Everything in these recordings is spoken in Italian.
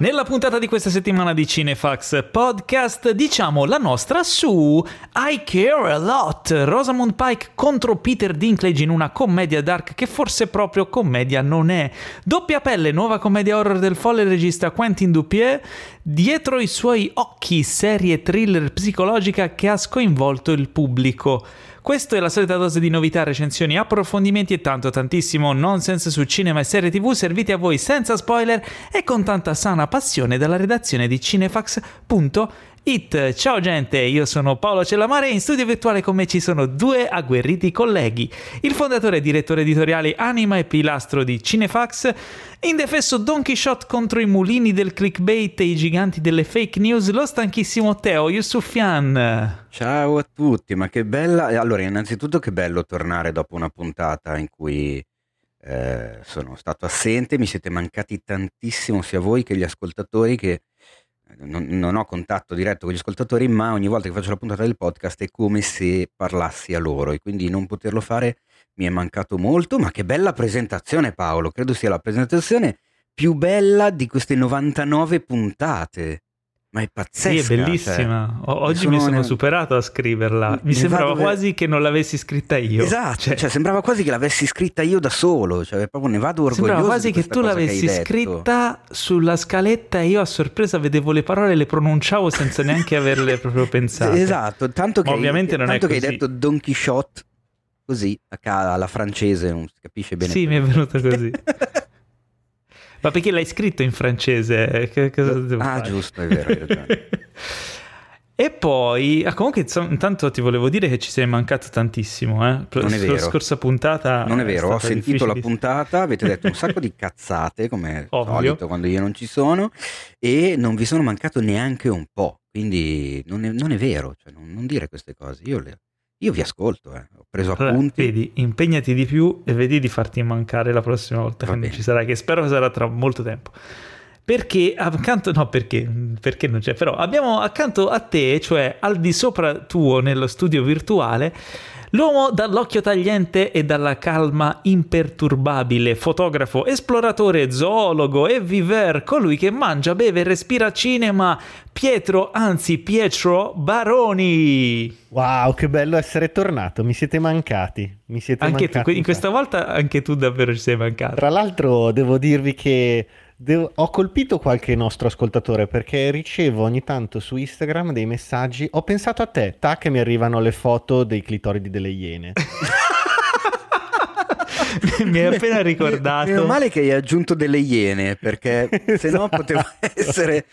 Nella puntata di questa settimana di Cinefax Podcast diciamo la nostra su I Care a Lot, Rosamund Pike contro Peter Dinklage in una commedia dark che forse proprio commedia non è. Doppia pelle, nuova commedia horror del folle regista Quentin Dupieux, dietro i suoi occhi serie thriller psicologica che ha sconvolto il pubblico. Questa è la solita dose di novità, recensioni, approfondimenti e tanto tantissimo nonsense su cinema e serie tv serviti a voi senza spoiler e con tanta sana passione dalla redazione di cinefax.it. It. Ciao gente, io sono Paolo Cellamare e in studio virtuale con me ci sono due agguerriti colleghi, il fondatore e direttore editoriale Anima e pilastro di Cinefax, indefesso Don Quixote contro i mulini del clickbait e i giganti delle fake news, lo stanchissimo Teo Yusufian. Ciao a tutti, ma che bella... Allora, innanzitutto che bello tornare dopo una puntata in cui eh, sono stato assente, mi siete mancati tantissimo sia voi che gli ascoltatori che non, non, ho contatto diretto con gli ascoltatori, ma ogni volta che faccio la puntata del podcast è come se parlassi a loro e quindi non poterlo fare mi è mancato molto. Ma che bella presentazione, Paolo! Credo sia la presentazione più bella di queste 99 puntate. Ma è pazzesca. Sì, è bellissima. Cioè, Oggi mi sono ne... superato a scriverla. Mi sembrava vado... quasi che non l'avessi scritta io. Esatto, cioè... cioè... sembrava quasi che l'avessi scritta io da solo. Cioè, proprio ne vado orgoglioso. Sembrava quasi che tu l'avessi che scritta sulla scaletta e io a sorpresa vedevo le parole e le pronunciavo senza neanche averle proprio pensate. Esatto, tanto che, ovviamente non tanto è che hai detto Don Quixote così, alla francese, non si capisce bene. Sì, mi è venuto così. Ma perché l'hai scritto in francese? Che, cosa devo ah, fare? giusto, è vero. e poi, ah, comunque, intanto ti volevo dire che ci sei mancato tantissimo. Eh? Non è vero. La scorsa puntata. Non è vero, ho sentito la puntata, avete detto un sacco di cazzate, come al solito quando io non ci sono, e non vi sono mancato neanche un po'. Quindi non è, non è vero, cioè, non, non, dire queste cose. Io le, io vi ascolto, eh. ho preso allora, appunti. Vedi, impegnati di più e vedi di farti mancare la prossima volta Va bene. ci sarà, che spero sarà tra molto tempo. Perché accanto, no perché, perché non c'è, però abbiamo accanto a te, cioè al di sopra tuo nello studio virtuale, L'uomo dall'occhio tagliente e dalla calma imperturbabile, fotografo, esploratore, zoologo e viver, colui che mangia, beve e respira cinema, Pietro, anzi Pietro Baroni. Wow, che bello essere tornato, mi siete mancati. Mi siete anche mancati tu, in questa volta anche tu davvero ci sei mancato. Tra l'altro devo dirvi che Devo... ho colpito qualche nostro ascoltatore perché ricevo ogni tanto su Instagram dei messaggi. Ho pensato a te, tac, che mi arrivano le foto dei clitoridi delle iene. mi hai appena ricordato. Meno male che hai aggiunto delle iene, perché esatto. se no poteva essere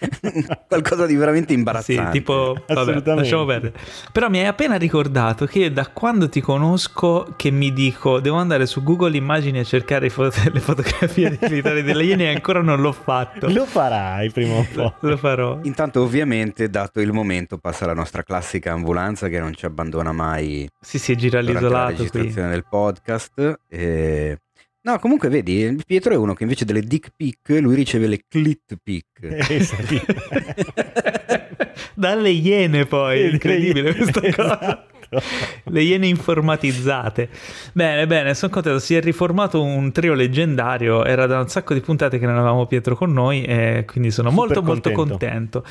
qualcosa di veramente imbarazzante. Sì, tipo, vabbè, lasciamo perdere. Però mi hai appena ricordato che da quando ti conosco che mi dico devo andare su Google Immagini a cercare fot- le fotografie dei militari delle iene e ancora non l'ho fatto. Lo farai prima o poi. Lo farò. Intanto ovviamente, dato il momento, passa la nostra classica ambulanza che non ci abbandona mai. Sì, si gira all'isolato la registrazione qui. del podcast. E No, comunque vedi, Pietro è uno che invece delle dick pic, lui riceve le clit pic. Eh. Dalle iene poi, è incredibile questa esatto. cosa. Le iene informatizzate. Bene, bene, sono contento. Si è riformato un trio leggendario. Era da un sacco di puntate che non avevamo Pietro con noi, e quindi sono Super molto, contento. molto contento.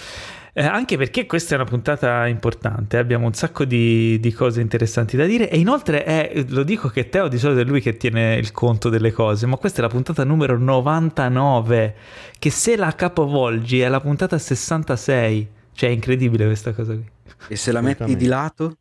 Eh, anche perché questa è una puntata importante, abbiamo un sacco di, di cose interessanti da dire e inoltre è, lo dico che Teo di solito è lui che tiene il conto delle cose, ma questa è la puntata numero 99, che se la capovolgi è la puntata 66, cioè è incredibile questa cosa qui. E se la metti di lato?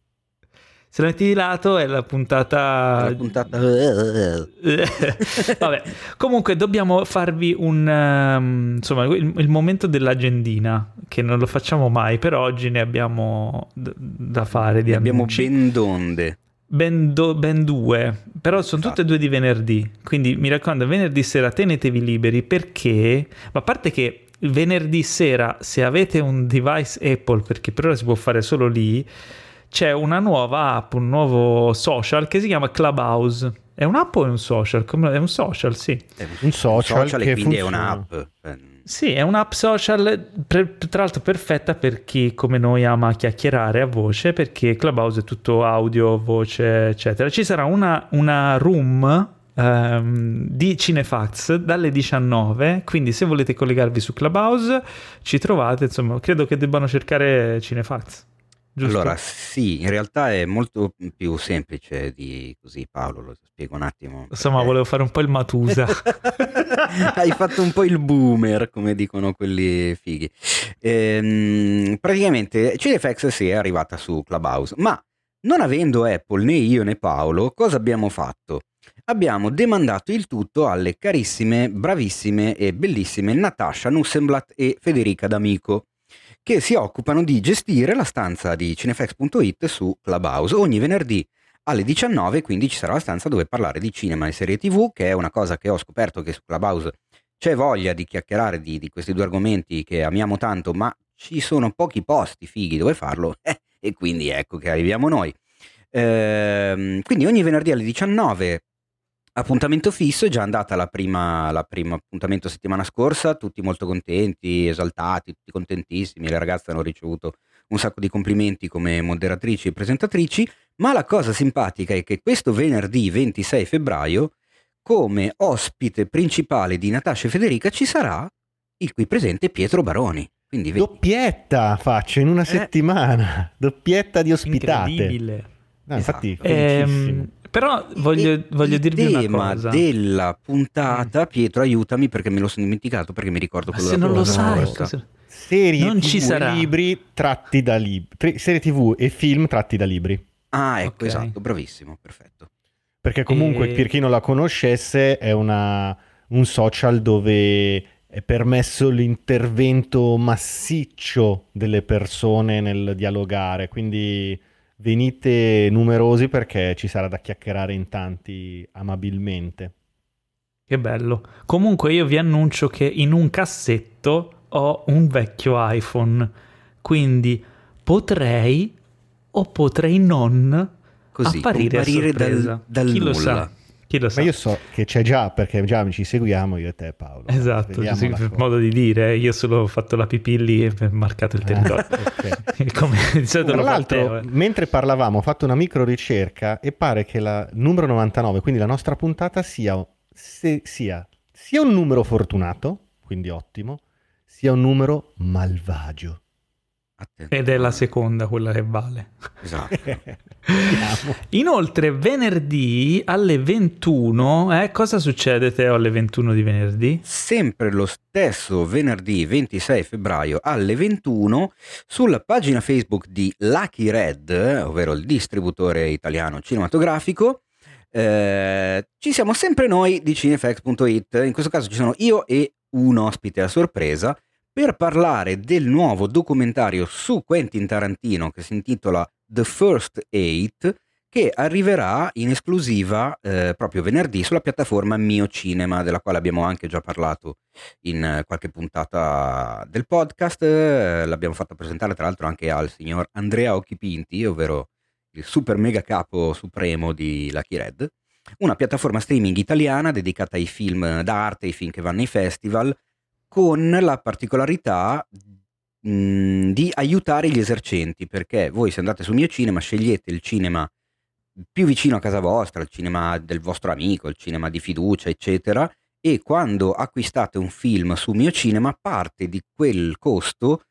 Se la metti di lato è la puntata... La puntata... Vabbè, comunque dobbiamo farvi un... Um, insomma, il, il, momento dell'agendina, che non lo facciamo mai, però oggi ne abbiamo d- da fare di ne Abbiamo ben donde. Ben, do, ben, due, però sono tutte e due di venerdì, quindi mi raccomando, venerdì sera tenetevi liberi perché, ma a parte che venerdì sera se avete un device Apple, perché per ora si può fare solo lì, c'è una nuova app, un nuovo social che si chiama Clubhouse. È un'app o è un social? È un social, sì. È un social, un social che quindi funziona. è un'app. Sì, è un'app social, tra l'altro perfetta per chi come noi ama chiacchierare a voce, perché Clubhouse è tutto audio, voce, eccetera. Ci sarà una, una room ehm, di Cinefax dalle 19, quindi se volete collegarvi su Clubhouse ci trovate, insomma, credo che debbano cercare Cinefax. Giusto? Allora, sì, in realtà è molto più semplice di così, Paolo, lo spiego un attimo. Insomma, perché- volevo fare un po' il Matusa. Hai fatto un po' il boomer, come dicono quelli fighi. Ehm, praticamente CineFX sì, è arrivata su Clubhouse, ma non avendo Apple né io né Paolo, cosa abbiamo fatto? Abbiamo demandato il tutto alle carissime, bravissime e bellissime Natasha Nussenblatt e Federica D'Amico, che si occupano di gestire la stanza di cinefx.it su Clubhouse ogni venerdì alle 19, quindi ci sarà la stanza dove parlare di cinema e serie TV, che è una cosa che ho scoperto che su Clubhouse c'è voglia di chiacchierare di, di questi due argomenti che amiamo tanto, ma ci sono pochi posti fighi dove farlo, eh, e quindi ecco che arriviamo noi. Ehm, quindi ogni venerdì alle 19 appuntamento fisso, è già andata la prima, la prima appuntamento settimana scorsa, tutti molto contenti, esaltati, tutti contentissimi, le ragazze hanno ricevuto un sacco di complimenti come moderatrici e presentatrici, ma la cosa simpatica è che questo venerdì 26 febbraio, come ospite principale di Natascia e Federica, ci sarà il qui presente Pietro Baroni. Quindi vedi- Doppietta faccio in una Eh. settimana, doppietta di ospitate. Incredibile. No, infatti, Esatto. felicissimo. Ehm, però voglio, il- voglio il dirvi una tema cosa. della puntata, Pietro aiutami perché me lo sono dimenticato perché mi ricordo Ma quello se non lo sai, cosa- Serie non TV ci e sarà. libri tratti da libri. Serie TV e film tratti da libri. Ah, ecco, Ok. esatto, bravissimo, perfetto. Perché comunque, E- per chi non la conoscesse, è una- un social dove è permesso l'intervento massiccio delle persone nel dialogare. Quindi venite numerosi perché ci sarà da chiacchierare in tanti amabilmente. Che bello. Comunque io vi annuncio che in un cassetto ho un vecchio iPhone, quindi potrei o potrei non Così, apparire a comparire dal, dal Chi nulla. lo sa? Chi lo sa? Ma io so che c'è già, perché già ci seguiamo io e te Paolo. Esatto, sì, modo di dire, eh. io solo ho fatto la pipì lì e ho marcato il Ah, territorio. ok. Come di solito Tra l'altro, Teo, eh. mentre parlavamo, ho fatto una micro ricerca e pare che la numero 99, quindi la nostra puntata, sia, se- sia sia un numero fortunato, quindi ottimo, sia un numero malvagio. Attenzione. Ed è la seconda quella che vale. Esatto. Inoltre, venerdì alle 21, eh, cosa succede Teo alle 21 di venerdì? Sempre lo stesso venerdì 26 febbraio alle 21 sulla pagina Facebook di Lucky Red, ovvero il distributore italiano cinematografico, eh, ci siamo sempre noi di cinefx.it. In questo caso ci sono io e un ospite a sorpresa per parlare del nuovo documentario su Quentin Tarantino che si intitola The First Eight che arriverà in esclusiva eh, proprio venerdì sulla piattaforma Mio Cinema, della quale abbiamo anche già parlato in eh, qualche puntata del podcast. Eh, l'abbiamo fatto presentare tra l'altro anche al signor Andrea Occhipinti, ovvero il super mega capo supremo di Lucky Red. Una piattaforma streaming italiana dedicata ai film d'arte, ai film che vanno ai festival, con la particolarità mh, di aiutare gli esercenti, perché voi se andate su Mio Cinema scegliete il cinema più vicino a casa vostra, il cinema del vostro amico, il cinema di fiducia, eccetera, e quando acquistate un film su Mio Cinema, parte di quel costo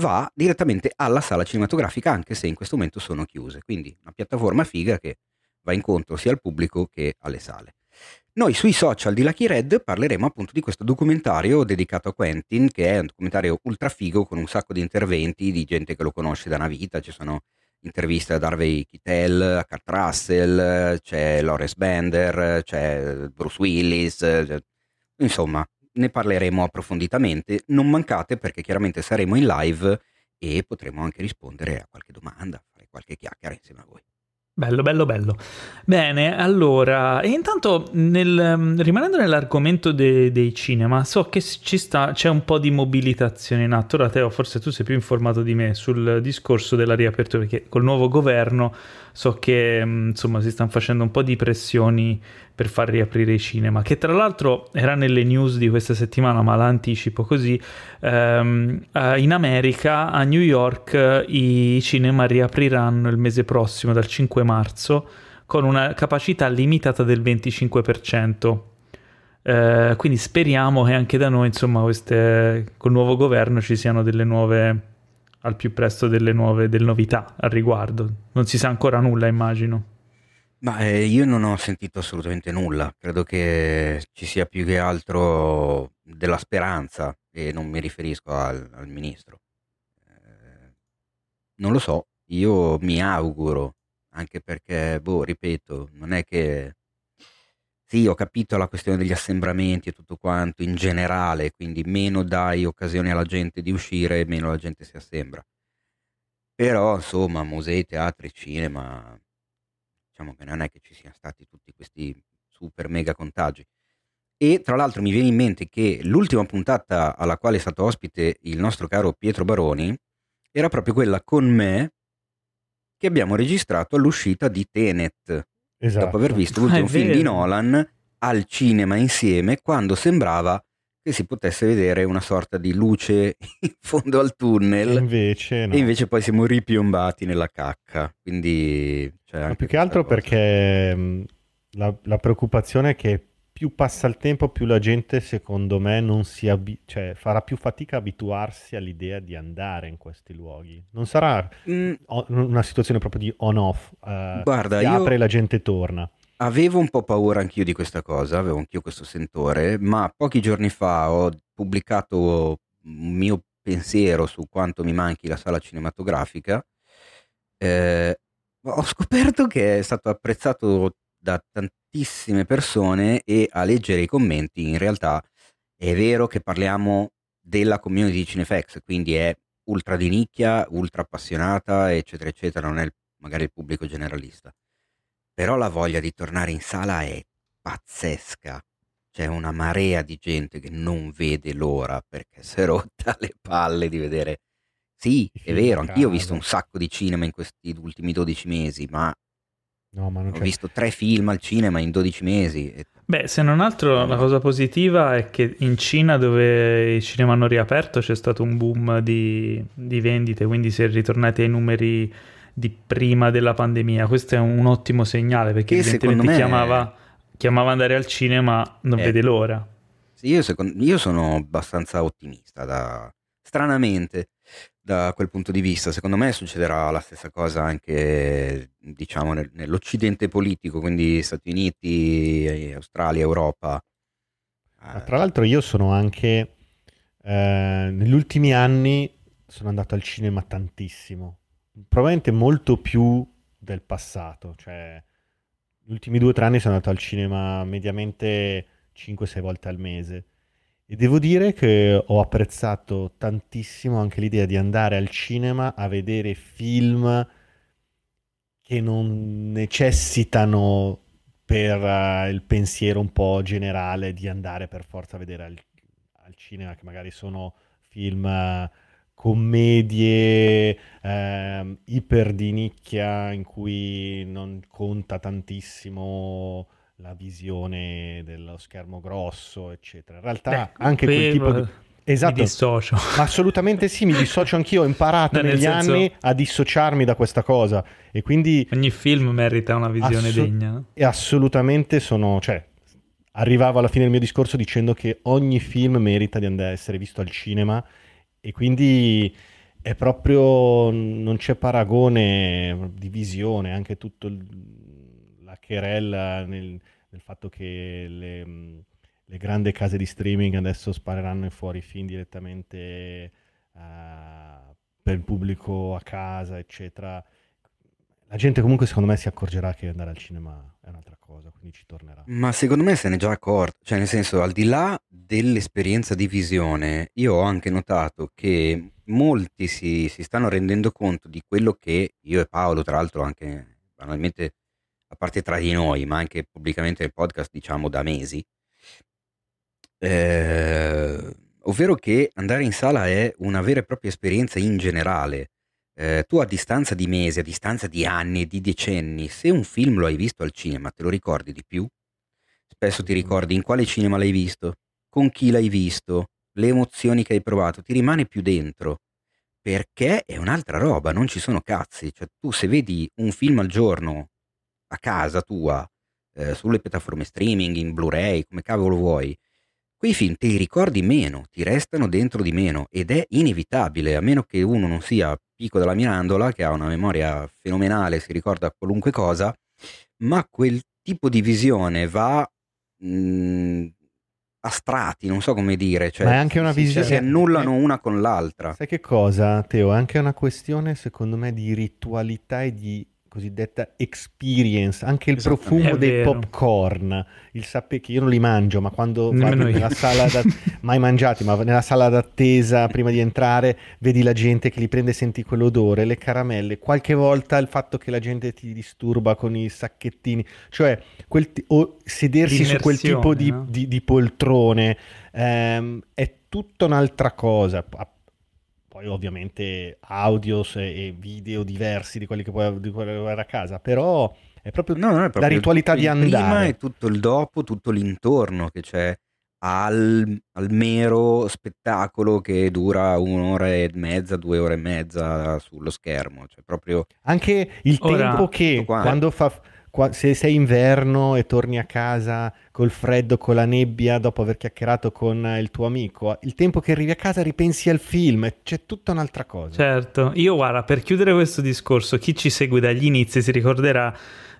va direttamente alla sala cinematografica, anche se in questo momento sono chiuse. Quindi una piattaforma figa che va incontro sia al pubblico che alle sale. Noi sui social di Lucky Red parleremo appunto di questo documentario dedicato a Quentin, che è un documentario ultra figo con un sacco di interventi di gente che lo conosce da una vita, ci sono interviste ad Harvey Keitel, a Kurt Russell, c'è Lawrence Bender, c'è Bruce Willis, c'è- insomma ne parleremo approfonditamente, non mancate perché chiaramente saremo in live e potremo anche rispondere a qualche domanda, fare qualche chiacchiera insieme a voi. Bello, bello, bello. Bene, allora, e intanto nel- rimanendo nell'argomento de- dei cinema, so che sta, c'è un po' di mobilitazione in atto. Ora, Teo, forse tu sei più informato di me sul discorso della riapertura, perché col nuovo governo so che mm, insomma si stanno facendo un po' di pressioni per far riaprire i cinema, che tra l'altro era nelle news di questa settimana, ma la anticipo così. ehm, eh, in America, a New York, eh, i cinema riapriranno il mese prossimo, dal 5 marzo, con una capacità limitata del 25%. Eh, quindi speriamo che anche da noi, insomma, queste, col nuovo governo ci siano delle nuove, al più presto delle nuove delle novità al riguardo. Non si sa ancora nulla, immagino. Ma eh, io non ho sentito assolutamente nulla, credo che ci sia più che altro della speranza e non mi riferisco al, al ministro. Eh, non lo so, io mi auguro, anche perché, boh, ripeto, non è che... Sì, ho capito la questione degli assembramenti e tutto quanto in generale, quindi meno dai occasioni alla gente di uscire, meno la gente si assembra. Però, insomma, musei, teatri, cinema, diciamo che non è che ci siano stati tutti questi super mega contagi. E tra l'altro mi viene in mente che l'ultima puntata alla quale è stato ospite il nostro caro Pietro Baroni era proprio quella con me che abbiamo registrato all'uscita di Tenet, esatto. dopo aver visto l'ultimo ah, film di Nolan al cinema insieme quando sembrava che si potesse vedere una sorta di luce in fondo al tunnel. Invece, no. E invece poi siamo ripiombati nella cacca. Quindi, cioè, più che altro cosa. perché mh, la, la, preoccupazione è che più passa il tempo, più la gente, secondo me, non si abi- cioè, farà più fatica a abituarsi all'idea di andare in questi luoghi. Non sarà mm. una situazione proprio di on-off. Uh, Guarda, si io... apre e la gente torna. Avevo un po' paura anch'io di questa cosa, avevo anch'io questo sentore, ma pochi giorni fa ho pubblicato un mio pensiero su quanto mi manchi la sala cinematografica. Eh, ho scoperto che è stato apprezzato da tantissime persone e a leggere i commenti in realtà è vero che parliamo della community di Cinefx, quindi è ultra di nicchia, ultra appassionata, eccetera, eccetera, non è il, magari il pubblico generalista però la voglia di tornare in sala è pazzesca. C'è una marea di gente che non vede l'ora perché si è rotta le palle di vedere. Sì, è vero, anch'io ho visto un sacco di cinema in questi ultimi 12 mesi, ma, no, ma ho c'è... visto tre film al cinema in 12 mesi. Beh, se non altro la cosa positiva è che in Cina dove i cinema hanno riaperto c'è stato un boom di, di vendite, quindi si è ritornati ai numeri di prima della pandemia. Questo è un ottimo segnale perché che evidentemente me... chiamava, chiamava andare al cinema, non eh, vede l'ora. Io, secondo, io, sono abbastanza ottimista, da, stranamente, da quel punto di vista. Secondo me succederà la stessa cosa anche, diciamo, nel, nell'occidente politico, quindi Stati Uniti, Australia, Europa. Ma tra l'altro io sono anche, eh, negli ultimi anni, sono andato al cinema tantissimo probabilmente molto più del passato. Cioè, gli ultimi due o tre anni sono andato al cinema mediamente 5-6 volte al mese. E devo dire che ho apprezzato tantissimo anche l'idea di andare al cinema a vedere film che non necessitano per uh, il pensiero un po' generale di andare per forza a vedere al, al cinema, che magari sono film uh, commedie eh, iper di nicchia in cui non conta tantissimo la visione dello schermo grosso, eccetera. In realtà Beh, anche quel tipo di... Esatto, mi dissocio. assolutamente sì, mi dissocio anch'io, ho imparato negli senso... anni a dissociarmi da questa cosa e quindi... Ogni film merita una visione assu- degna. E assolutamente sono... Cioè, arrivavo alla fine del mio discorso dicendo che ogni film merita di andare a essere visto al cinema e quindi è proprio, non c'è paragone di visione, anche tutto il, la querella nel, nel, fatto che le, le, grandi case di streaming adesso spareranno fuori i film direttamente uh, per il pubblico a casa, eccetera. La gente comunque secondo me si accorgerà che andare al cinema è un'altra cosa, quindi ci tornerà. Ma secondo me se ne è già accorto, cioè nel senso al di là dell'esperienza di visione, io ho anche notato che molti si, si stanno rendendo conto di quello che io e Paolo, tra l'altro anche banalmente, a parte tra di noi, ma anche pubblicamente nel podcast diciamo da mesi, eh, ovvero che andare in sala è una vera e propria esperienza in generale eh, tu a distanza di mesi, a distanza di anni di decenni, se un film lo hai visto al cinema, te lo ricordi di più? Spesso ti ricordi in quale cinema l'hai visto, con chi l'hai visto, le emozioni che hai provato, ti rimane più dentro. Perché è un'altra roba, non ci sono cazzi. Cioè, tu se vedi un film al giorno a casa tua, eh, sulle piattaforme streaming, in Blu-ray, come cavolo vuoi, quei film ti ricordi meno, ti restano dentro di meno ed è inevitabile, a meno che uno non sia pico della mirandola, che ha una memoria fenomenale, si ricorda qualunque cosa, ma quel tipo di visione va mh, mm, a strati, non so come dire, cioè, ma è anche una si, visione si annullano una con l'altra. Sai che cosa, Teo? È anche una questione, secondo me, di ritualità e di cosiddetta experience, anche il profumo dei vero. popcorn, il sapere che io non li mangio, ma quando vado nella sala da, mai mangiati, ma nella sala d'attesa prima di entrare, vedi la gente che li prende e senti quell'odore, le caramelle, qualche volta il fatto che la gente ti disturba con i sacchettini, cioè quel t- o sedersi su quel tipo di, no? di, di poltrone ehm, è tutta un'altra cosa, poi ovviamente audios e video diversi di quelli che puoi, di puoi avere a casa, però è proprio, no, è proprio la ritualità di andare. Prima e tutto il dopo, tutto l'intorno che c'è al, al, mero spettacolo che dura un'ora e mezza, due ore e mezza sullo schermo. Cioè proprio... Anche il Ora, tempo che quando fa se sei inverno e torni a casa col freddo, con la nebbia, dopo aver chiacchierato con il tuo amico, il tempo che arrivi a casa ripensi al film, c'è tutta un'altra cosa. Certo, io guarda, per chiudere questo discorso, chi ci segue dagli inizi si ricorderà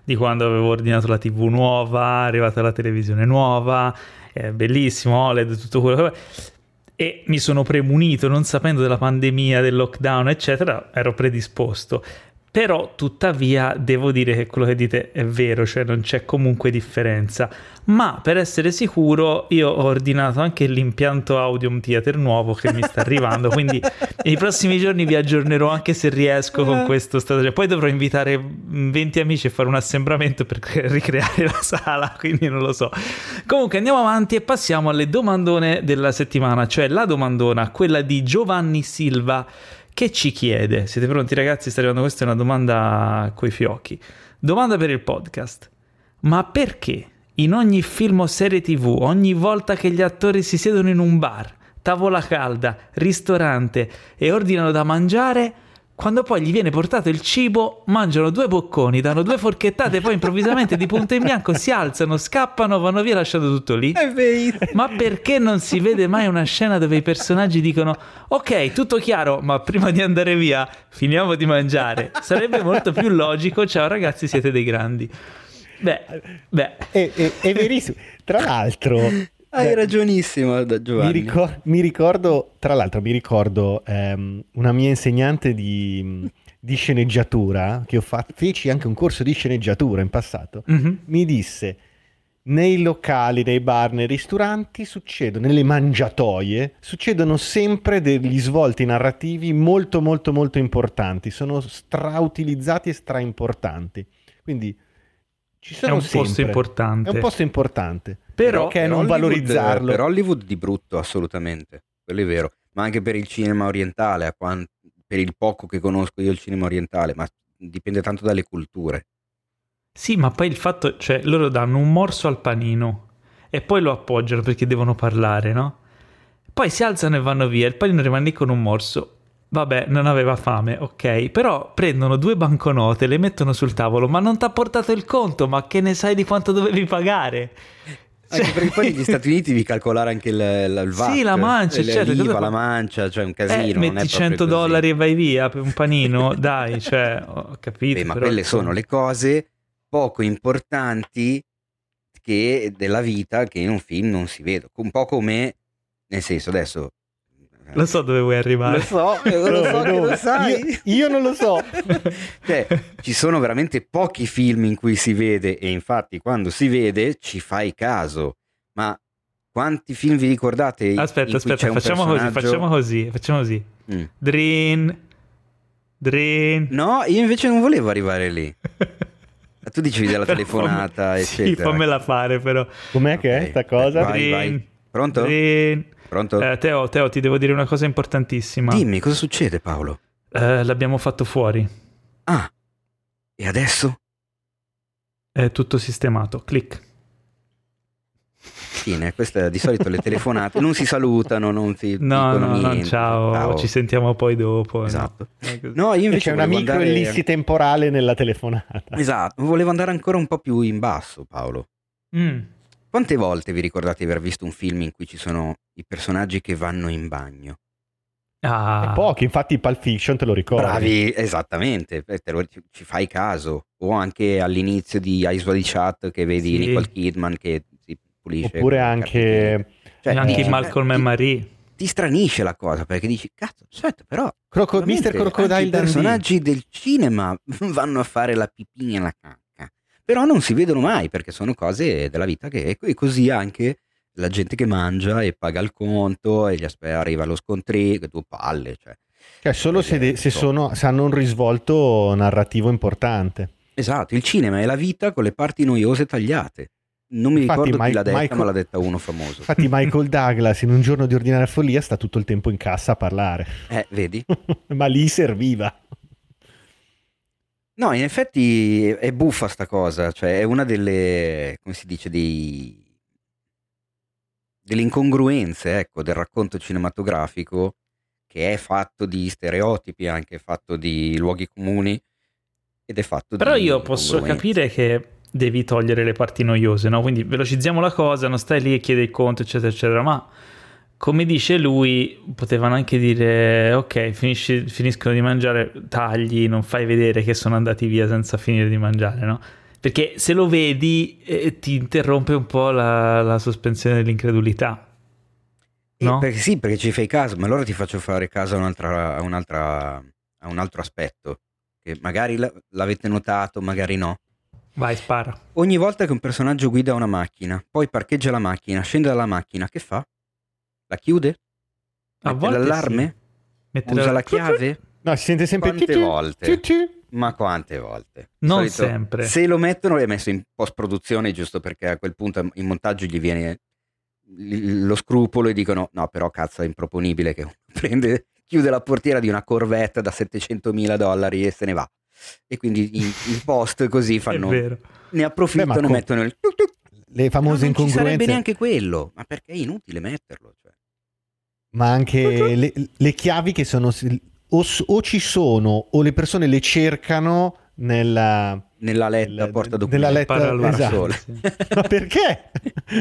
di quando avevo ordinato la TV nuova, è arrivata la televisione nuova, è bellissimo, OLED, tutto quello che... E mi sono premunito, non sapendo della pandemia, del lockdown, eccetera, ero predisposto. Però tuttavia devo dire che quello che dite è vero, cioè non c'è comunque differenza. Ma per essere sicuro io ho ordinato anche l'impianto Audium Theater nuovo che mi sta arrivando, quindi nei prossimi giorni vi aggiornerò anche se riesco con eh. questo stato. Poi dovrò invitare 20 amici e fare un assembramento per ricreare la sala, quindi non lo so. Comunque andiamo avanti e passiamo alle domandone della settimana, cioè la domandona, quella di Giovanni Silva che ci chiede, siete pronti ragazzi? Sta arrivando questa è una domanda coi fiocchi. Domanda per il podcast. Ma perché in ogni film o serie tv, ogni volta che gli attori si siedono in un bar, tavola calda, ristorante e ordinano da mangiare, quando poi gli viene portato il cibo, mangiano due bocconi, danno due forchettate, poi improvvisamente di punto in bianco si alzano, scappano, vanno via lasciando tutto lì. È vero. Ma perché non si vede mai una scena dove i personaggi dicono ok, tutto chiaro, ma prima di andare via finiamo di mangiare? Sarebbe molto più logico, ciao ragazzi, siete dei grandi. Beh, beh. È, è, è verissimo. Tra l'altro, hai ragionissimo, Giovanni. Mi, ricor- mi, ricordo, tra l'altro, mi ricordo um, una mia insegnante di, di sceneggiatura, che ho fatto, feci anche un corso di sceneggiatura in passato, mm-hmm. mi disse, nei locali, nei bar, nei ristoranti succedono, nelle mangiatoie, succedono sempre degli svolti narrativi molto molto molto importanti, sono strautilizzati e straimportanti. Quindi ci sono è un sempre. posto importante. È un posto importante. Però, che non valorizzarlo. Per Hollywood di brutto, assolutamente. Quello è vero. Ma anche per il cinema orientale, quant- per il poco che conosco io il cinema orientale, ma dipende tanto dalle culture. Sì, ma poi il fatto, cioè loro danno un morso al panino e poi lo appoggiano perché devono parlare, no? Poi si alzano e vanno via, il panino rimane lì con un morso. Vabbè, non aveva fame, ok. Però prendono due banconote, le mettono sul tavolo, ma non ti ha portato il conto, ma che ne sai di quanto dovevi pagare? Cioè... Anche perché poi negli Stati Uniti devi calcolare anche il, il VAT. Sì, la mancia, certo. L'IVA, la mancia, cioè un casino. Eh, metti 100 dollari e vai via per un panino, dai, cioè, ho capito. Beh, ma quelle sono le cose poco importanti che, della vita che in un film non si vede. Un po' come, nel senso, adesso lo so dove vuoi arrivare. Lo so, lo so che lo sai. Io, io non lo so. cioè, ci sono veramente pochi film in cui si vede e infatti quando si vede ci fai caso. Ma quanti film vi ricordate? Aspetta, aspetta, facciamo personaggio... così, facciamo così, facciamo così. Mm. Drin, Drin. No, io invece non volevo arrivare lì. tu dicevi della telefonata, eccetera. Sì, fammela fare però. Com'è che è sta cosa? Vai, Drin, vai. Pronto? Drin. Pronto? Eh, Teo, Teo, ti devo dire una cosa importantissima. Dimmi, cosa succede Paolo? Eh, l'abbiamo fatto fuori. Ah, e adesso? È tutto sistemato, clic. fine, queste di solito le telefonate non si salutano, non si No, no, no, niente. ciao, ci sentiamo poi dopo. Esatto. No, io E invece c'è una micro andare... ellissi temporale nella telefonata. Esatto, volevo andare ancora un po' più in basso, Paolo. Mm. Quante volte vi ricordate di aver visto un film in cui ci sono i personaggi che vanno in bagno? Ah, pochi, infatti Pulp Fiction te lo ricordi. Bravi, esattamente, eh, te lo- ci ci fai caso. O anche all'inizio di Ice Wide Chat che vedi Sì. Nicole Kidman che si pulisce. Oppure anche. Cioè, anche dici, Malcolm eh, e Marie. Ti stranisce la cosa perché dici, cazzo, aspetta, però Croco- Mr. Crocodile i personaggi del cinema vanno a fare la pipì e la cacca. Però non si vedono mai perché sono cose della vita che e così anche la gente che mangia e paga il conto e gli aspetta, arriva lo scontrino, due palle, cioè. Cioè, solo se, de- se sono, se hanno un risvolto narrativo importante. Esatto, il cinema è la vita con le parti noiose tagliate. Non mi Infatti, ricordo chi Mike- l'ha detta, Michael- ma l'ha detta uno famoso. Infatti Michael Douglas in un giorno di ordinaria follia sta tutto il tempo in cassa a parlare. Eh, vedi? Ma lì serviva. No, in effetti è buffa sta cosa, cioè è una delle, come si dice, dei, delle incongruenze, ecco, del racconto cinematografico che è fatto di stereotipi, anche fatto di luoghi comuni ed è fatto Però di io posso capire che devi togliere le parti noiose, no? Quindi velocizziamo la cosa, non stai lì e chiedi il conto, eccetera, eccetera. Ma come dice lui, potevano anche dire: Ok, finisci- finiscono di mangiare, tagli, non fai vedere che sono andati via senza finire di mangiare, no? Perché se lo vedi eh, ti interrompe un po' la, la sospensione dell'incredulità. No? perché sì, perché ci fai caso, ma allora ti faccio fare caso a, un'altra, a, un'altra- a un altro aspetto, che magari l'avete notato, magari no. Vai, spara. Ogni volta che un personaggio guida una macchina, poi parcheggia la macchina, scende dalla macchina, che fa? La chiude? A Mette volte l'allarme? sì. Mettere Usa la chiave? No, si sente sempre Quante tu-tu, volte? tu-tu. Ma quante volte? Non solito, sempre. Se lo mettono è messo in post-produzione giusto perché a quel punto in montaggio gli viene lo scrupolo e dicono no però cazzo è improponibile che uno prende, chiude la portiera di una Corvette da 700 mila dollari e se ne va. E quindi in, in post così È fanno, vero. ne approfittano Beh, e mettono il. Le famose No, non ci sarebbe incongruenze, neanche quello, ma perché è inutile metterlo? Cioè. Ma anche le, le chiavi che sono o, o ci sono o le persone le cercano nella, Nella letta nella- porta nella documenti. letta Paraluce, esatto. Ma perché?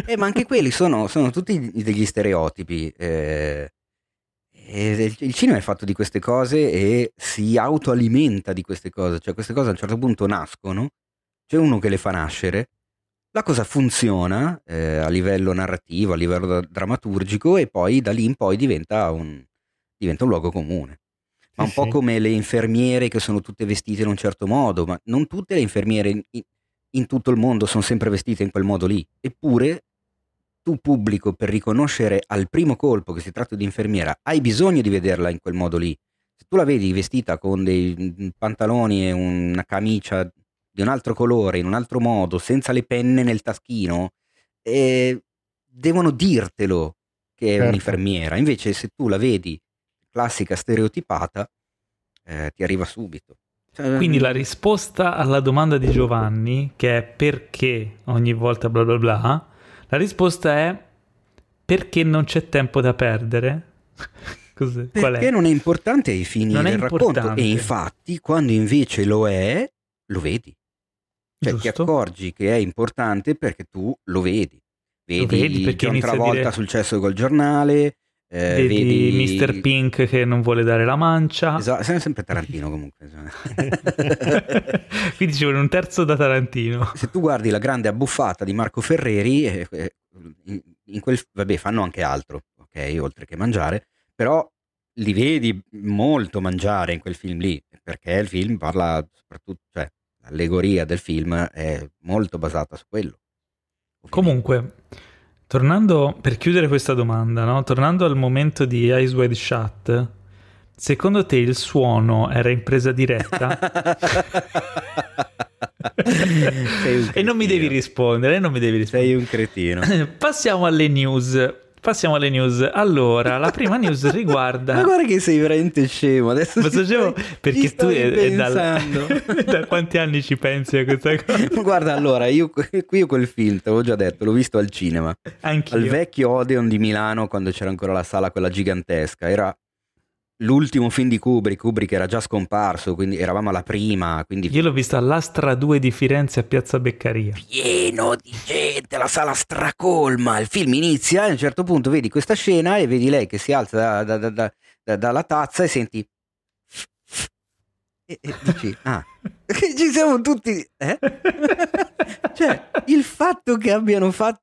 Eh, ma anche quelli sono, sono tutti degli stereotipi. eh, il- il cinema è fatto di queste cose e si autoalimenta di queste cose. Cioè, queste cose a un certo punto nascono, c'è uno che le fa nascere, la cosa funziona eh, a livello narrativo, a livello da- drammaturgico, e poi da lì in poi diventa un, diventa un luogo comune. Ma Sì, un po' sì. come le infermiere che sono tutte vestite in un certo modo, ma non tutte le infermiere in, in- in tutto il mondo sono sempre vestite in quel modo lì. Eppure tu pubblico per riconoscere al primo colpo che si tratta di infermiera, hai bisogno di vederla in quel modo lì. Se tu la vedi vestita con dei mm, pantaloni e una camicia di un altro colore, in un altro modo, senza le penne nel taschino, eh, devono dirtelo che è Certo. un'infermiera. Invece se tu la vedi classica stereotipata, eh, ti arriva subito. Cioè, Quindi la risposta alla domanda di Giovanni, che è perché ogni volta bla bla bla, la risposta è perché non c'è tempo da perdere. Cos'è? Qual Perché è? non è importante ai fini Non è del racconto importante. e infatti quando invece lo è, lo vedi. Cioè ti Giusto. accorgi che è importante perché tu lo vedi. Vedi, vedi perché John Travolta dire- sul cesso col giornale, eh, Vedi, vedi Mr. Pink che non vuole dare la mancia. Esatto, sempre- Tarantino comunque. Quindi ci vuole un terzo da Tarantino. Se tu guardi la grande abbuffata di Marco Ferreri, eh, eh, in quel, vabbè, fanno anche altro, ok, oltre che mangiare, però li vedi molto mangiare in quel film lì, perché il film parla soprattutto, cioè l'allegoria del film è molto basata su quello. Comunque, tornando per chiudere questa domanda, no? tornando al momento di Eyes Wide Shut, secondo te il suono era in presa diretta? E non mi devi rispondere, non mi devi rispondere. Sei un cretino. Passiamo alle news. Passiamo alle news. Allora, la prima news riguarda... Ma guarda che sei veramente scemo. Adesso Ma ci scemo perché tu è, dal- da quanti anni ci pensi a questa cosa? Guarda, allora, io qui io quel film, te l'avevo già detto, l'ho visto al cinema. Anch'io. Al vecchio Odeon di Milano, quando c'era ancora la sala quella gigantesca. Era l'ultimo film di Kubrick. Kubrick era già scomparso, quindi eravamo alla prima. Quindi Io l'ho visto all'Astra 2 di Firenze a Piazza Beccaria. pieno di gente, la sala stracolma. Il film inizia e a un certo punto vedi questa scena e vedi lei che si alza da- da- da- dalla tazza e senti. E, e dici, ah, ci siamo tutti. Eh? cioè, il fatto che abbiano fatto,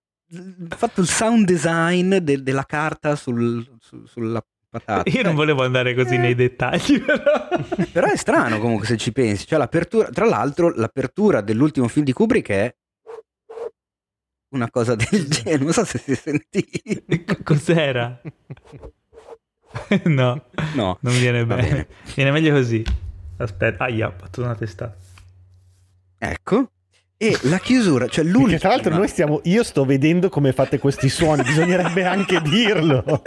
fatto il sound design de- della carta sul- su- sulla patata. Io non volevo andare così Eh. nei dettagli, però... però è strano comunque se ci pensi. Cioè, l'apertura, tra l'altro, l'apertura dell'ultimo film di Kubrick è una cosa del genere. Non so se si è sentito. Cos'era? no, No, non viene bene. bene. Viene meglio così. Aspetta, aia, ho fatto una testata. ecco. E la chiusura, cioè Perché l'ultima. tra l'altro noi stiamo, io sto vedendo come fate questi suoni, bisognerebbe anche dirlo.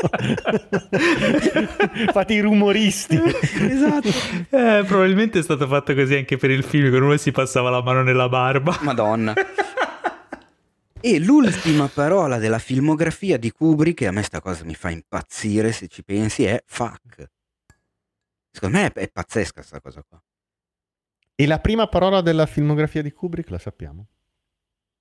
fate i rumoristi. Esatto. Eh, probabilmente è stato fatto così anche per il film, con uno si passava la mano nella barba. Madonna. E l'ultima parola della filmografia di Kubrick, e a me sta cosa mi fa impazzire se ci pensi, è fuck. Secondo me è, è pazzesca sta cosa qua. E la prima parola della filmografia di Kubrick la sappiamo?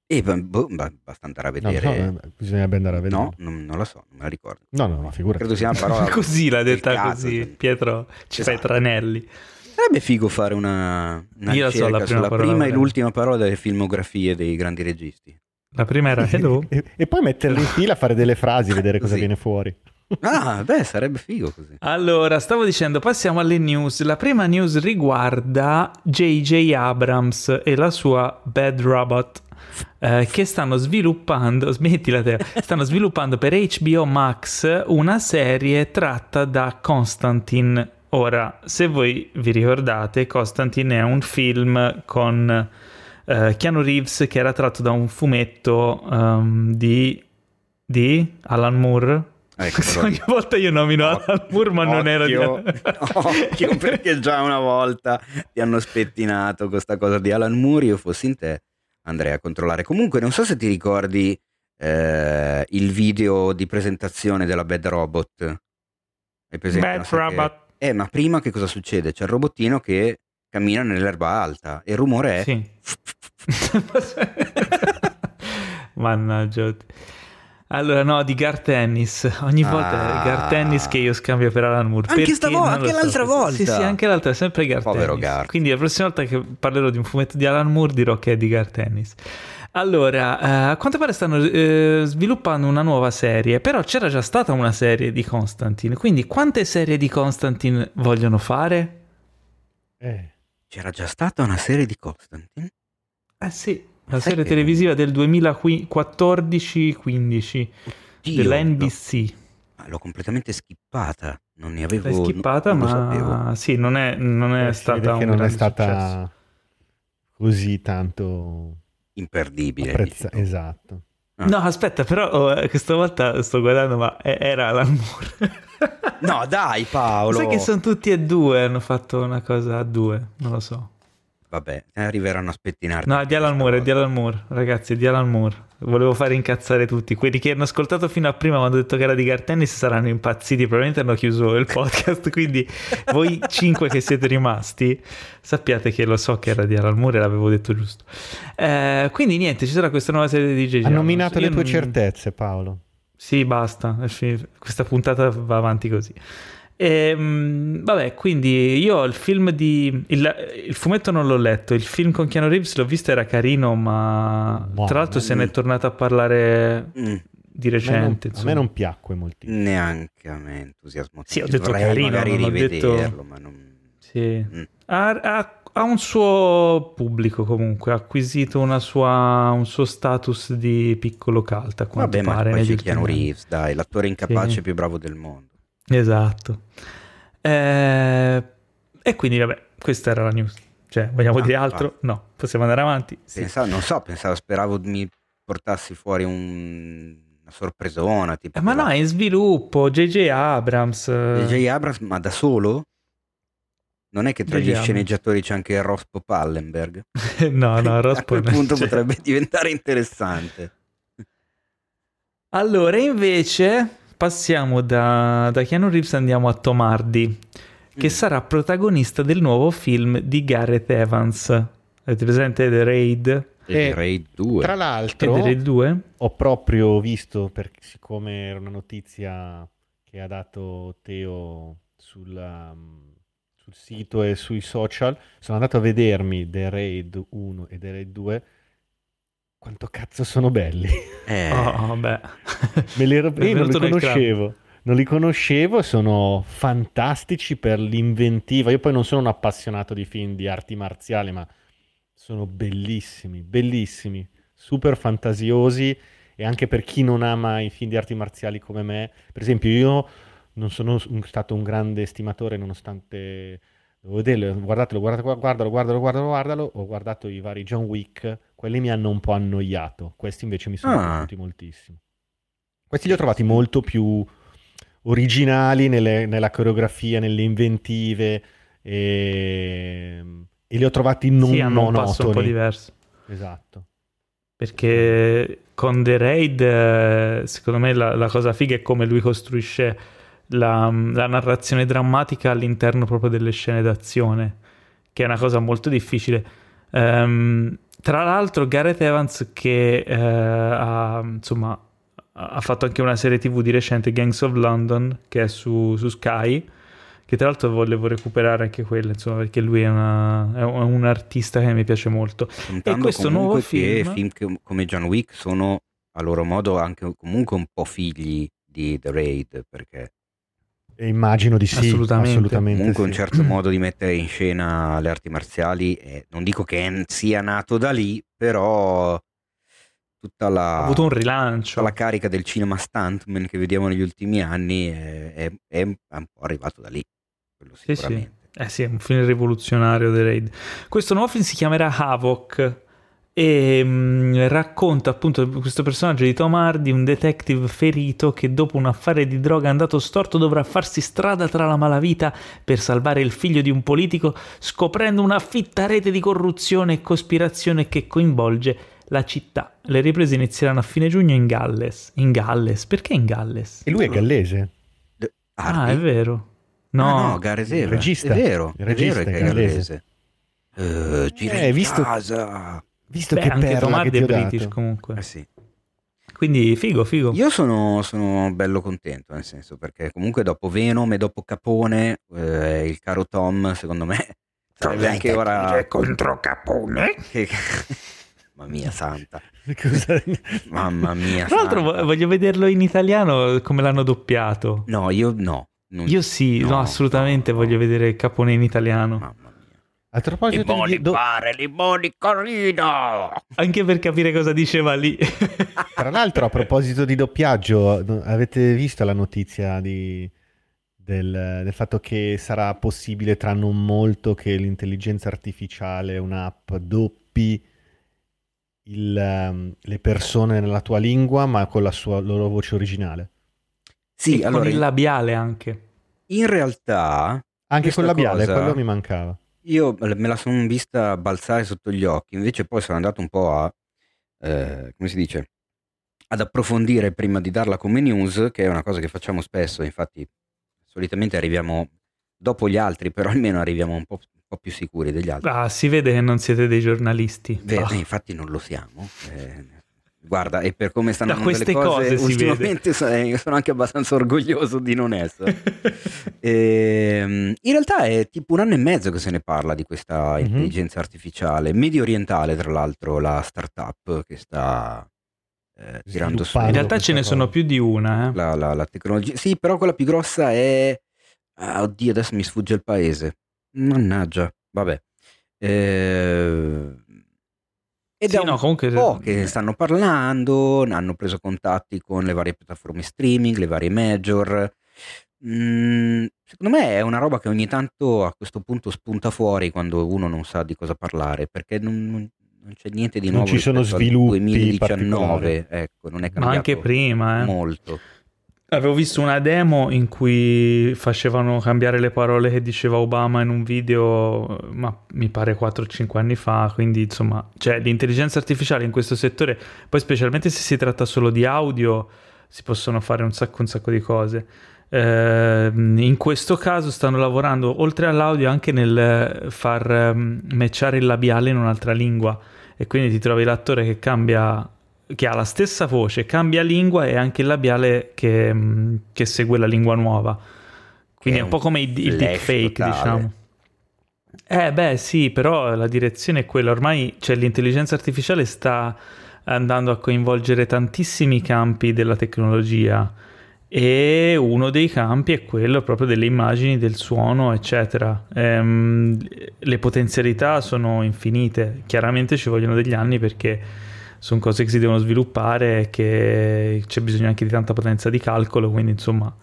E b- boh, ba- basta andare a No, vedere. no, bisognerebbe andare a vedere. No, non, non lo so, non me la ricordo. no, no, no figurati. Credo sia una parola. così l'ha detta cazzo, così. cioè. Pietro ci fai Esatto. tranelli. Sarebbe figo fare una, una Io la so, la prima sulla parola, prima e l'ultima parola delle filmografie dei grandi registi. La prima era hello. E, e poi metterli in fila, fare delle frasi vedere cosa viene fuori. Ah, beh, sarebbe figo così. Allora, stavo dicendo, passiamo alle news. La prima news riguarda J.J. Abrams e la sua Bad Robot. eh, che stanno sviluppando, smettila te, stanno sviluppando per HBO Max una serie tratta da Constantine. Ora, se voi vi ricordate, Constantine è un film con eh, Keanu Reeves che era tratto da un fumetto ehm, di, di Alan Moore. Ecco, Ogni volta io nomino Alan Moore, ma non era di Occhio, occhio, perché già una volta ti hanno spettinato questa cosa di Alan Moore. Io fossi in te, andrei a controllare. Comunque, non so se ti ricordi eh, il video di presentazione della Bad Robot. Presente? Bad sai che- Robot. Eh, ma prima che cosa succede? C'è il robottino che cammina nell'erba alta e il rumore è... Sì. Mannaggia. Allora, no, di Gar Tennis. Ogni volta è Gar Ah. Tennis che io scambio per Alan Moore. Anche lo anche l'altra volta. Sì, sì, anche l'altra, è sempre Gar Povero Tennis. Gar. Quindi la prossima volta che parlerò di un fumetto di Alan Moore dirò che è di Gar Tennis. Allora, eh, a quanto pare stanno eh, sviluppando una nuova serie, però c'era già stata una serie di Constantine, quindi quante serie di Constantine vogliono fare? Eh. C'era già stata una serie di Constantine? Eh sì, la sai serie che- televisiva del 2014-15 Dio, della no. NBC. Ah, L'ho completamente skippata. Non ne avevo... L'hai skippata, non sapevo. ma sì, non è, non è stata un che non è stata successo. così tanto Imperdibile. apprezza-. Esatto. Ah. No, aspetta, però oh, eh, questa volta sto guardando, ma è- era Alan Moore. No, dai Paolo. Sai che sono tutti e due, hanno fatto una cosa a due, non lo so. Vabbè, arriveranno a spettinarti. No, è di Alan Moore, è di Alan Moore, ragazzi, è di Alan Moore. Volevo fare incazzare tutti. Quelli che hanno ascoltato fino a prima quando ho detto che era di Gar Tennis saranno impazziti, probabilmente hanno chiuso il podcast, quindi voi cinque che siete rimasti sappiate che lo so che era di Alan Moore e l'avevo detto giusto. Eh, quindi niente, ci sarà questa nuova serie di JJ. Ha nominato le tue non- certezze, Paolo. Sì, basta, questa puntata va avanti così. Ehm, vabbè, quindi io ho il film di... Il, il fumetto non l'ho letto, il film con Keanu Reeves l'ho visto, era carino, ma Ma- tra l'altro se ne è tornato a parlare Mm, di A me, non, recente. a me non piacque moltissimo. neanche a me entusiasmo. Sì, ho detto Vorrei carino, magari non rivederlo, detto- ma non... Sì. Mm. Ha, ha- ha un suo pubblico comunque, ha acquisito una sua, un suo status di piccolo cult, a quanto Vabbè, ma pare. poi c'è Keanu. Reeves, dai, l'attore incapace Sì. più bravo del mondo. Esatto. Eh, e quindi, vabbè, questa era la news. Cioè, vogliamo Ah, dire altro? No, possiamo andare avanti. Sì. Pensavo- non so, pensavo, speravo mi portassi fuori un una sorpresona. Tipo Eh, ma no, è in sviluppo, JJ Abrams. eh, J.J. Abrams, ma da solo? Non è che tra gli sceneggiatori c'è anche Rospo Pallenberg? no, no, A Rospo quel non punto c'è. potrebbe diventare interessante. Allora, invece, passiamo da, da Keanu Reeves e andiamo a Tom Hardy, che Mm. sarà protagonista del nuovo film di Gareth Evans. Avete presente The Raid? E Eh, Raid 2. Tra l'altro, The Raid 2? ho proprio visto, perché siccome era una notizia che ha dato Teo sulla- sul sito e sui social, sono andato a vedermi The Raid 1 e The Raid 2. Quanto cazzo sono belli! Eh, Oh, beh. Me li ero- io non li conoscevo. Non li conoscevo, sono fantastici per l'inventiva. Io poi non sono un appassionato di film di arti marziali, ma sono bellissimi, bellissimi, super fantasiosi e anche per chi non ama i film di arti marziali come me. Per esempio, io non sono stato un grande estimatore nonostante devo vederlo, guardatelo, guardatelo, guardalo, guardalo, guardalo, guardalo. Ho guardato i vari John Wick, quelli mi hanno un po' annoiato, questi invece mi sono Ah. piaciuti moltissimo. Questi li ho trovati molto più originali nelle- nella coreografia, nelle inventive e, e li ho trovati non sì, hanno un passo un po' monotoni. diverso. Esatto. Perché con The Raid, eh, secondo me, la, la cosa figa è come lui costruisce la, la narrazione drammatica all'interno proprio delle scene d'azione, che è una cosa molto difficile. Ehm, tra l'altro, Gareth Evans, che eh, ha, insomma, ha fatto anche una serie TV di recente, Gangs of London, che è su, su Sky, che tra l'altro volevo recuperare anche quella, insomma, perché lui è, una- è un, artista che mi piace molto. contando questo comunque nuovo film- film che- come John Wick sono a loro modo anche comunque un po' figli di The Raid, perché E immagino di sì, Assolutamente. assolutamente. comunque un sì. certo modo di mettere in scena le arti marziali, eh, non dico che sia nato da lì, però tutta la... Ha avuto un tutta rilancio. la carica del cinema stuntman che vediamo negli ultimi anni è, è- è un po' arrivato da lì, quello Sì, sì. sicuramente. Eh sì, è un film rivoluzionario The Raid. Questo nuovo film si chiamerà Havoc e mm, racconta appunto questo personaggio di Tom Hardy, un detective ferito che dopo un affare di droga andato storto dovrà farsi strada tra la malavita per salvare il figlio di un politico scoprendo una fitta rete di corruzione e cospirazione che coinvolge la città. Le riprese inizieranno a fine giugno in Galles. In Galles? Perché in Galles? E lui è gallese. Ah, Hardy? è vero. No, Ah, no, Evans. regista. È vero, Il è regista vero che è è gallese. gallese. Eh, gira Eh, in visto- casa. Visto Beh, che anche perla Tom che è British dato. comunque. Eh sì. Quindi figo, figo. Io sono, sono bello contento, nel senso, perché comunque dopo Venom e dopo Capone, eh, il caro Tom, secondo me, sarebbe anche ora... contro Capone. Che... Mamma mia santa, mamma mia Tra l'altro santa. voglio vederlo in italiano come l'hanno doppiato. No, io no. non- Io sì, no, no, assolutamente no, voglio vedere Capone in italiano. Mamma. A proposito Limoni di... do- pare, limoni corrido. Anche per capire cosa diceva lì. Tra l'altro, a proposito di doppiaggio, avete visto la notizia di- del, del fatto che sarà possibile tra non molto che l'intelligenza artificiale, un'app, doppi il, ehm, le persone nella tua lingua, ma con la sua loro voce originale? Sì, E allora, con il labiale anche. in realtà Anche con labiale, cosa- quello mi mancava. Io me la sono vista balzare sotto gli occhi, invece poi sono andato un po' a, eh, come si dice, ad approfondire prima di darla come news, che è una cosa che facciamo spesso, infatti solitamente arriviamo dopo gli altri, però almeno arriviamo un po', un po' più sicuri degli altri. Ah, si vede che non siete dei giornalisti. Beh, Ah. eh, infatti non lo siamo. eh, guarda, e per come stanno Da andando le queste cose, cose ultimamente so- eh, sono anche abbastanza orgoglioso di non essere. Ehm, in realtà è tipo un anno e mezzo che se ne parla di questa Mhm. intelligenza artificiale, medio orientale tra l'altro, la startup che sta eh, tirando su. In realtà ce ne sono cosa. più di una. eh. la, la- la tecnologia. Sì, però quella più grossa è... ah, oddio, adesso mi sfugge il paese. Mannaggia, vabbè. Eh, Ed Sì, è un no, comunque- po' che stanno parlando, hanno preso contatti con le varie piattaforme streaming, le varie major. Mm, secondo me è una roba che ogni tanto a questo punto spunta fuori quando uno non sa di cosa parlare, perché non, non- non c'è niente di Non nuovo ci sono sviluppi 2019, ecco, non è Ma cambiato anche prima, eh. molto. Avevo visto una demo in cui facevano cambiare le parole che diceva Obama in un video, ma mi pare 4-5 anni fa, quindi insomma, cioè l'intelligenza artificiale in questo settore, poi specialmente se si tratta solo di audio, si possono fare un sacco, un sacco di cose. Eh, in questo caso stanno lavorando oltre all'audio anche nel far ehm, matchare il labiale in un'altra lingua e quindi ti trovi l'attore che cambia che ha la stessa voce, cambia lingua e anche il labiale che, mh, che segue la lingua nuova. Quindi è un po' come il, il deepfake, diciamo. Eh beh sì, però la direzione è quella. Ormai cioè, l'intelligenza artificiale sta andando a coinvolgere tantissimi campi della tecnologia e uno dei campi è quello proprio delle immagini, del suono, eccetera. Ehm, le potenzialità sono infinite. Chiaramente ci vogliono degli anni perché sono cose che si devono sviluppare e che c'è bisogno anche di tanta potenza di calcolo, quindi insomma...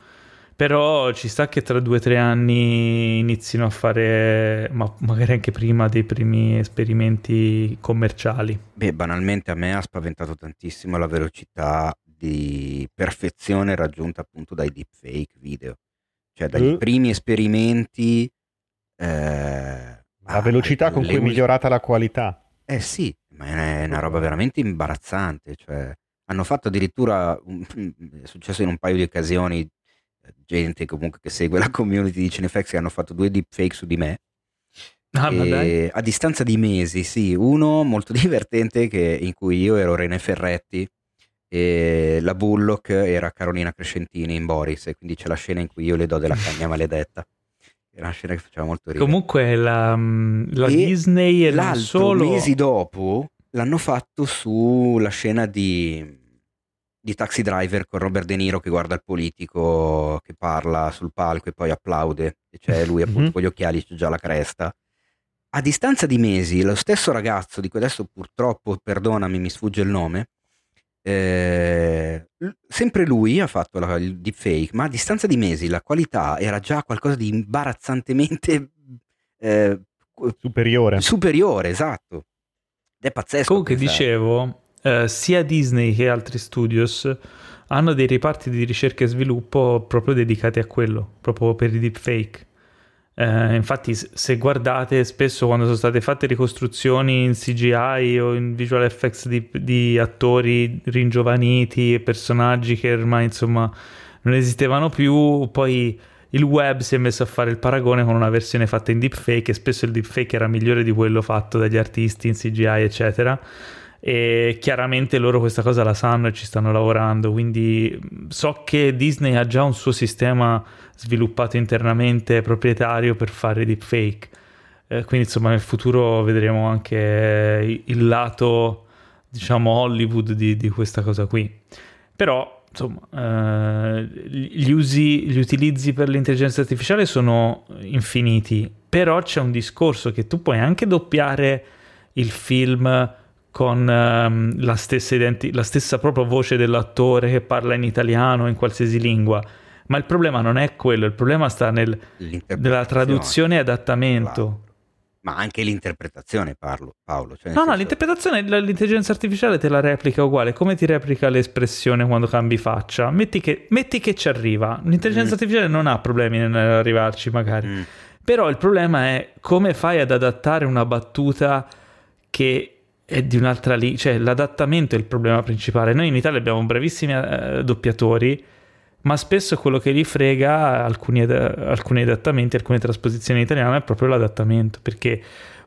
Però ci sta che tra due o tre anni inizino a fare, ma magari anche prima, dei primi esperimenti commerciali. Beh, banalmente a me ha spaventato tantissimo la velocità di perfezione raggiunta appunto dai deepfake video. Cioè dai Eh. primi esperimenti... eh, La velocità con cui è migliorata la qualità. Eh sì, ma è una roba veramente imbarazzante. Cioè, hanno fatto addirittura, un- è successo in un paio di occasioni, eh, gente comunque che segue la community di Cinefx che hanno fatto due deepfake su di me. Ah, ma E a distanza di mesi, sì, uno molto divertente che- in cui io ero René Ferretti e la Bullock era Carolina Crescentini in Boris e quindi c'è la scena in cui io le do della cagna maledetta. Era una scena che faceva molto ridere. Comunque la, la E Disney e L'altro, solo... mesi dopo, l'hanno fatto sulla scena di, di Taxi Driver con Robert De Niro che guarda il politico che parla sul palco e poi applaude. E c'è lui appunto Mhm. con gli occhiali, c'è già la cresta. A distanza di mesi, lo stesso ragazzo, di cui adesso purtroppo, perdonami, mi sfugge il nome, eh, sempre lui ha fatto la- il deepfake, ma a distanza di mesi la qualità era già qualcosa di imbarazzantemente eh, Superiore. superiore, esatto. Ed è pazzesco. Comunque pensare. dicevo, eh, sia Disney che altri studios hanno dei reparti di ricerca e sviluppo proprio dedicati a quello, proprio per i deepfake. Eh, infatti, se guardate spesso quando sono state fatte ricostruzioni in CGI o in visual effects di, di attori ringiovaniti e personaggi che ormai insomma non esistevano più, poi il web si è messo a fare il paragone con una versione fatta in deepfake e spesso il deepfake era migliore di quello fatto dagli artisti in CGI, eccetera. E chiaramente loro questa cosa la sanno e ci stanno lavorando. Quindi so che Disney ha già un suo sistema sviluppato internamente proprietario per fare deepfake. Eh, quindi, insomma, nel futuro vedremo anche il- il lato, diciamo, Hollywood di, di questa cosa qui. Però, insomma, eh, gli, usi, gli utilizzi per l'intelligenza artificiale sono infiniti. Però c'è un discorso che tu puoi anche doppiare il film con ehm, la, stessa identi- la stessa proprio voce dell'attore che parla in italiano o in qualsiasi lingua. Ma il problema non è quello, il problema sta nel, nella traduzione e adattamento. Ma anche l'interpretazione, parlo, Paolo. Cioè No, no, l'interpretazione, l'intelligenza artificiale te la replica uguale. Come ti replica l'espressione quando cambi faccia? Metti che, metti che ci arriva. L'intelligenza Mm. artificiale non ha problemi nell'arrivarci, magari. Mm. Però il problema è come fai ad adattare una battuta che è di un'altra lingua. Cioè, l'adattamento è il problema principale. Noi in Italia abbiamo bravissimi eh, doppiatori, ma spesso quello che li frega alcuni, ad- alcuni adattamenti, alcune trasposizioni in italiano è proprio l'adattamento. Perché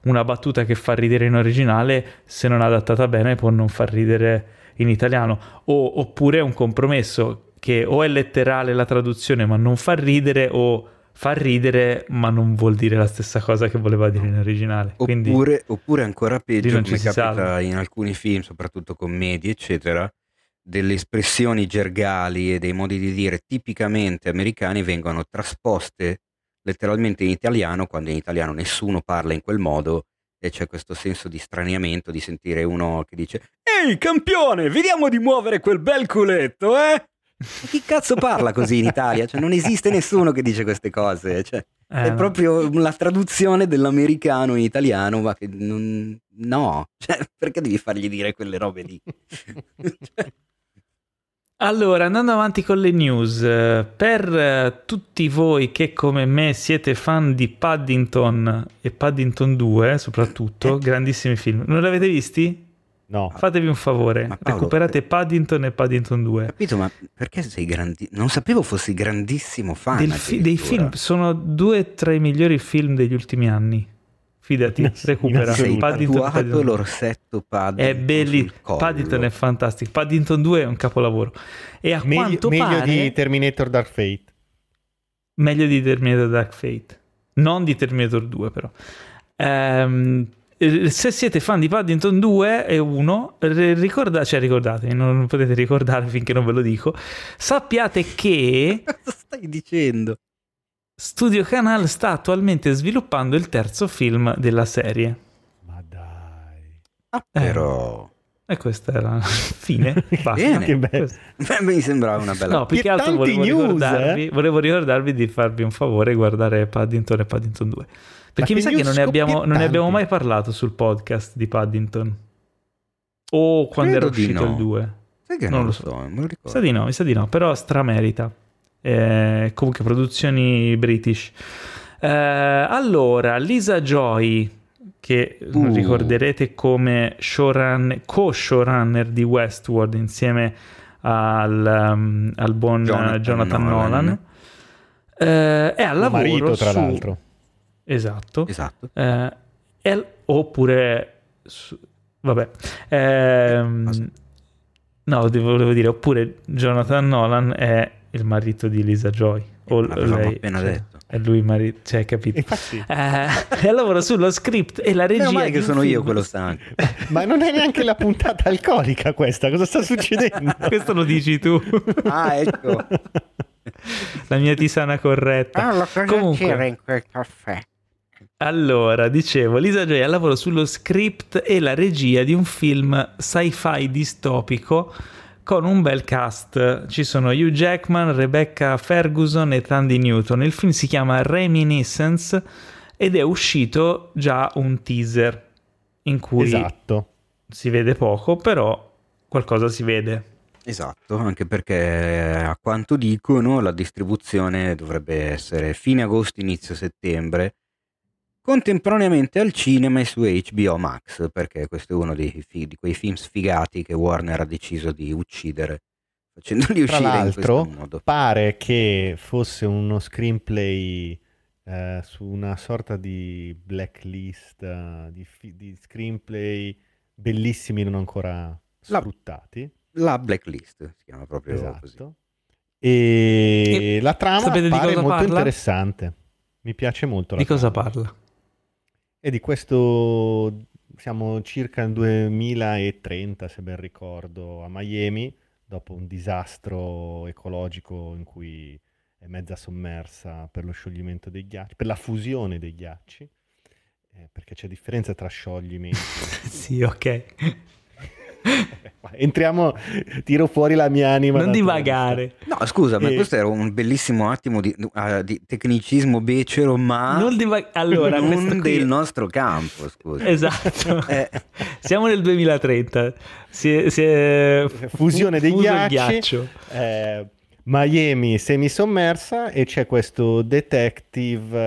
una battuta che fa ridere in originale, se non adattata bene, può non far ridere in italiano. O- oppure un compromesso che o è letterale la traduzione, ma non fa ridere, o fa ridere, ma non vuol dire la stessa cosa che voleva dire in originale. Quindi, Oppure, oppure ancora peggio, come capita salva. in alcuni film, soprattutto commedie, eccetera, delle espressioni gergali e dei modi di dire tipicamente americani vengono trasposte letteralmente in italiano, quando in italiano nessuno parla in quel modo e c'è questo senso di straniamento di sentire uno che dice Ehi campione, vediamo di muovere quel bel culetto, eh? Ma chi cazzo parla così in Italia? Cioè, non esiste nessuno che dice queste cose. Cioè, Eh, è no. proprio la traduzione dell'americano in italiano, ma che non... No, cioè, perché devi fargli dire quelle robe lì? Allora, andando avanti con le news, eh, per eh, tutti voi che come me siete fan di Paddington e Paddington 2, soprattutto, grandissimi film, non li avete visti? No, Fatevi un favore, Ma Paolo, recuperate Paddington e Paddington 2. capito, ma perché sei grandi... Non sapevo fossi grandissimo fan. Del fi- dei film, sono due tra i migliori film degli ultimi anni. Fidati, In- recupera Sei. Paddington, Paddington. l'orsetto Paddington È belli, sul collo. Paddington è fantastico. Paddington 2 è un capolavoro. E a meglio, quanto meglio pare di Terminator Dark Fate. meglio di Terminator Dark Fate. Non di Terminator 2 però. Ehm, eh, se siete fan di Paddington 2 e 1, ricorda- cioè ricordatevi, non potete ricordare finché non ve lo dico, sappiate che Cosa stai dicendo? Studio Canal sta attualmente sviluppando il terzo film della serie. Ma dai. Ah, Eh. però... E questa era la fine. Basta. Bene. Beh, mi sembrava una bella... No, più Che altro volevo news, ricordarvi, eh? volevo ricordarvi di farvi un favore e guardare Paddington e Paddington 2. Perché mi sa che non ne, abbiamo, non ne abbiamo mai parlato sul podcast di Paddington. O quando Credo era uscito no. il 2. Sai che non non, lo so. so, non lo Mi ricordo. sa di no, mi sa di no, però stramerita. Eh, comunque produzioni british. Eh, allora, Lisa Joy, che Uh. ricorderete come showrun- co-showrunner di Westworld insieme al, um, al buon Jonathan Jonathan, Nolan. Nolan, eh, è al lavoro marito, tra su- l'altro. Esatto. Esatto. Eh, è- oppure su- vabbè ehm, no devo- volevo dire oppure Jonathan Nolan è il marito di Lisa Joy o L'avevamo lei appena cioè, detto. è lui il marito cioè capito Infatti, eh, e lavora sullo script e la regia Meno male di che sono film- io quello stanco. ma non è neanche la puntata alcolica questa, cosa sta succedendo? questo lo dici tu Ah, ecco. la mia tisana corretta Paolo, cosa Comunque. c'era in quel caffè? Allora, dicevo, Lisa Joy ha lavoro sullo script e la regia di un film sci-fi distopico con un bel cast. Ci sono Hugh Jackman, Rebecca Ferguson e Tandy Newton. Il film si chiama Reminiscence ed è uscito già un teaser in cui Esatto. si vede poco, però qualcosa si vede. Esatto, anche perché a quanto dicono la distribuzione dovrebbe essere fine agosto, inizio settembre, contemporaneamente al cinema e su HBO Max, perché questo è uno dei di quei film sfigati che Warner ha deciso di uccidere, facendoli Tra uscire in l'altro, questo modo. pare che fosse uno screenplay eh, su una sorta di blacklist eh, di, fi- di screenplay bellissimi non ancora La- sfruttati. La blacklist si chiama proprio così. Esatto. E, E la trama pare cosa molto parla? interessante. Mi piace molto la Di cosa trama. parla? E di questo siamo circa nel 2030, se ben ricordo, a Miami, dopo un disastro ecologico in cui è mezza sommersa per lo scioglimento dei ghiacci, per la fusione dei ghiacci, eh, perché c'è differenza tra scioglimento. sì, ok. Entriamo, tiro fuori la mia anima. Non divagare. No, scusa, ma E- questo era un bellissimo attimo di, ah, di tecnicismo becero, ma Non diva- allora, non qui- del nostro campo, scusa. Esatto. Eh. Siamo nel 2030. Si è, si è Fusione dei ghiacci. ghiaccio. eh, Miami semisommersa e c'è questo detective,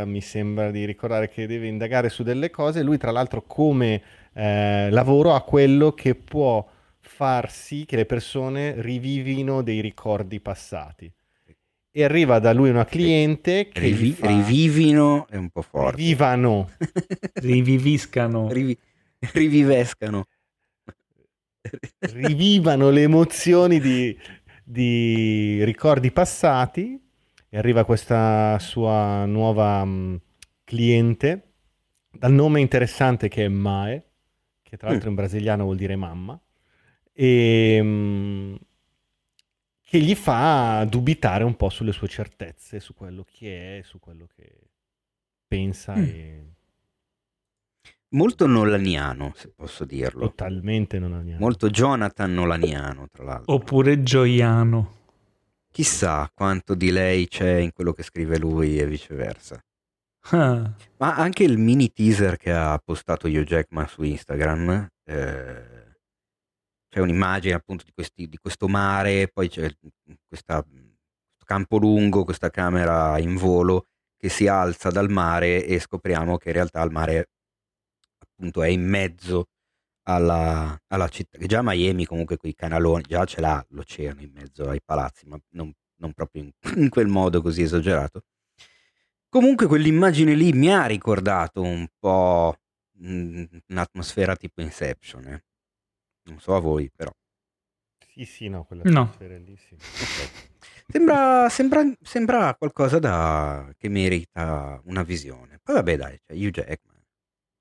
eh, mi sembra di ricordare che deve indagare su delle cose. Lui, tra l'altro, come eh, lavoro ha quello che può far sì che le persone rivivino dei ricordi passati. E arriva da lui una cliente che Rivi- gli fa- rivivino è un po' forte. rivivano Riviviscano. Rivi- rivivescano. rivivano le emozioni di, di ricordi passati e arriva questa sua nuova mh, cliente dal nome interessante che è Mae, che tra l'altro in brasiliano vuol dire mamma, e mh, che gli fa dubitare un po' sulle sue certezze, su quello che è, su quello che pensa Mm. e Molto nolaniano, se posso dirlo. totalmente niente. Molto Jonathan nolaniano, tra l'altro. Oppure Gioiano. chissà quanto di lei c'è in quello che scrive lui e viceversa. Ah, Ma anche il mini teaser che ha postato Hugh Jackman su Instagram, eh, c'è un'immagine appunto di, questi- di questo mare, poi c'è questa- questo campo lungo, questa camera in volo che si alza dal mare e scopriamo che in realtà il mare appunto è in mezzo alla, alla città, che già Miami comunque quei canaloni, già ce l'ha l'oceano in mezzo ai palazzi, ma non, non proprio in, in quel modo così esagerato. Comunque quell'immagine lì mi ha ricordato un po' mm, un'atmosfera tipo Inception, eh. non so a voi però. Sì, sì, no, quella No. atmosfera lì, sì. Sembra, sembra, sembra qualcosa da, che merita una visione. Poi vabbè dai, c'è Hugh Jackman,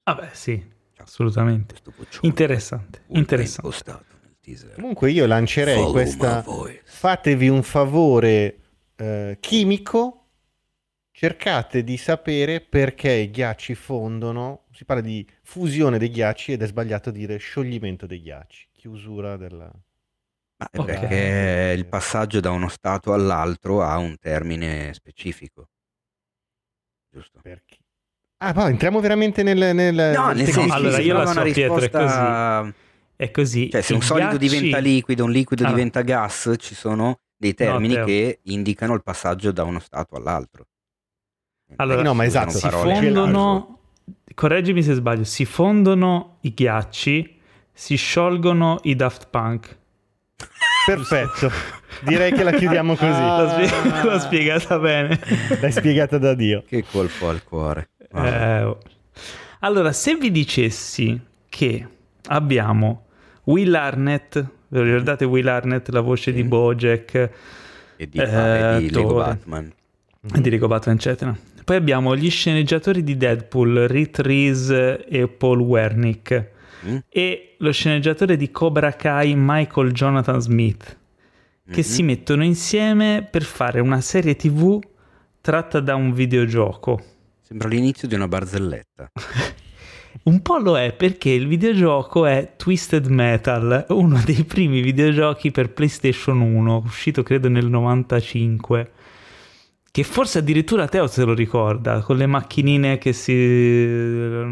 vabbè, sì, assolutamente. questo poccione, Interessante, ultra interessante. impostato nel teaser. Comunque io lancerei Follow questa... Fatevi un favore eh, chimico, cercate di sapere perché i ghiacci fondono. Si parla di fusione dei ghiacci ed è sbagliato dire scioglimento dei ghiacci, chiusura della... Ma è Ok. perché il passaggio da uno stato all'altro ha un termine specifico. Giusto? Perché? Ah, ma entriamo veramente nel... nel No, nel senso allora che io la una so, Pietro, è risposta... È così. Cioè, se i un solido ghiacci- diventa liquido, un liquido Allora. diventa gas, ci sono dei termini Teo. che indicano il passaggio da uno stato all'altro. Allora, No, ma esatto, si parole fondono, correggimi se sbaglio, si fondono i ghiacci, si sciolgono i Daft Punk. Perfetto. Direi che la chiudiamo così. L'ho, spie- l'ho spiegata bene. L'hai spiegata da Dio. Che colpo al cuore. Vabbè. Eh, oh. Allora, se vi dicessi che abbiamo Will Arnett, ve lo ricordate Will Arnett, la voce di Sì. Bojack, e di, eh, e di Lego. Batman. di Rico Batman, eccetera. Poi abbiamo gli sceneggiatori di Deadpool, Reed Reese e Paul Wernick. Mm? e lo sceneggiatore di Cobra Kai Michael Jonathan Smith che Mhm. si mettono insieme per fare una serie tv tratta da un videogioco. Sembra l'inizio di una barzelletta. Un po' lo è perché il videogioco è Twisted Metal, uno dei primi videogiochi per PlayStation 1, uscito credo nel 95. Che forse addirittura Teo se lo ricorda, con le macchinine che si.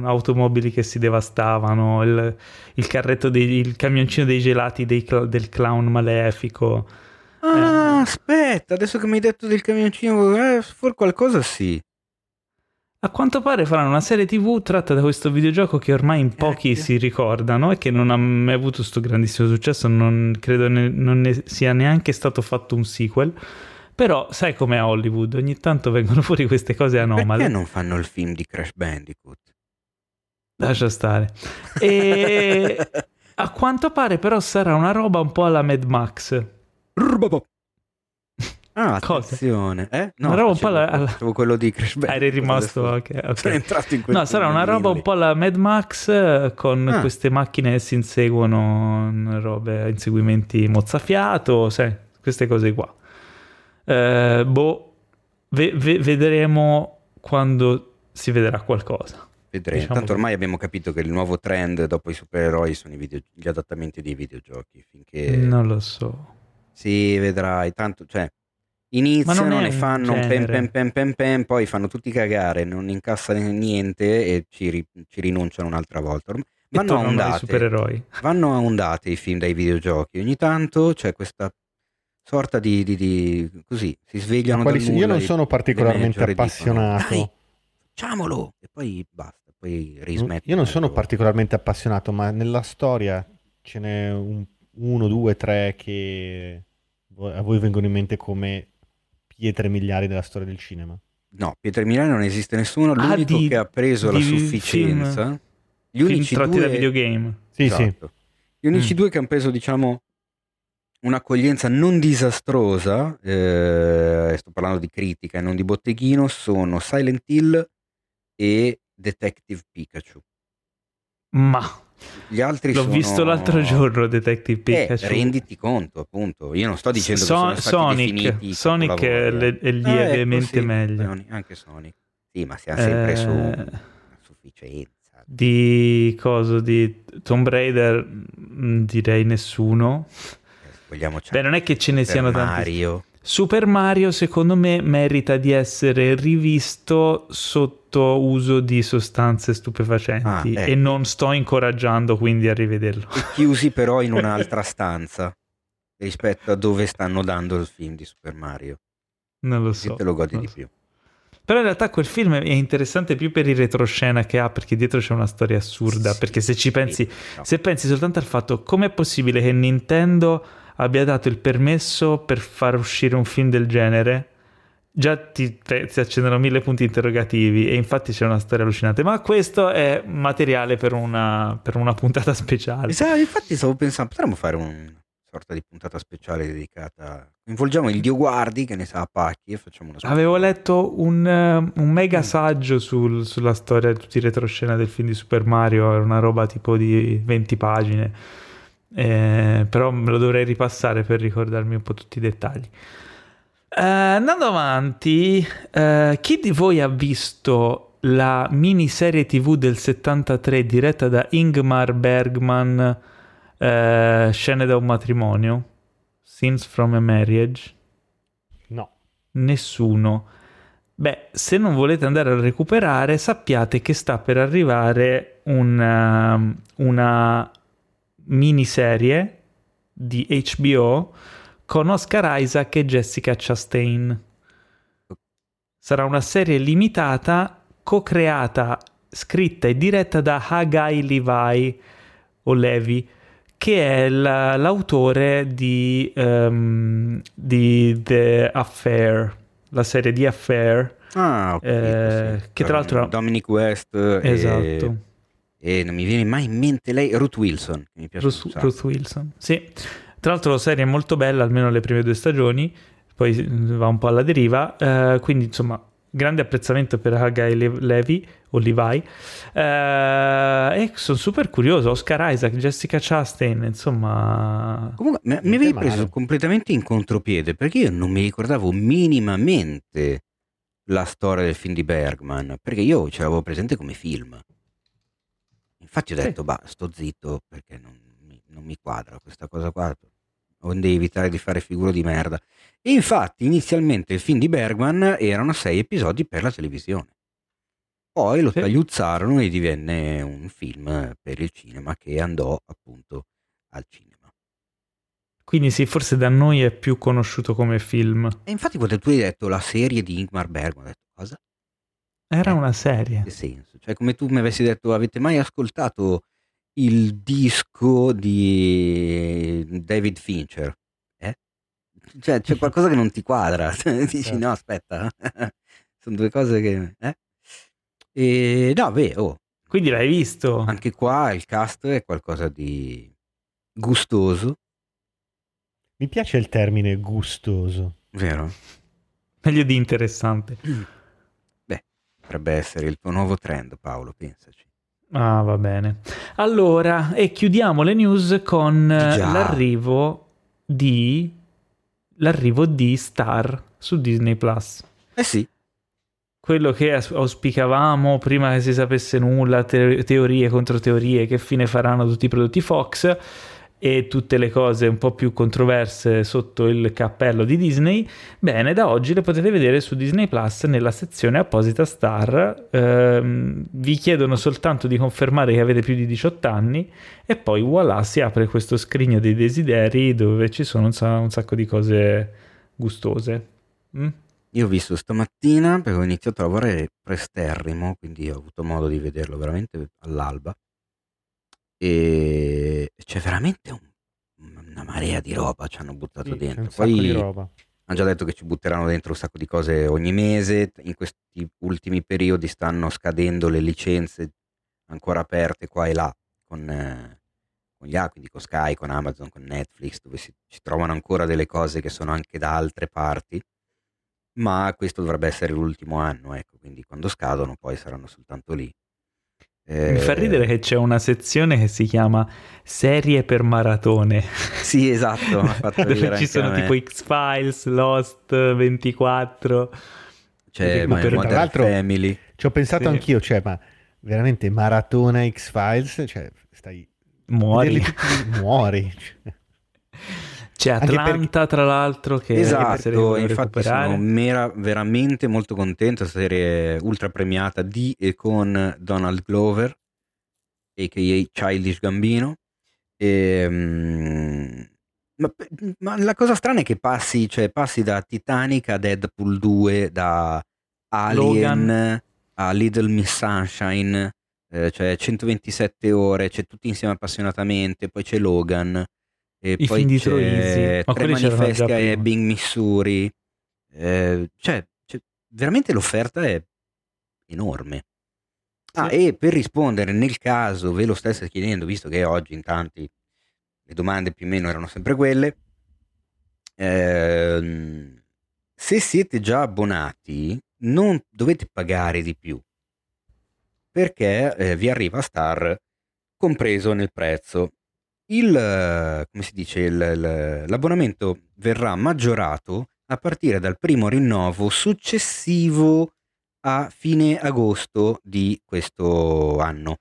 automobili che si devastavano, il, il carretto dei, il camioncino dei gelati dei del clown malefico. Ah, Eh. aspetta, adesso che mi hai detto del camioncino, eh, for qualcosa sì. A quanto pare faranno una serie TV tratta da questo videogioco che ormai in pochi Ecco. si ricordano e che non ha mai avuto questo grandissimo successo, non credo ne- non ne sia neanche stato fatto un sequel. Però sai com'è Hollywood, ogni tanto vengono fuori queste cose anomale. Perché non fanno il film di Crash Bandicoot? Lascia stare. E a quanto pare però sarà una roba un po' alla Mad Max. Ah, Cosa? attenzione. Eh? No, Una roba un po' alla- alla- quello di Crash Bandicoot. Eri rimasto... ok. Sono entrato in quel No, sarà una roba lì. un po' alla Mad Max eh, con Ah. queste macchine che si inseguono, n- robe, inseguimenti mozzafiato, sai, queste cose qua. Eh, boh, ve- ve- vedremo quando si vedrà qualcosa. Vedremo. diciamo Tanto ormai abbiamo capito che il nuovo trend dopo i supereroi sono i video- gli adattamenti dei videogiochi. Finché Non lo so. si vedrai, tanto, cioè, iniziano, non ne fanno un pem genere. pem pem pem pem, poi fanno tutti cagare, non incassano niente e ci, ri- ci rinunciano un'altra volta. Vanno a ondate. vanno a ondate i film dai videogiochi. Ogni tanto c'è questa sorta di, di- di- così si svegliano Quali- dal io non sono particolarmente dicono, appassionato. Dai, facciamolo e poi basta, poi rismettono. Io non sono ecco. particolarmente appassionato, ma nella storia ce n'è un- uno, due, tre che a voi vengono in mente come pietre miliari della storia del cinema. No, Pietro Milano non esiste nessuno, Ah, l'unico di- che ha preso la sufficienza. Gli Film unici tratti due da videogame. Sì, sì. Esatto. Gli unici Mm. due che hanno preso, diciamo, un'accoglienza non disastrosa, eh, sto parlando di critica e non di botteghino, sono Silent Hill e Detective Pikachu. Ma Gli altri l'ho sono... visto l'altro giorno, Detective Eh, Pikachu. renditi conto, appunto. Io non sto dicendo So- che sono Sonic, Sonic è, le- è eh. lievemente Ah, ecco, sì, meglio. Anche Sonic. Sì, ma siamo sempre Eh, su una sufficienza. Di cosa? Di Tomb Raider mm, direi nessuno. Vogliamo Beh, non è che ce ne per siano tanti. Mario. Super Mario secondo me merita di essere rivisto sotto uso di sostanze stupefacenti Ah, ecco. e non sto incoraggiando quindi a rivederlo. E chiusi però in un'altra stanza rispetto a dove stanno dando il film di Super Mario. Non lo so. te lo godi di so. più. Però in realtà quel film è interessante più per il retroscena che ha, perché dietro c'è una storia assurda. Sì, perché se ci pensi, no. se pensi soltanto al fatto com'è possibile che Nintendo abbia dato il permesso per far uscire un film del genere, già ti, si accendono mille punti interrogativi. E infatti c'è una storia allucinante. Ma questo è materiale per una, per una puntata speciale. Esatto, infatti stavo pensando, potremmo fare una sorta di puntata speciale dedicata. Coinvolgiamo il Dio Guardi che ne sa a pacchi e facciamo una Avevo letto un, eh, un mega Mm. saggio sul- sulla storia di tutti i retroscena del film di Super Mario, era una roba tipo di 20 pagine, Eh, però me lo dovrei ripassare per ricordarmi un po' tutti i dettagli. Eh, andando avanti, eh, chi di voi ha visto la miniserie TV del 73 diretta da Ingmar Bergman, eh, Scene da un matrimonio? Scenes from a Marriage? No. Nessuno. Beh, se non volete andare a recuperare, sappiate che sta per arrivare una, una miniserie di HBO con Oscar Isaac e Jessica Chastain. Sarà una serie limitata, co-creata, scritta e diretta da Hagai Levi o Levi, che è la- l'autore di, ehm, di The Affair, la serie di Affair. Ah, capito, Eh, sì. che tra l'altro- Dominic West Esatto. e, non mi viene mai in mente lei, Ruth Wilson, mi piace Ruth. Ruth Wilson. Sì. Tra l'altro la serie è molto bella, almeno le prime due stagioni, poi va un po' alla deriva, eh, quindi insomma grande apprezzamento per Hagai Le- Levi o Levi Eh, e sono super curioso, Oscar Isaac, Jessica Chastain, insomma... Comunque mi, mi avevi male. preso completamente in contropiede perché io non mi ricordavo minimamente la storia del film di Bergman, perché io ce l'avevo presente come film. Infatti ho Sì. detto, bah, sto zitto perché non mi, non mi quadra questa cosa qua, onde evitare di fare figure di merda. E infatti inizialmente il film di Bergman erano sei episodi per la televisione. Poi lo Sì. tagliuzzarono e divenne un film per il cinema che andò appunto al cinema. Quindi sì, forse da noi è più conosciuto come film. E infatti quando tu hai detto la serie di Ingmar Bergman, ho detto cosa? Era Eh. una serie. Che senso? Cioè come tu mi avessi detto avete mai ascoltato il disco di David Fincher? Eh? Cioè c'è qualcosa che non ti quadra. Dici Certo. no aspetta, sono due cose che... Eh? E no, beh, oh, Quindi l'hai visto? anche qua il cast è qualcosa di gustoso, Mi piace il termine gustoso. vero? Meglio di interessante. Potrebbe essere il tuo nuovo trend Paolo, pensaci. Ah, va bene. Allora, e chiudiamo le news con eh, Già. l'arrivo di l'arrivo di Star su Disney Plus. Eh sì, Quello che auspicavamo prima che si sapesse nulla, te- teorie contro teorie, che fine faranno tutti i prodotti Fox e tutte le cose un po' più controverse sotto il cappello di Disney. Bene, da oggi le potete vedere su Disney Plus nella sezione apposita Star. Ehm, vi chiedono soltanto di confermare che avete più di 18 anni e poi voilà, si apre questo scrigno dei desideri dove ci sono un, sa- un sacco di cose gustose. Mm? Io ho visto stamattina perché ho iniziato a lavorare presterrimo, quindi ho avuto modo di vederlo veramente all'alba. E c'è veramente un- una marea di roba ci hanno buttato Sì, c'è dentro. un sacco di Poi roba. hanno già detto che ci butteranno dentro un sacco di cose ogni mese. In questi ultimi periodi stanno scadendo le licenze ancora aperte qua e là con, eh, con gli altri, quindi con Sky, con Amazon, con Netflix, dove si, si trovano ancora delle cose che sono anche da altre parti. Ma questo dovrebbe essere l'ultimo anno, ecco, quindi quando scadono poi saranno soltanto lì. Mi fa Eh, ridere che c'è una sezione che si chiama Serie per maratone, Sì, esatto, dove ci sono tipo X-Files, Lost, 24. C'è Ma per- tra Modern l'altro- Family. Ci ho pensato Sì. anch'io, cioè, ma veramente maratona X-Files, cioè, stai... Muori. tutti- muori. C'è Atlanta, tra l'altro, che esatto, infatti sono mera- veramente molto contento, questa serie ultra premiata di e con Donald Glover, a.k.a. Childish Gambino. Ehm, ma, ma la cosa strana è che passi, cioè, passi da Titanic a Deadpool 2, da Alien Logan. a Little Miss Sunshine, eh, cioè 127 ore, c'è tutti insieme appassionatamente, poi c'è Logan, e I poi film di Troisi. Ma Tre quelli c'erano manifesti già a prima. Ebbing, Missouri, eh, cioè, cioè, veramente l'offerta è enorme. Ah, Sì. e per rispondere nel caso ve lo stesse chiedendo, visto che oggi in tanti le domande più o meno erano sempre quelle, ehm, se siete già abbonati non dovete pagare di più perché eh, vi arriva Star compreso nel prezzo. Il, come si dice, il- l'abbonamento verrà maggiorato a partire dal primo rinnovo successivo a fine agosto di questo anno.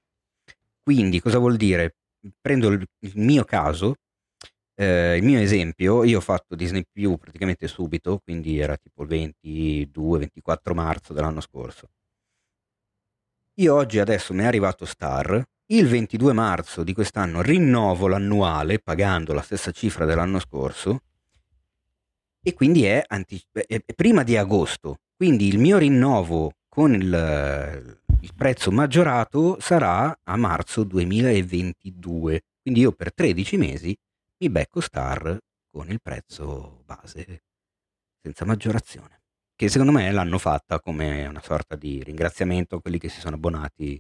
Quindi cosa vuol dire? Prendo il, il mio caso, eh, il mio esempio, io ho fatto Disney Più praticamente subito, quindi era tipo il 22-24 marzo dell'anno scorso. Io oggi adesso mi è arrivato Star, il 22 marzo di quest'anno rinnovo l'annuale pagando la stessa cifra dell'anno scorso e quindi è, anti- è- è prima di agosto. Quindi il mio rinnovo con il, il prezzo maggiorato sarà a marzo 2022. Quindi io per 13 mesi mi becco Star con il prezzo base senza maggiorazione. Che secondo me l'hanno fatta come una sorta di ringraziamento a quelli che si sono abbonati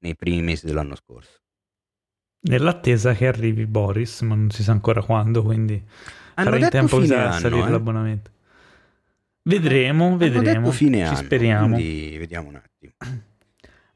nei primi mesi dell'anno scorso. Nell'attesa che arrivi Boris, ma non si sa ancora quando, quindi Hanno farà in tempo a anno, salire eh. l'abbonamento. Vedremo, vedremo. Ci anno, speriamo. vediamo un attimo.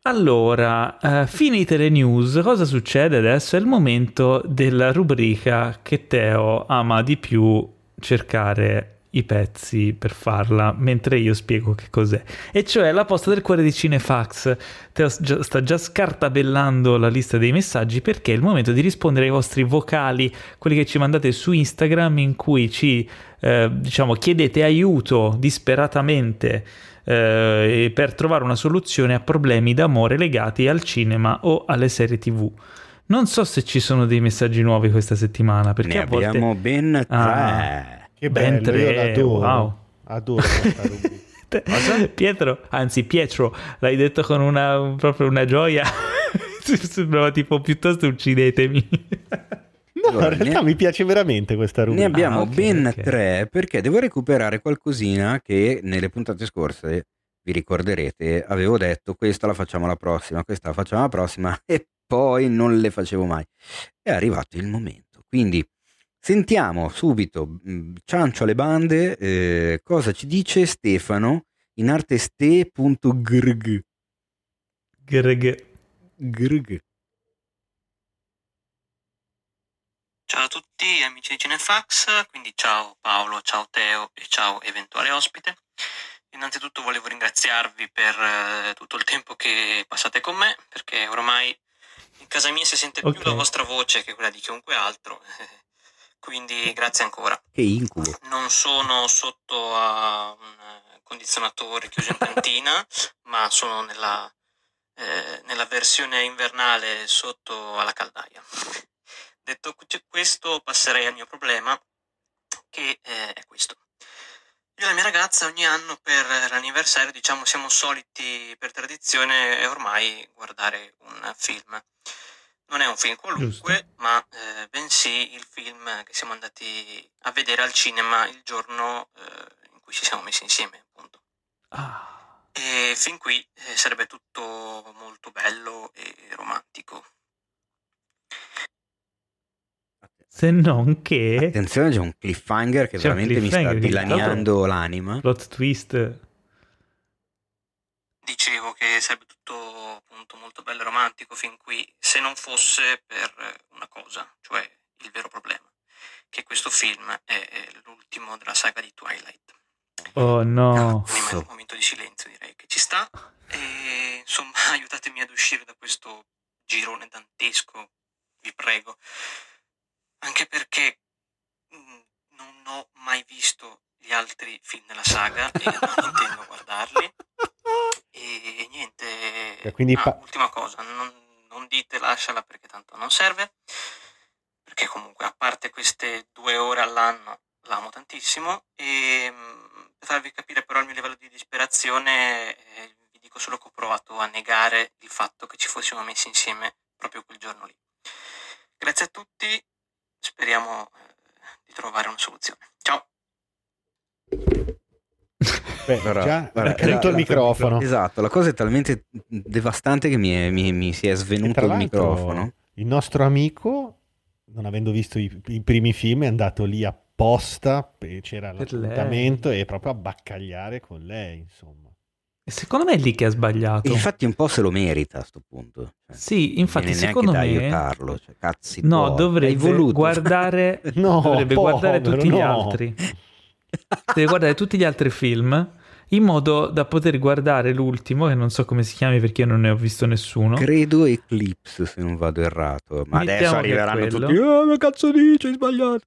Allora, eh, finite le news, cosa succede adesso? È il momento della rubrica che Teo ama di più cercare i pezzi per farla, mentre io spiego che cos'è. E cioè la posta del cuore di Cinefax. Sta già scartabellando la lista dei messaggi perché è il momento di rispondere ai vostri vocali, quelli che ci mandate su Instagram in cui ci eh, diciamo chiedete aiuto disperatamente eh, per trovare una soluzione a problemi d'amore legati al cinema o alle serie tv. Non so se ci sono dei messaggi nuovi questa settimana perché ne a volte... abbiamo ben tre. Ah. Che Ben bello, io tre, l'adoro. wow. Adoro. Pietro, anzi Pietro, l'hai detto con una proprio una gioia. Sembrava tipo piuttosto uccidetemi. No, Allora, in realtà ne- mi piace veramente questa Ne rubrica. abbiamo Ah, ok, ben ok. tre perché devo recuperare qualcosina che nelle puntate scorse, vi ricorderete, avevo detto questa la facciamo la prossima, questa la facciamo la prossima e poi non le facevo mai. È arrivato il momento. Quindi sentiamo subito, mh, ciancio alle bande, eh, cosa ci dice Stefano in arte ste.grg. Greg. Grg. Ciao a tutti amici di Cinefax, quindi ciao Paolo, ciao Teo e ciao eventuale ospite. Innanzitutto volevo ringraziarvi per eh, tutto il tempo che passate con me, perché ormai in casa mia si sente Ok. più la vostra voce che quella di chiunque altro, quindi grazie ancora. Che incubo. Non sono sotto a un eh, condizionatore chiuso in cantina, ma sono nella, eh, nella versione invernale sotto alla caldaia. Detto que- questo, passerei al mio problema, che eh, è questo. Io e la mia ragazza ogni anno per l'anniversario, diciamo, siamo soliti per tradizione ormai guardare un film. Non è un film qualunque, ma eh, bensì il film che siamo andati a vedere al cinema il giorno eh, in cui ci siamo messi insieme, appunto. Ah. E fin qui eh, sarebbe tutto molto bello e romantico. Se non che Attenzione, c'è un cliffhanger che C'è veramente mi sta cliffhanger dilaniando l'anima. plot twist. Dicevo che sarebbe tutto appunto molto bello e romantico fin qui, se non fosse per una cosa, cioè il vero problema, che questo film è l'ultimo della saga di Twilight. Oh no. Quindi Cazzo. un momento di silenzio direi che ci sta e insomma aiutatemi ad uscire da questo girone dantesco, vi prego. Anche perché mm, visto gli altri film della saga e non intendo guardarli. E niente. E quindi ah, pa- ultima cosa, non, non dite lasciala perché tanto non serve. Perché comunque, a parte queste due ore all'anno, l'amo tantissimo. E mm, per farvi capire però il mio livello di disperazione, eh, vi dico solo che ho provato a negare il fatto che ci fossimo messi insieme proprio quel giorno lì. Grazie a tutti, speriamo eh, di trovare una soluzione. Ciao! Beh, Allora, già guarda, è caduto il microfono. Esatto, la cosa è talmente devastante che mi, è- mi- mi si è svenuto il microfono. Il nostro amico, non avendo visto i, i primi film, è andato lì apposta, c'era Per l'appuntamento e proprio a baccagliare con lei, insomma. E secondo me è lì che ha sbagliato. Infatti un po' se lo merita a sto punto. Cioè, Sì, infatti secondo me... aiutarlo. Cioè, cazzi No, tuoi. Dovrebbe voluto. guardare, No, dovrebbe guardare povero, tutti gli no. altri. Deve guardare tutti gli altri film in modo da poter guardare l'ultimo, che non so come si chiami perché io non ne ho visto nessuno. Credo Eclipse, se non vado errato. Ma Mettiamo adesso arriveranno tutti. Oh, ma cazzo dici? Hai sbagliato.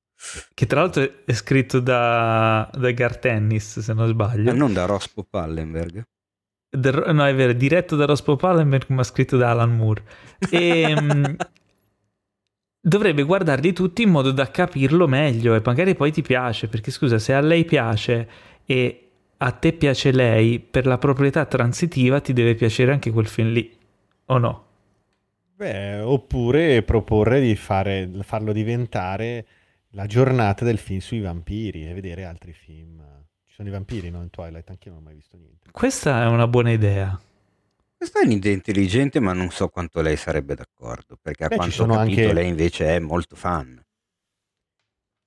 Che tra l'altro è scritto da, da Gar Tennis, se non sbaglio. Ma non da Rospo Pallenberg. Da- no, è vero, diretto da Rospo Pallenberg, ma scritto da Alan Moore. E, mm, dovrebbe guardarli tutti in modo da capirlo meglio e magari poi ti piace, perché scusa, se a lei piace e a te piace lei, per la proprietà transitiva ti deve piacere anche quel film lì, o no? Beh, oppure proporre di fare, farlo diventare la giornata del film sui vampiri e vedere altri film. Ci sono i vampiri, no? In Twilight, anche io non ho mai visto niente. Questa è una buona idea. Questa è un'idea intelligente, ma non so quanto lei sarebbe d'accordo. Perché a Beh, quanto ho capito, anche- lei invece è molto fan.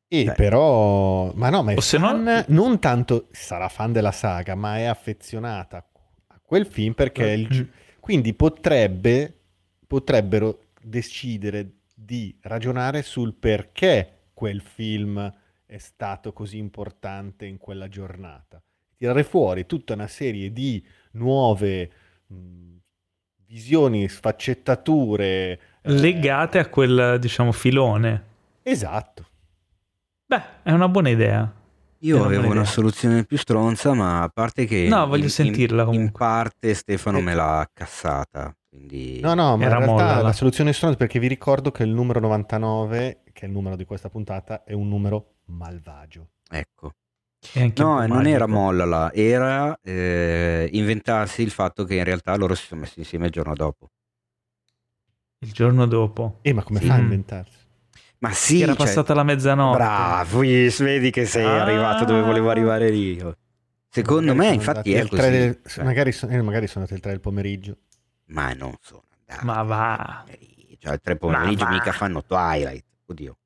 E Beh. però, ma no, ma è se no- fan, non tanto sarà fan della saga, ma è affezionata a quel film perché il gi- quindi potrebbe, potrebbero decidere di ragionare sul perché quel film è stato così importante in quella giornata. Tirare fuori tutta una serie di nuove mh, visioni, sfaccettature. eh, Legate a quel, diciamo, filone. Esatto. Beh, è una buona idea. Io Era avevo buona una soluzione più stronza, ma a parte che No, voglio in- sentirla in, in comunque. parte Stefano Eh. me l'ha cassata. Quindi No, no, ma Era in realtà molla, la soluzione è stronza perché vi ricordo che il numero 99, che è il numero di questa puntata, è un numero malvagio. ecco. Anche No, non era mollala, era eh, inventarsi il fatto che in realtà loro si sono messi insieme il giorno dopo. Il giorno dopo. E ma come Sì. fa a Mm. inventarsi? Ma sì, era cioè- passata la mezzanotte. Bravo, vedi che sei Ah. arrivato dove volevo arrivare io. Secondo Magari me, sono infatti, è al così. del- cioè, magari, so- eh, magari sono andati il 3 del pomeriggio. Ma non sono andati. Ma va. Cioè, il tre pomeriggio va. mica fanno Twilight. Oddio.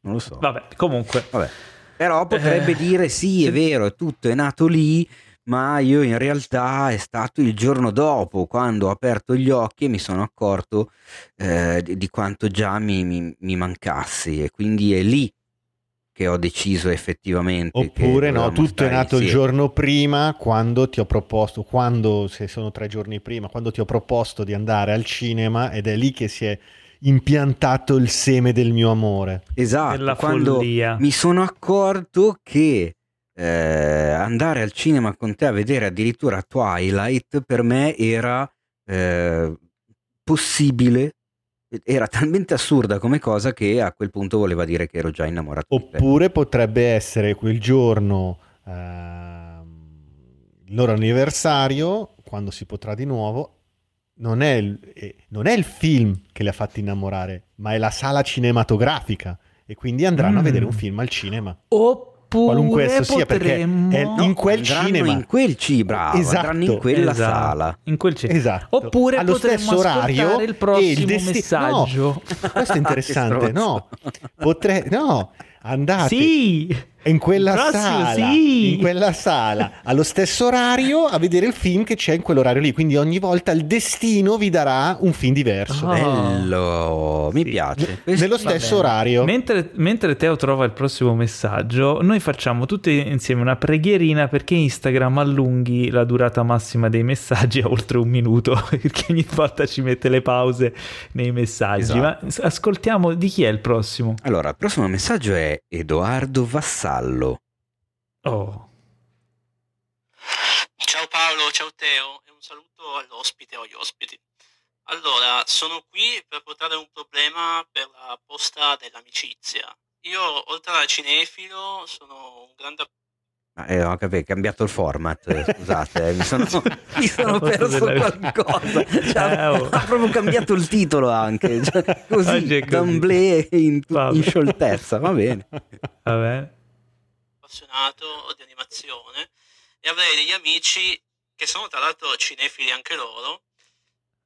Non lo so. Vabbè, comunque. Vabbè. Però potrebbe Eh, dire sì, è vero, è tutto è nato lì, ma io in realtà è stato il giorno dopo, quando ho aperto gli occhi e mi sono accorto eh, di, quanto già mi, mi- mi mancassi e quindi è lì che ho deciso effettivamente. Oppure no, tutto è nato il insieme. giorno prima quando ti ho proposto, quando, se sono tre giorni prima, quando ti ho proposto di andare al cinema ed è lì che si è impiantato il seme del mio amore. Esatto, Della quando follia. mi sono accorto che eh, andare al cinema con te a vedere addirittura Twilight per me era eh, possibile, era talmente assurda come cosa che a quel punto voleva dire che ero già innamorato. Oppure potrebbe essere quel giorno ehm, il loro anniversario, quando si potrà di nuovo. Non è, il, eh, non è il film che li ha fatti innamorare, ma è la sala cinematografica. E quindi andranno a Mm. vedere un film al cinema. Oppure Qualunque esso sia, perché potremmo... è No, in quel andranno cinema. in quel ci bravo, Esatto. in quella Esatto, sala. In quel cinema. Esatto. Oppure allo potremmo stesso orario il prossimo desti- messaggio. No, questo è interessante. No, potrei no, andate Sì! In quella prossimo, sala, sì. in quella sala, allo stesso orario a vedere il film che c'è in quell'orario lì. Quindi ogni volta il destino vi darà un film diverso. Oh. Bello, mi Sì. piace. Nello stesso orario. Mentre, mentre Teo trova il prossimo messaggio, noi facciamo tutti insieme una preghierina perché Instagram allunghi la durata massima dei messaggi a oltre un minuto, perché ogni volta ci mette le pause nei messaggi. Esatto. Ma ascoltiamo di chi è il prossimo? Allora, il prossimo messaggio è Edoardo Vassallo. Oh, Ciao Paolo, ciao Teo e un saluto all'ospite o agli ospiti. Allora, sono qui per portare un problema per la posta dell'amicizia. Io, oltre a cinefilo, sono un grande Ma eh, ho capito, è cambiato il format, eh, scusate, eh, mi sono, mi sono perso della- qualcosa. Cioè, Eh, oh. Ha proprio cambiato il titolo anche, cioè, così, d'amblè in, in scioltezza, va bene. va bene. Appassionato di animazione e avrei degli amici che sono tra l'altro cinefili anche loro.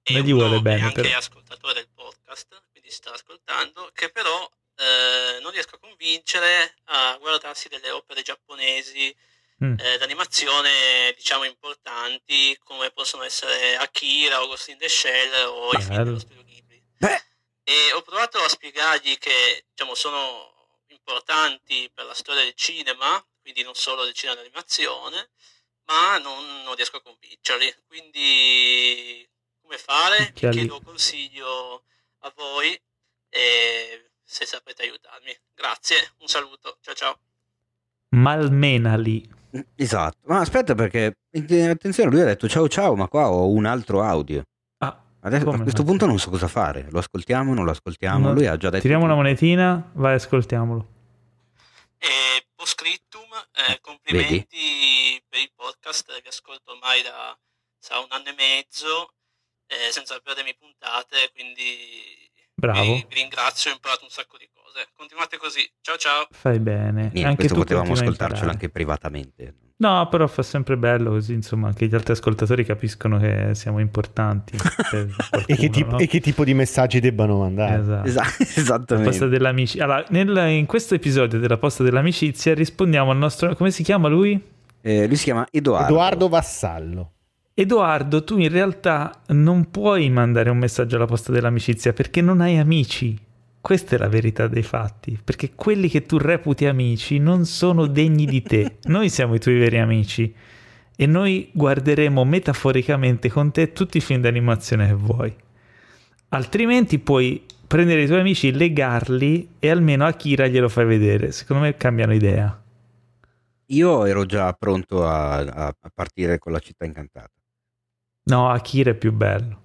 E uno vuole bene, è anche però. ascoltatore del podcast, quindi sta ascoltando, che però eh, non riesco a convincere a guardarsi delle opere giapponesi Mm. eh, d'animazione, diciamo, importanti, come possono essere Akira o Ghost in the Shell o i film Bello. dello studio Ghibli. Beh, E ho provato a spiegargli che diciamo, sono importanti per la storia del cinema, quindi non solo del cinema d'animazione, ma non, non riesco a convincerli. Quindi come fare? Lì. Chiedo consiglio a voi e se saprete aiutarmi. Grazie, un saluto, ciao ciao. Malmenali. esatto. Ma aspetta perché, attenzione, lui ha detto ciao ciao, ma qua ho un altro audio. Ah, Adesso, a questo punto non so cosa fare, lo ascoltiamo, non lo ascoltiamo, No, lui ha già detto... tiriamo una monetina, vai, ascoltiamolo. E postscriptum, eh, complimenti per il podcast, vi ascolto ormai da sarà un anno e mezzo eh, senza perdermi puntate, quindi Bravo. vi, vi ringrazio, ho imparato un sacco di cose. Continuate così, ciao ciao. Fai bene. Niente, anche questo tu potevamo ascoltarcelo imparare. anche privatamente. No, però fa sempre bello così, insomma, anche gli altri ascoltatori capiscono che siamo importanti. per E che, qualcuno, tipo, no? e che tipo di messaggi debbano mandare? Esatto. Esa- La esattamente. posta dell'amicizia. Allora, nel- in questo episodio della posta dell'amicizia rispondiamo al nostro... come si chiama lui? Eh, lui si chiama Edoardo. Edoardo Vassallo. Edoardo, tu in realtà non puoi mandare un messaggio alla posta dell'amicizia perché non hai amici. Questa è la verità dei fatti, perché quelli che tu reputi amici non sono degni di te. Noi siamo i tuoi veri amici e noi guarderemo metaforicamente con te tutti i film d'animazione che vuoi. Altrimenti puoi prendere i tuoi amici, legarli e almeno a Kira glielo fai vedere. Secondo me cambiano idea. Io ero già pronto a, a- a partire con la città incantata. No, Akira è più bello.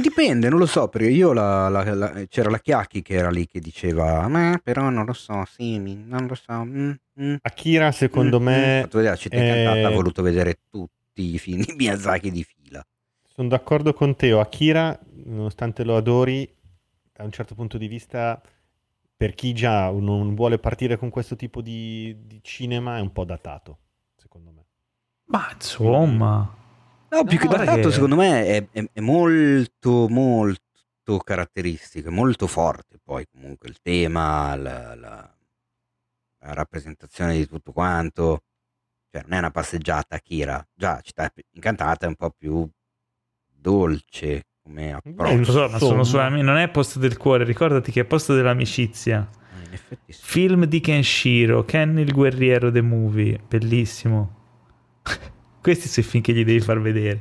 Dipende, non lo so, perché io la- la- la- c'era la Chiacchi che era lì che diceva, ma però non lo so, sì, non lo so. mm, mm, Akira, secondo mm, mm." me, vedere la città è- incantata, ha voluto vedere tutti i film di Miyazaki di fila. sono d'accordo con te. Akira, nonostante lo adori, da un certo punto di vista, per chi già non vuole partire con questo tipo di, di cinema, è un po' datato, secondo me. Ma insomma... No, più che guarda che- secondo me è, è- è molto, molto caratteristico, è molto forte poi comunque il tema, la, la- la rappresentazione di tutto quanto. Cioè, non è una passeggiata Kira. Già, città incantata è un po' più dolce come Beh, approccio. Non so, ma sono ami- non è posto del cuore, ricordati che è posto dell'amicizia. Eh, In effetti sì. Film di Kenshiro, Ken il guerriero the movie, bellissimo. Questi sono i film che gli devi far vedere,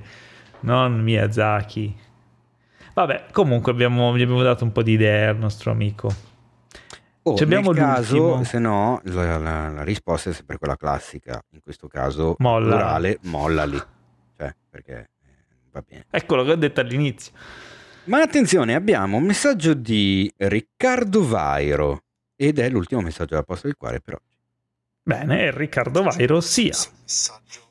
non Miyazaki. Vabbè, comunque abbiamo, gli abbiamo dato un po' di idee al nostro amico. Oh, Ci abbiamo nel caso, se no, la, la- la risposta è sempre quella classica. In questo caso, Molla. plurale, molla lì. Cioè, perché eh, va bene. Eccolo che ho detto all'inizio. Ma attenzione, abbiamo un messaggio di Riccardo Vairo ed è l'ultimo messaggio della posta del cuore per oggi. Bene, Riccardo Vairo sia. messaggio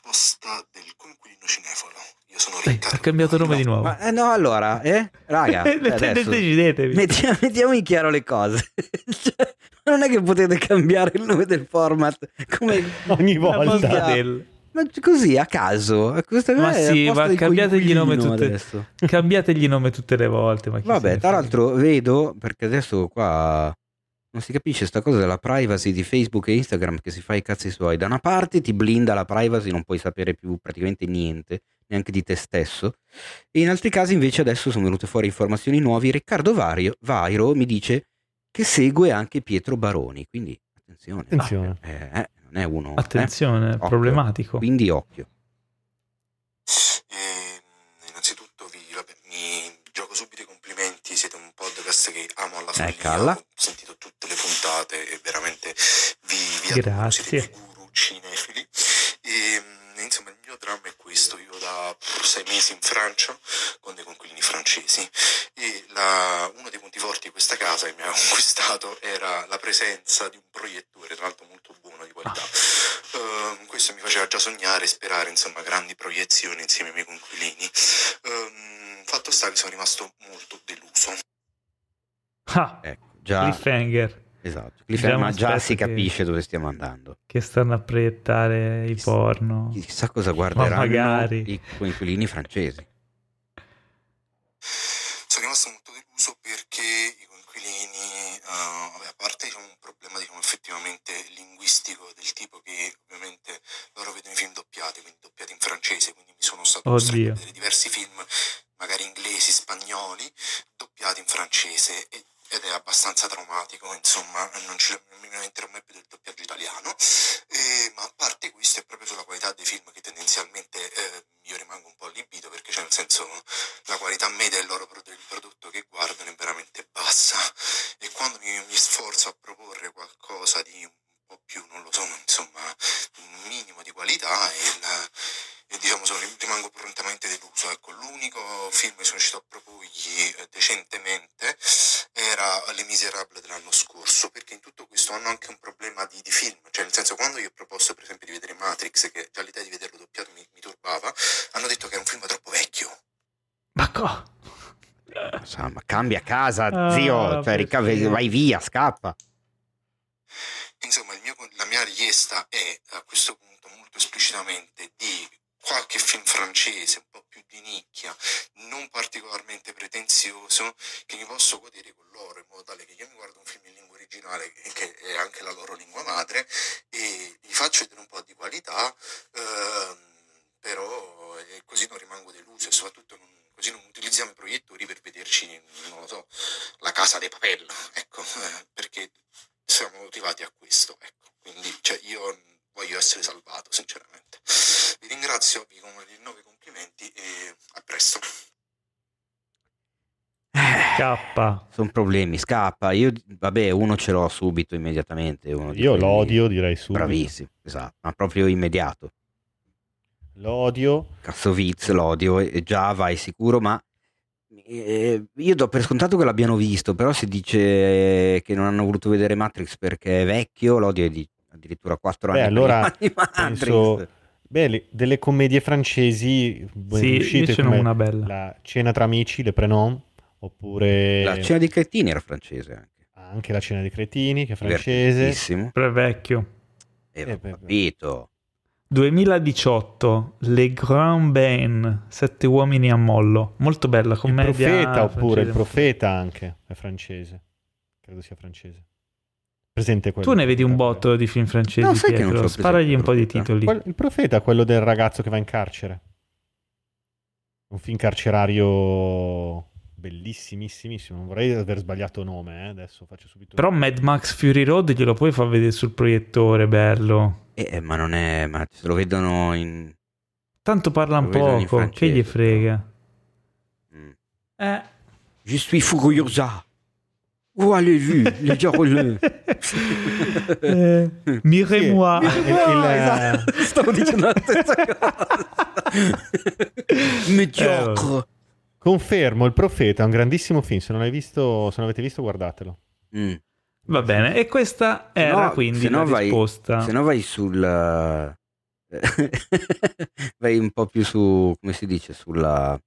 eh, per la posta del coinquilino cinefalo. Io sono Eh, Riccardo. ha cambiato nome di nuovo. Ma eh, no, allora, eh? Raga, Decidetevi. mettiamo, mettiamo in chiaro le cose. Cioè, non è che potete cambiare il nome del format come Ogni volta. del- ma così a caso. Questa Ma sì, ma cambiategli nome tutte-. Cambiategli nome tutte le volte. Vabbè, tra l'altro vedo, perché adesso qua Non si capisce sta cosa della privacy di Facebook e Instagram che si fa i cazzi suoi. Da una parte ti blinda la privacy, non puoi sapere più praticamente niente, neanche di te stesso. E in altri casi invece adesso sono venute fuori informazioni nuove. Riccardo Vario, Vairo mi dice che segue anche Pietro Baroni, quindi attenzione. Attenzione. Eh, eh, non è uno... eh. Attenzione, Occhio. problematico. Quindi occhio. E, mh, innanzitutto vi, vabbè, mi gioco subito i complimenti, siete un podcast calla. ho sentito tutte le puntate e veramente vi, vi Grazie. guru cinefili. E, mh, insomma il mio dramma è questo, io da sei mesi in Francia con dei conquilini francesi e la- uno dei punti forti di questa casa che mi ha conquistato era la presenza di un proiettore, tra l'altro molto buono di qualità. Ehm, questo mi faceva già sognare e sperare insomma grandi proiezioni insieme ai miei conquilini. Ehm, fatto sta che sono rimasto molto deluso. Ah, Ecco, già... cliffhanger Esatto. Cliffhanger, Già ma già si che- capisce dove stiamo andando. che stanno a proiettare i porno. Chissà cosa guarderanno magari. i coinquilini francesi. Sono rimasto molto deluso perché i coinquilini, eh, vabbè, a parte diciamo, un problema diciamo, effettivamente linguistico del tipo che ovviamente loro vedono i film doppiati, quindi doppiati in francese, quindi mi sono stato costretto a vedere diversi film, magari inglesi, spagnoli, doppiati in francese e- ed è abbastanza traumatico, insomma, non, ci, non mai più del doppiaggio italiano. Eh, ma a parte questo è proprio sulla qualità dei film che tendenzialmente eh, io rimango un po' allibito perché cioè nel senso la qualità media del loro del prodotto che guardano è veramente bassa e quando mi, mi sforzo a proporre qualcosa di po' più, non lo so, insomma, un minimo di qualità e, la- e diciamo sono, rimango prontamente deluso. Ecco, l'unico film che sono riuscito a proporgli eh, decentemente era Les Miserables dell'anno scorso, perché in tutto questo hanno anche un problema di, di film, cioè nel senso quando io ho proposto per esempio di vedere Matrix, che già l'idea di vederlo doppiato mi, mi turbava, hanno detto che è un film troppo vecchio. Ma co- Sa, ma cambia casa, Ah, zio. Cioè, rica- perché? vai via, scappa. Insomma, mio- la mia richiesta è a questo punto molto esplicitamente di qualche film francese un po' più di nicchia, non particolarmente pretenzioso, che mi posso godere con loro, in modo tale che io mi guardo un film in lingua originale, che- è anche la loro lingua madre, e gli faccio vedere un po' di qualità, ehm, però eh, così non rimango deluso e soprattutto non- così non utilizziamo i proiettori per vederci, non lo so, la casa dei papel, ecco, eh, perché siamo motivati a questo, ecco. Quindi cioè, io voglio essere salvato, sinceramente. Vi ringrazio, vi rinnovo i complimenti e a presto. Scappa. Sono problemi, scappa. Io, vabbè, uno ce l'ho subito, immediatamente. Io l'odio, direi subito. Bravissimo, esatto, ma proprio immediato. L'odio. Kassovitz l'odio e già vai sicuro, ma eh, io do per scontato che l'abbiano visto, però si dice che non hanno voluto vedere Matrix perché è vecchio, l'odio è di addirittura 4 Beh, anni allora prima di Matrix. penso- Beh, le- delle commedie francesi Sì, n'ho come una bella. La cena tra amici, le Prenom, oppure La cena di cretini era francese anche. anche la cena dei cretini, che è francese. Però è vecchio. Eh, Eh, ho beh, beh. capito. 2018, Le Grand Bain, Sette uomini a mollo. Molto bella Il commedia. profeta, oppure il profeta anche, è francese. Credo sia francese. Presente quello. Tu ne vedi un botto di film francesi, No, sai che non Sparagli un po' di il titoli. Il profeta, quello del ragazzo che va in carcere. Un film carcerario bellissimissimissimo. Non vorrei aver sbagliato nome, eh. adesso faccio subito. Però Mad Max Fury Road glielo puoi far vedere sul proiettore, bello. Eh, eh, ma non è, ma se lo vedono in... Tanto parla Lo un vedono in poco, che gli frega. Mm. Eh. Je suis furiosa. Où allez-vous, les diaboleux? Eh, Mirez-moi. Esatto, stavo dicendo la stessa cosa. Mediocre. Confermo, Il profeta è un grandissimo film. Se non l'hai visto, se non avete visto, guardatelo. Mm. Va bene, e questa era no- quindi la vai- risposta. Se no vai sul... eh, vai un po' più su... come si dice? Sulla...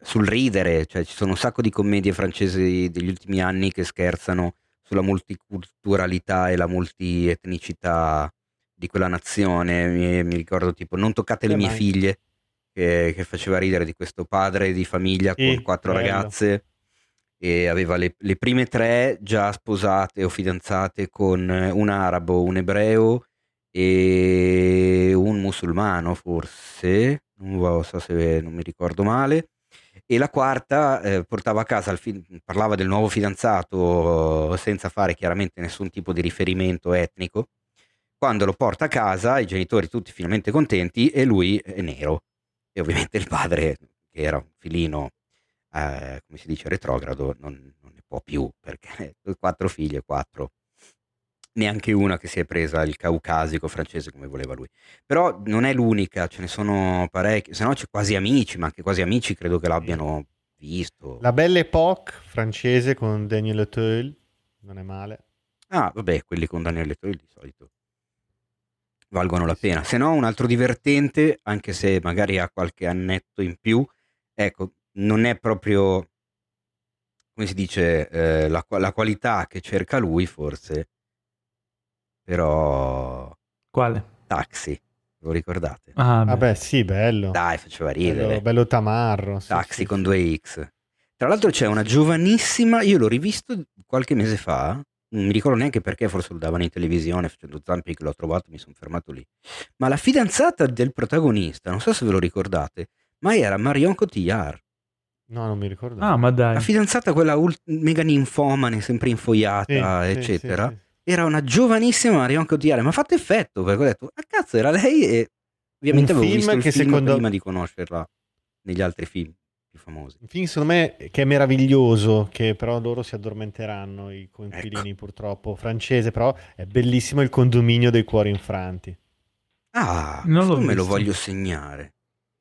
sul ridere, cioè ci sono un sacco di commedie francesi degli ultimi anni che scherzano sulla multiculturalità e la multietnicità di quella nazione. Mi, mi ricordo tipo Non toccate le Eh, mie figlie, che, che faceva ridere di questo padre di famiglia Sì, con quattro bello. ragazze e aveva le, le prime tre già sposate o fidanzate con un arabo, un ebreo e un musulmano forse, non so se non mi ricordo male, e la quarta eh, portava a casa, fi- parlava del nuovo fidanzato senza fare chiaramente nessun tipo di riferimento etnico. Quando lo porta a casa, i genitori tutti finalmente contenti e lui è nero. E ovviamente il padre, che era un filino eh, come si dice, retrogrado, non, non, ne può più perché quattro figlie, quattro. Neanche una che si è presa il caucasico francese come voleva lui. Però non è l'unica, ce ne sono parecchi, se no c'è quasi amici, ma anche quasi amici credo che l'abbiano visto. La Belle Époque francese con Daniel Auteuil, non è male. Ah, vabbè, quelli con Daniel Auteuil di solito valgono la pena. Se no, un altro divertente, anche se magari ha qualche annetto in più, ecco, non è proprio, come si dice, eh, la, la, qualità che cerca lui forse, però... Quale? Taxi, lo ricordate? Ah, Vabbè, sì, bello. Dai, faceva ridere. Bello, bello tamarro. Sì, Taxi sì, con due X. Tra l'altro c'è una giovanissima, io l'ho rivisto qualche mese fa, non mi ricordo neanche perché, forse lo davano in televisione facendo zampi che l'ho trovato, mi sono fermato lì. Ma la fidanzata del protagonista, non so se ve lo ricordate, ma era Marion Cotillard. No, non mi ricordo. Ah, ma dai. La fidanzata, quella ult- mega ninfomane, sempre infoiata, Sì, eccetera, sì, sì. era una giovanissima Marion Cotillard. Ma ha fatto effetto perché ho detto, ah cazzo, era lei e ovviamente Un avevo film visto il che film secondo- prima di conoscerla negli altri film più famosi. Un film secondo me che è meraviglioso, che però loro si addormenteranno, i coinquilini Ecco. purtroppo, francese, però è bellissimo il condominio dei cuori infranti. Ah, Non questo me lo voglio segnare.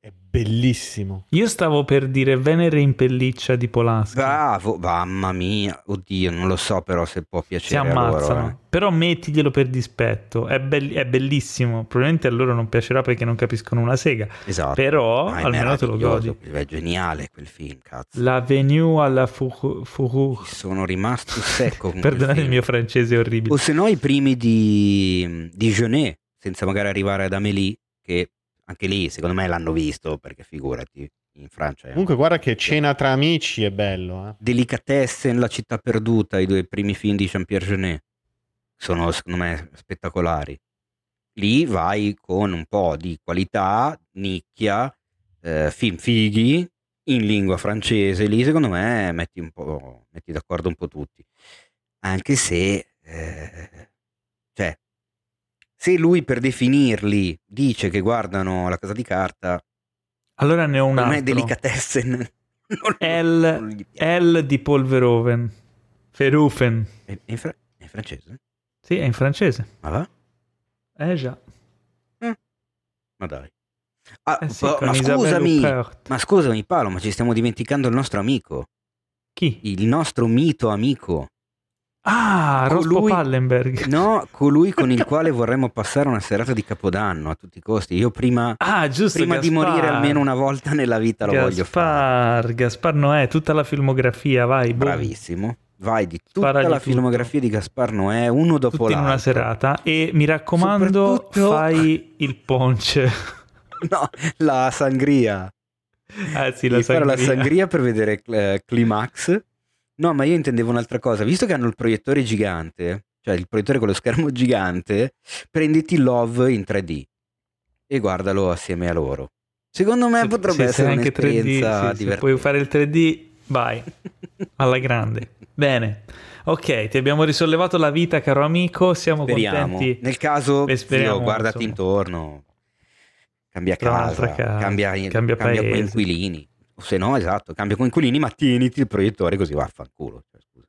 È bellissimo. Io stavo per dire Venere in pelliccia di Polanski. Bravo, mamma mia, oddio, non lo so però se può si piacere a ammazzano. loro. eh. Però mettiglielo per dispetto. È, bell- è bellissimo. Probabilmente a loro non piacerà perché non capiscono una sega. Esatto. Però Ma è almeno te lo godi. È geniale quel film, cazzo. La venue alla. Fourrure. Sono rimasto secco Perdonate il film. mio francese orribile. O se no i primi di, di Genet, senza magari arrivare ad Amélie, che anche lì secondo me l'hanno visto, perché figurati, in Francia Comunque guarda che cena tra amici è bello, eh. Delicatessen, La città perduta, i due primi film di Jean-Pierre Genet, sono secondo me spettacolari. Lì vai con un po' di qualità, nicchia, eh, film fighi, in lingua francese, lì secondo me metti, un po', metti d'accordo un po' tutti. Anche se, eh, se lui per definirli dice che guardano la casa di carta, Allora ne ho un altro. Delicatessen non, L- non gli piace. L di Paul Verhoeven. Verhoeven. È, è in fra- è in francese? Sì, è in francese. Ma va? Eh già. Ma dai. Ah, Eh sì, ma- scusami, ma scusami Paolo, ma ci stiamo dimenticando il nostro amico, Chi? il nostro mito amico. Ah, Rospo Pallenberg. No, colui con il quale vorremmo passare una serata di Capodanno a tutti i costi. Io prima, Ah, giusto. prima di Gaspar. morire almeno una volta nella vita lo voglio fare. Gaspar, Gaspar Noè, tutta la filmografia, vai. boom. Bravissimo. Vai di tutta Sparagli la tutto. filmografia di Gaspar Noè, uno dopo Tutti in l'altro. una serata. E mi raccomando, fai il ponce. No, la sangria. Ah sì, la Devi fare la sangria. sangria per vedere eh, Climax. No, ma io intendevo un'altra cosa. Visto che hanno il proiettore gigante, cioè il proiettore con lo schermo gigante, prenditi Love in 3D e guardalo assieme a loro. Secondo me Se- potrebbe sì, se essere anche 3D, un'esperienza sì, se divertente. puoi fare il 3D, vai. Alla grande. Bene. Ok, ti abbiamo risollevato la vita, caro amico. Siamo Speriamo. contenti. Nel caso, speriamo, zio, guardati insomma. intorno, cambia casa, casa, cambia, cambia cambia paese. coinquilini. O se no, esatto, cambia coinquilini, ma tieniti il proiettore così vaffanculo. Cioè, scusa.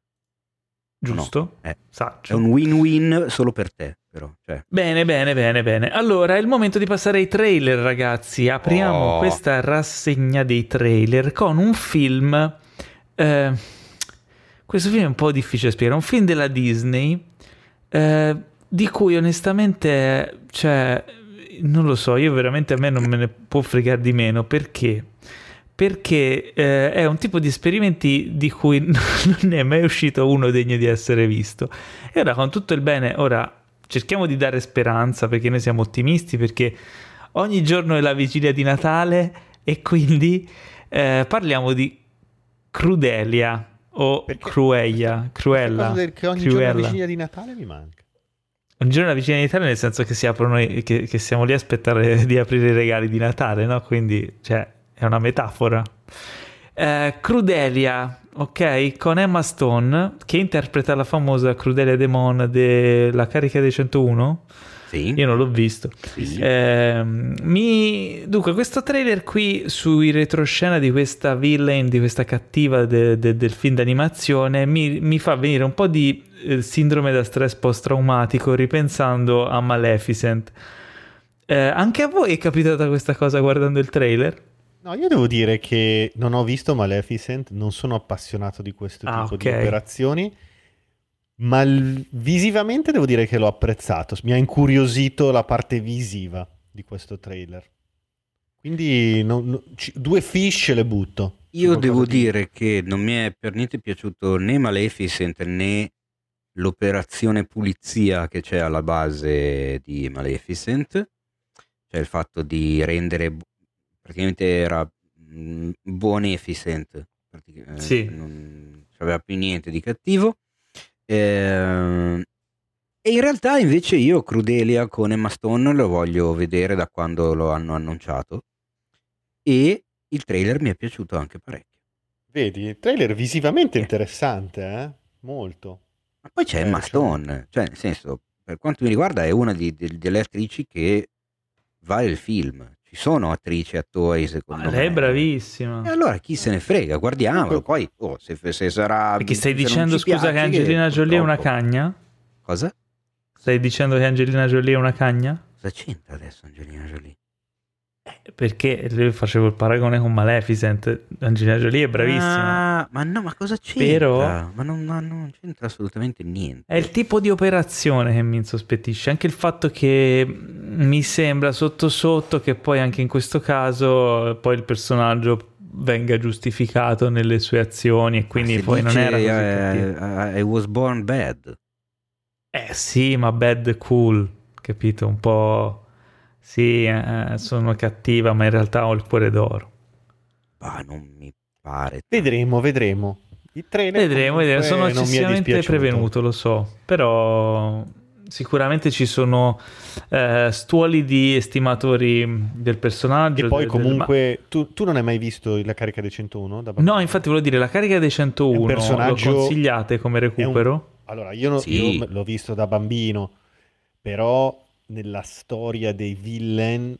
Giusto? Eh. Saggio. È un win-win solo per te, però. Cioè, Bene, bene, bene, bene. Allora, è il momento di passare ai trailer, ragazzi. Apriamo Oh. questa rassegna dei trailer con un film. eh, questo film è un po' difficile da spiegare. Un film della Disney eh, di cui onestamente, cioè, non lo so, io veramente a me non me ne può fregare di meno perché. Perché eh, è un tipo di esperimenti di cui non è mai uscito uno degno di essere visto. E ora, con tutto il bene, ora cerchiamo di dare speranza perché noi siamo ottimisti perché ogni giorno è la vigilia di Natale e quindi eh, parliamo di Crudelia o Perché- Cruella? Cruella. Del- che ogni giorno Cruella. la vigilia di Natale mi manca. Un giorno la vicina di Natale nel senso che si aprono che, che siamo lì a aspettare di aprire i regali di Natale, no? Quindi, cioè, è una metafora. Eh, Crudelia, ok, con Emma Stone che interpreta la famosa Crudelia Demon della carica dei 101. Sì. Io non l'ho visto. Sì. Ehm, mi... Dunque, questo trailer qui sui retroscena di questa villain, di questa cattiva de- de- del film d'animazione, mi, mi fa venire un po' di eh, sindrome da stress post-traumatico ripensando a Maleficent. Eh, anche a voi è capitata questa cosa guardando il trailer? No, io devo dire che non ho visto Maleficent, non sono appassionato di questo Ah, tipo ok. di operazioni, ma l- visivamente devo dire che l'ho apprezzato. Mi ha incuriosito la parte visiva di questo trailer. Quindi non- non- ci- due fish le butto. Io devo di- dire che non mi è per niente piaciuto né Maleficent né l'operazione pulizia che c'è alla base di Maleficent, cioè il fatto di rendere praticamente era mm, buoneficent, pratic- eh, Sì. non c'aveva più niente di cattivo. Ehm, e in realtà invece io Crudelia con Emma Stone lo voglio vedere da quando lo hanno annunciato e il trailer mi è piaciuto anche parecchio. Vedi, il trailer visivamente interessante, eh? Molto. Ma poi c'è Eh, Emma diciamo- Stone, cioè nel senso, per quanto mi riguarda è una di- di- delle attrici che vale il film. Ci sono attrici e attori secondo Ah, me. lei è bravissima. E allora chi se ne frega, guardiamolo. Poi oh, se, se sarà... Perché stai dicendo, scusa, piace, che Angelina Jolie è una cagna? Cosa? Stai dicendo che Angelina Jolie è una cagna? Cosa c'entra adesso Angelina Jolie? Perché io facevo il paragone con Maleficent. Angelina Jolie è bravissima. Ah, ma no, ma cosa c'entra? Però- Ma non, ma non c'entra assolutamente niente. È il tipo di operazione che mi insospettisce. Anche il fatto che mi sembra sotto sotto che poi anche in questo caso poi il personaggio venga giustificato nelle sue azioni e quindi poi non dice, era così eh, cattivo. eh, I was born bad. Eh sì, ma bad cool, capito? Un po'... Sì, eh, sono cattiva, ma in realtà ho il cuore d'oro. Ma non mi pare. Vedremo, vedremo. Il trailer Vedremo, vedremo. sono eccessivamente prevenuto, lo so, però sicuramente ci sono eh, stuoli di estimatori del personaggio. E poi del- del- comunque tu, tu non hai mai visto la carica dei 101? Da ma- bambino? No, infatti volevo dire, la carica dei 101 È un personaggio- lo consigliate come recupero? Allora, io, no- Sì. io l'ho visto da bambino, però nella storia dei villain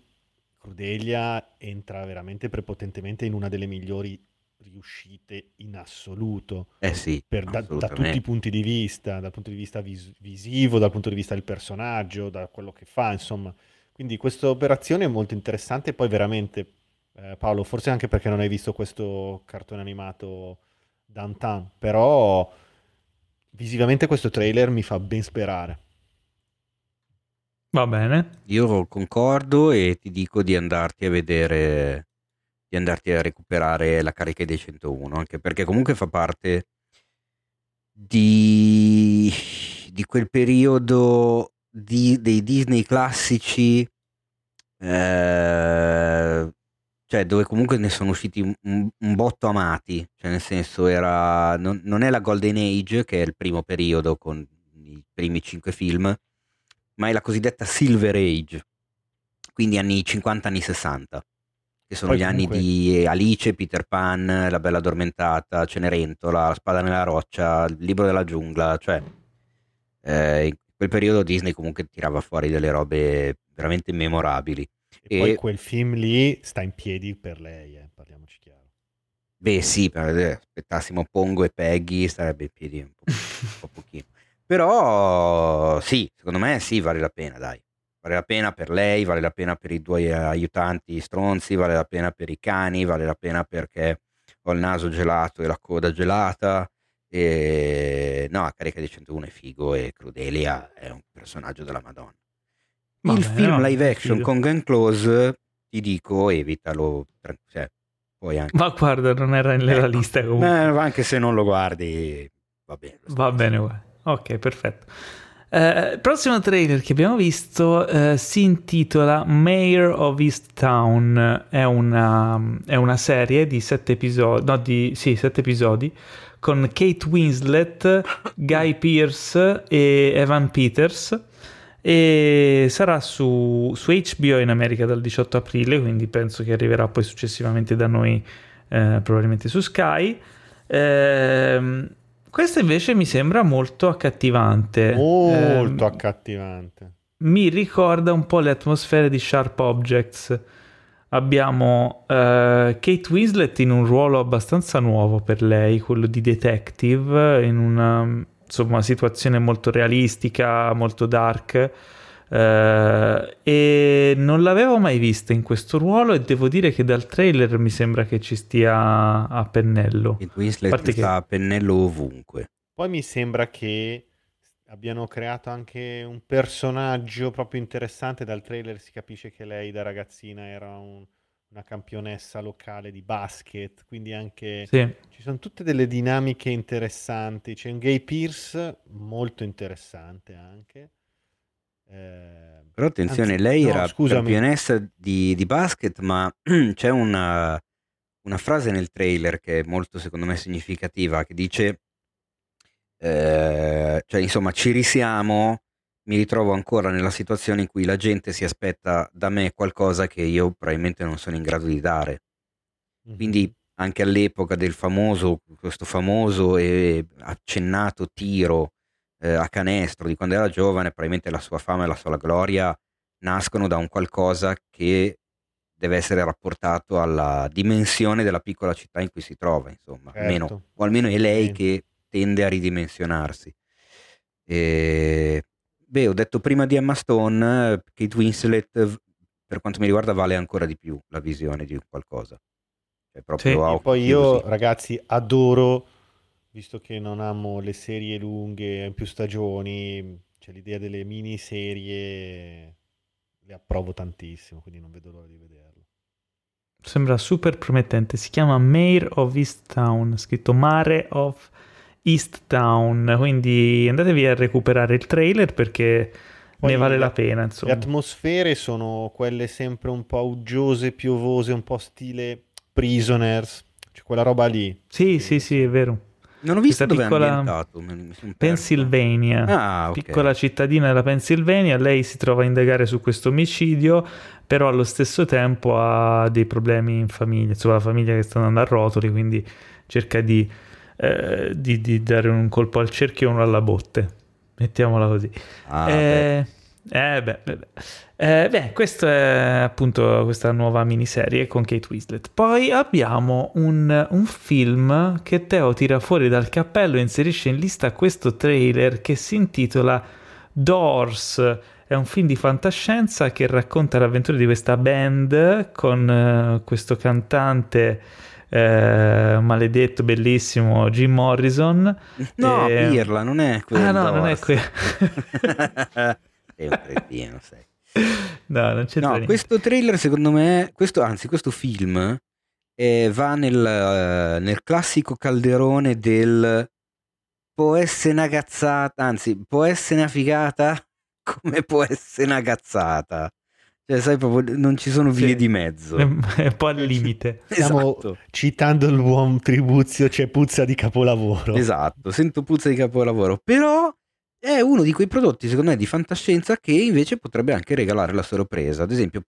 Crudelia entra veramente prepotentemente in una delle migliori riuscite in assoluto. Eh sì, per- da, da tutti i punti di vista, dal punto di vista vis- visivo, dal punto di vista del personaggio, da quello che fa, insomma. Quindi questa operazione è molto interessante poi veramente, eh, Paolo, forse anche perché non hai visto questo cartone animato Downtown, però visivamente questo trailer mi fa ben sperare. Va bene. Io concordo e ti dico di andarti a vedere, di andarti a recuperare la carica dei 101, anche perché comunque fa parte di, di quel periodo di- dei Disney classici, eh, cioè dove comunque ne sono usciti un, un- botto amati, cioè nel senso era, non, non è la Golden Age che è il primo periodo con i primi cinque film, ma è la cosiddetta Silver Age, quindi anni 50, anni 60, che sono Poi gli anni comunque- di Alice, Peter Pan, La Bella Addormentata, Cenerentola, La Spada nella Roccia, Il Libro della Giungla, cioè eh, in quel periodo Disney comunque tirava fuori delle robe veramente memorabili. E, E- poi quel film lì sta in piedi per lei, eh, parliamoci chiaro. Beh sì, eh, aspettassimo Pongo e Peggy starebbe in piedi un po', un po' pochino. Però sì, secondo me sì, vale la pena, dai. Vale la pena per lei, vale la pena per i due eh, aiutanti stronzi, vale la pena per i cani, vale la pena perché ho il naso gelato e la coda gelata. E no, la carica di 101 è figo e Crudelia è un personaggio della Madonna. Va il bene, film no, live action figo. con Glenn Close, ti dico, evitalo. Cioè, poi anche Ma guarda, non era nella Ecco. lista comunque. eh, anche se non lo guardi, va bene. Va bene, guarda. Ok, perfetto. Eh, il prossimo trailer che abbiamo visto eh, si intitola Mayor of East Town. È una, è una serie di sette episodi, no, di, sì, sette episodi con Kate Winslet, Guy Pearce e Evan Peters e sarà su, su HBO in America dal 18 aprile, quindi penso che arriverà poi successivamente da noi eh, probabilmente su Sky. Eh, questa invece mi sembra molto accattivante. Molto Eh, accattivante. mi ricorda un po' le atmosfere di Sharp Objects. Abbiamo eh, Kate Winslet in un ruolo abbastanza nuovo per lei, quello di detective, in una insomma, situazione molto realistica, molto dark. Eh, e non l'avevo mai vista in questo ruolo e devo dire che dal trailer mi sembra che ci stia a pennello. Kate Winslet A parte che- sta a pennello ovunque. Poi mi sembra che abbiano creato anche un personaggio proprio interessante. Dal trailer si capisce che lei da ragazzina era un- una campionessa locale di basket, quindi anche Sì. ci sono tutte delle dinamiche interessanti. C'è un Gay Pierce molto interessante anche. Eh, Però attenzione, anzi, lei no, era scusami. campionessa di, di basket, ma c'è una, una frase nel trailer che è molto, secondo me, significativa, che dice, eh, cioè, insomma, ci risiamo, mi ritrovo ancora nella situazione in cui la gente si aspetta da me qualcosa che io probabilmente non sono in grado di dare. Quindi anche all'epoca del famoso, questo famoso e accennato tiro eh, a canestro di quando era giovane, probabilmente la sua fama e la sua gloria nascono da un qualcosa che deve essere rapportato alla dimensione della piccola città in cui si trova, insomma, almeno, Certo. o almeno è lei Sì. che tende a ridimensionarsi. E, beh, ho detto prima di Emma Stone, Kate Winslet, per quanto mi riguarda, vale ancora di più la visione di un qualcosa. Cioè, proprio Sì. E poi io, ragazzi, adoro, visto che non amo le serie lunghe in più stagioni, c'è l'idea delle miniserie, le approvo tantissimo, quindi non vedo l'ora di vederlo. Sembra super promettente. Si chiama Mayor of East Town, scritto Mare of East Town. Quindi andatevi a recuperare il trailer perché Poi ne vale le- la pena. Le Insomma. atmosfere sono quelle sempre un po' uggiose, piovose, un po' stile Prisoners, cioè quella roba lì. Sì, sì, sì, è vero. Non ho visto dove piccola-. Pennsylvania. Ah, ok. Piccola cittadina della Pennsylvania, lei si trova a indagare su questo omicidio, però allo stesso tempo ha dei problemi in famiglia, insomma la famiglia che sta andando a rotoli, quindi cerca di, eh, di- di dare un colpo al cerchio e uno alla botte, mettiamola così. Ah, eh, eh, beh, beh, beh. Eh, beh, questa è appunto questa nuova miniserie con Kate Winslet. Poi abbiamo un, un film che Teo tira fuori dal cappello e inserisce in lista questo trailer che si intitola Doors. È un film di fantascienza che racconta le avventure di questa band con eh, questo cantante eh, maledetto, bellissimo Jim Morrison. No, eh, Pirla, non è quello. Ah, no, non è Doors. Sei un cretino, sei. No, non c'è No, questo trailer secondo me, questo, anzi questo film eh, va nel, eh, nel classico calderone del può essere una cazzata, anzi può essere una figata come può essere una cazzata. Cioè, sai proprio, non ci sono vie Sì. di mezzo. È un po' al limite. Stiamo Esatto. citando il buon Tribuzio, c'è puzza di capolavoro. Esatto, sento puzza di capolavoro, però è uno di quei prodotti, secondo me, di fantascienza che invece potrebbe anche regalare la sorpresa. Ad esempio,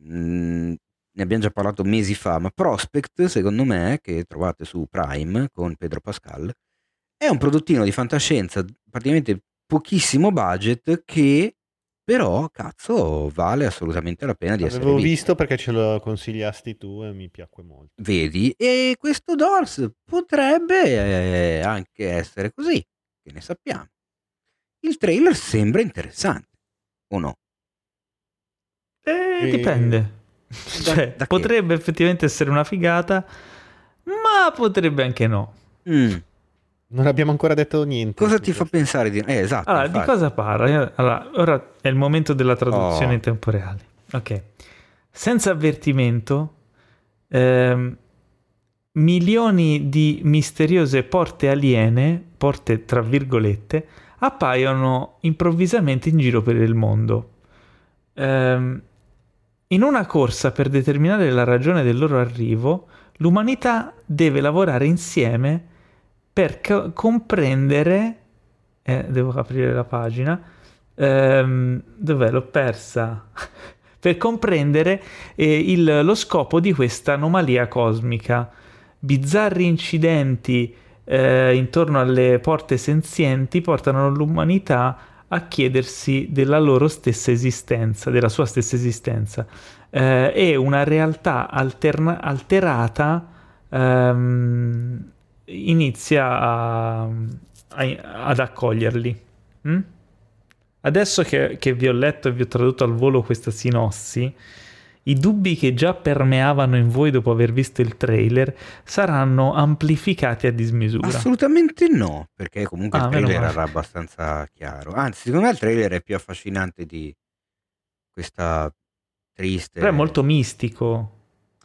mh, ne abbiamo già parlato mesi fa, ma Prospect, secondo me, che trovate su Prime con Pedro Pascal, è un prodottino di fantascienza praticamente pochissimo budget che però, cazzo, vale assolutamente la pena di essere L'avevo visto. visto perché ce lo consigliasti tu e mi piacque molto. Vedi? E questo Doors potrebbe eh, anche essere così, che ne sappiamo. Il trailer sembra interessante, o no? Eh, E- dipende. Cioè, da che? potrebbe effettivamente essere una figata, ma potrebbe anche no. Mm. Non abbiamo ancora detto niente. Cosa ti fa pensare di... Eh, esatto. Allora, di cosa parla? Allora, ora è il momento della traduzione Oh. in tempo reale. Ok. Senza avvertimento, ehm, milioni di misteriose porte aliene, porte tra virgolette, appaiono improvvisamente in giro per il mondo. Ehm, in una corsa per determinare la ragione del loro arrivo, l'umanità deve lavorare insieme per co- comprendere... eh, devo aprire la pagina. Ehm, dov'è? L'ho persa. per comprendere eh, il- lo scopo di questa anomalia cosmica. Bizzarri incidenti eh, intorno alle porte senzienti portano l'umanità a chiedersi della loro stessa esistenza, della sua stessa esistenza. Eh, e una realtà alterna- alterata ehm, inizia a- a- ad accoglierli. Mm? Adesso che, che vi ho letto e vi ho tradotto al volo questa sinossi, i dubbi che già permeavano in voi dopo aver visto il trailer saranno amplificati a dismisura. Assolutamente no, perché comunque Ah, il trailer era abbastanza chiaro. Anzi, secondo me il trailer è più affascinante di questa triste... Però è molto mistico.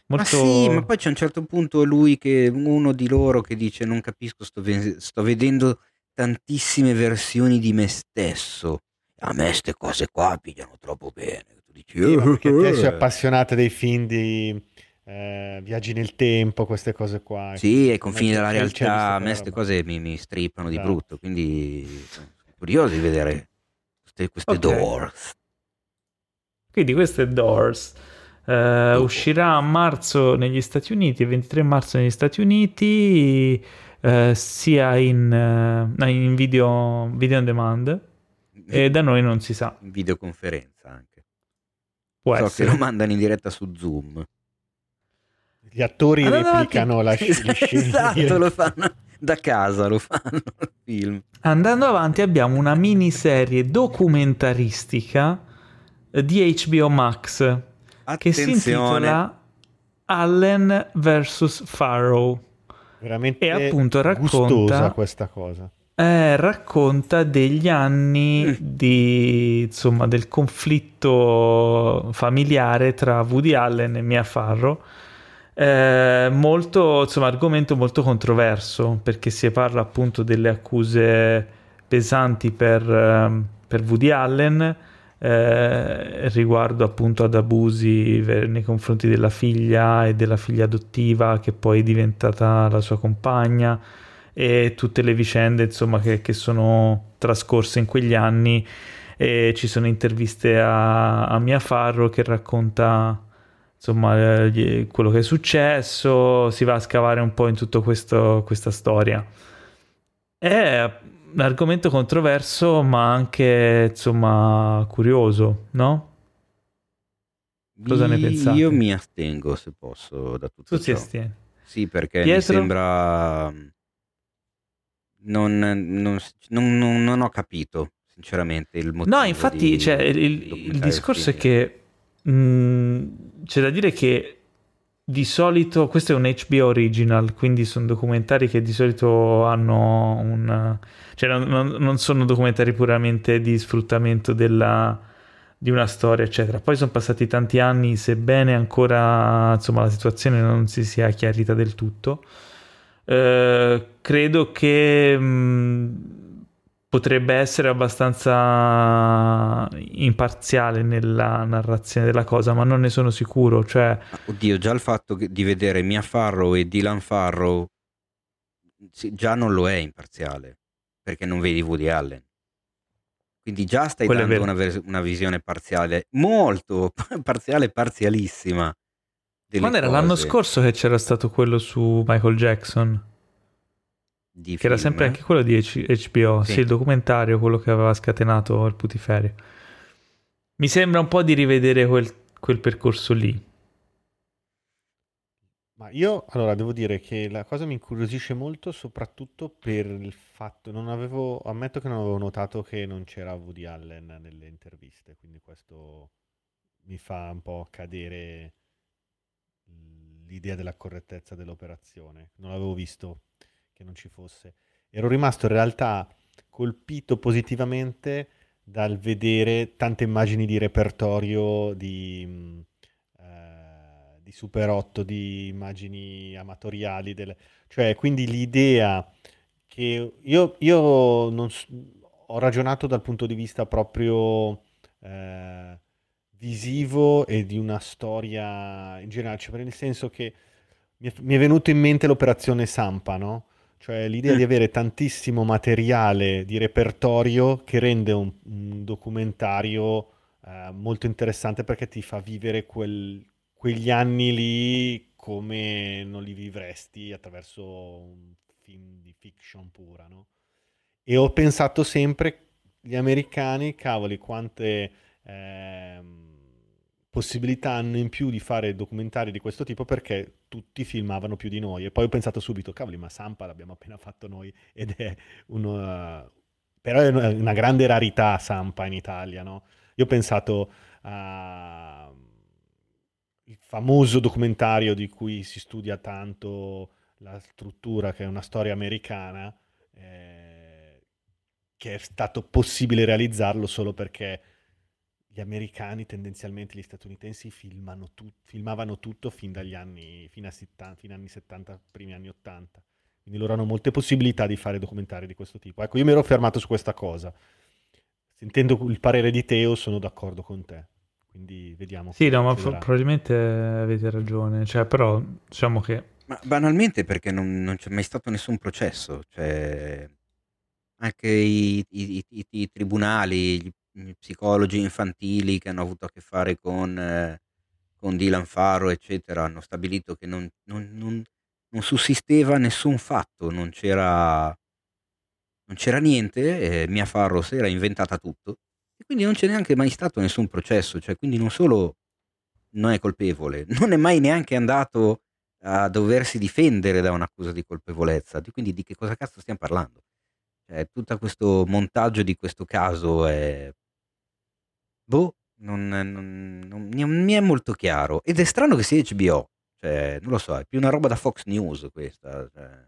Ma Molto... sì, ma poi c'è un certo punto lui che uno di loro che dice non capisco, sto, ve- sto vedendo tantissime versioni di me stesso. A me ste cose qua pigliano troppo bene. Dici, Sì, perché te "Eh". sei appassionato dei film di eh, viaggi nel tempo, queste cose qua. Sì, ai confini della realtà, a me queste cose mi, mi strippano di Esatto. brutto, quindi sono curioso di vedere queste, queste Ok. doors. Quindi questo è Doors. Eh, uscirà a marzo negli Stati Uniti, il 23 marzo negli Stati Uniti, eh, sia in, eh, in video, video on demand e da noi non si sa. In videoconferenza. Può so essere. che lo mandano in diretta su Zoom. Gli attori Andando replicano la avanti- sc- scene. Esatto, lo fanno da casa, lo fanno il film. Andando avanti abbiamo una miniserie documentaristica di HBO Max che si Attenzione, intitola Allen vs. Farrow. Veramente E appunto racconta- gustosa questa cosa. Eh, racconta degli anni Mm. di, insomma, del conflitto familiare tra Woody Allen e Mia Farrow. Eh, molto, insomma, argomento molto controverso perché si parla appunto delle accuse pesanti per, ehm, per Woody Allen eh, riguardo appunto ad abusi nei confronti della figlia e della figlia adottiva che poi è diventata la sua compagna e tutte le vicende insomma che, che sono trascorse in quegli anni e ci sono interviste a, a Mia Farro che racconta insomma eh, gli- quello che è successo si va a scavare un po' in tutta questa storia è un argomento controverso ma anche insomma curioso no? Cosa ne pensate? Io mi astengo se posso da tutto tu ciò. astieni Sì, perché mi Pietro? sembra... Non, non- non- non- ho capito, sinceramente, il motivo No, infatti, di- cioè, il, il discorso è che mh, c'è da dire che di solito questo è un HBO original, quindi sono documentari che di solito hanno un... cioè non, non- non sono documentari puramente di sfruttamento della- di una storia, eccetera. Poi sono passati tanti anni, sebbene ancora insomma, la situazione non si sia chiarita del tutto. Eh, credo che mh, potrebbe essere abbastanza imparziale nella narrazione della cosa, ma non ne sono sicuro. Cioè, Oddio, già il fatto di vedere Mia Farrow e Dylan Farrow sì, già non lo è imparziale, perché non vedi Woody Allen. Quindi già stai Quello dando una, una visione parziale, molto parziale, parzialissima. Delle quando era l'anno scorso che c'era stato quello su Michael Jackson, di che era film. sempre anche quello di H- HBO, sì. Sì. il documentario, quello che aveva scatenato il putiferio. Mi sembra un po' di rivedere quel, quel percorso lì. Ma io allora devo dire che la cosa mi incuriosisce molto soprattutto per il fatto, non avevo, ammetto che non avevo notato che non c'era Woody Allen nelle interviste, quindi questo mi fa un po' cadere l'idea della correttezza dell'operazione. Non avevo visto che non ci fosse. Ero rimasto in realtà colpito positivamente dal vedere tante immagini di repertorio di, mh, eh, di Super 8, di immagini amatoriali, del- cioè quindi l'idea che io, io non ho ragionato dal punto di vista proprio eh, visivo e di una storia in generale, cioè nel senso che mi è, venuto in mente l'operazione Sampa, no? cioè l'idea di avere tantissimo materiale di repertorio che rende un, un documentario eh, molto interessante perché ti fa vivere quel- quegli anni lì come non li vivresti attraverso un film di fiction pura, no? E ho pensato sempre, gli americani, cavoli, quante ehm, possibilità hanno in più di fare documentari di questo tipo perché tutti filmavano più di noi. E poi ho pensato subito, cavoli, ma Sampa l'abbiamo appena fatto noi ed è uno... Però è una grande rarità Sampa in Italia, no? Io ho pensato al famoso documentario di cui si studia tanto la struttura, che è una storia americana, eh, che è stato possibile realizzarlo solo perché gli americani, tendenzialmente gli statunitensi, filmano tu- filmavano tutto fin dagli anni, fino, a 70, fino agli anni 70, primi anni 80. Quindi loro hanno molte possibilità di fare documentari di questo tipo. Ecco, io mi ero fermato su questa cosa. Sentendo il parere di Teo, sono d'accordo con te. Quindi vediamo. Sì, no, ma pro- probabilmente avete ragione. Cioè, però, diciamo che... Ma banalmente perché non, non c'è mai stato nessun processo, cioè anche i, i- i- i tribunali, gli psicologi infantili che hanno avuto a che fare con, eh, con Dylan Faro, eccetera, hanno stabilito che non, non- non- non sussisteva nessun fatto, non c'era, non c'era niente, eh, Mia si era inventata tutto e quindi non c'è neanche mai stato nessun processo, cioè quindi non solo non è colpevole, non è mai neanche andato a doversi difendere da un'accusa di colpevolezza. Di- Quindi di che cosa cazzo stiamo parlando? Cioè, tutto questo montaggio di questo caso è... Boh, non, non- non- non mi è molto chiaro. Ed è strano che sia HBO. Cioè, non lo so, è più una roba da Fox News questa. cioè.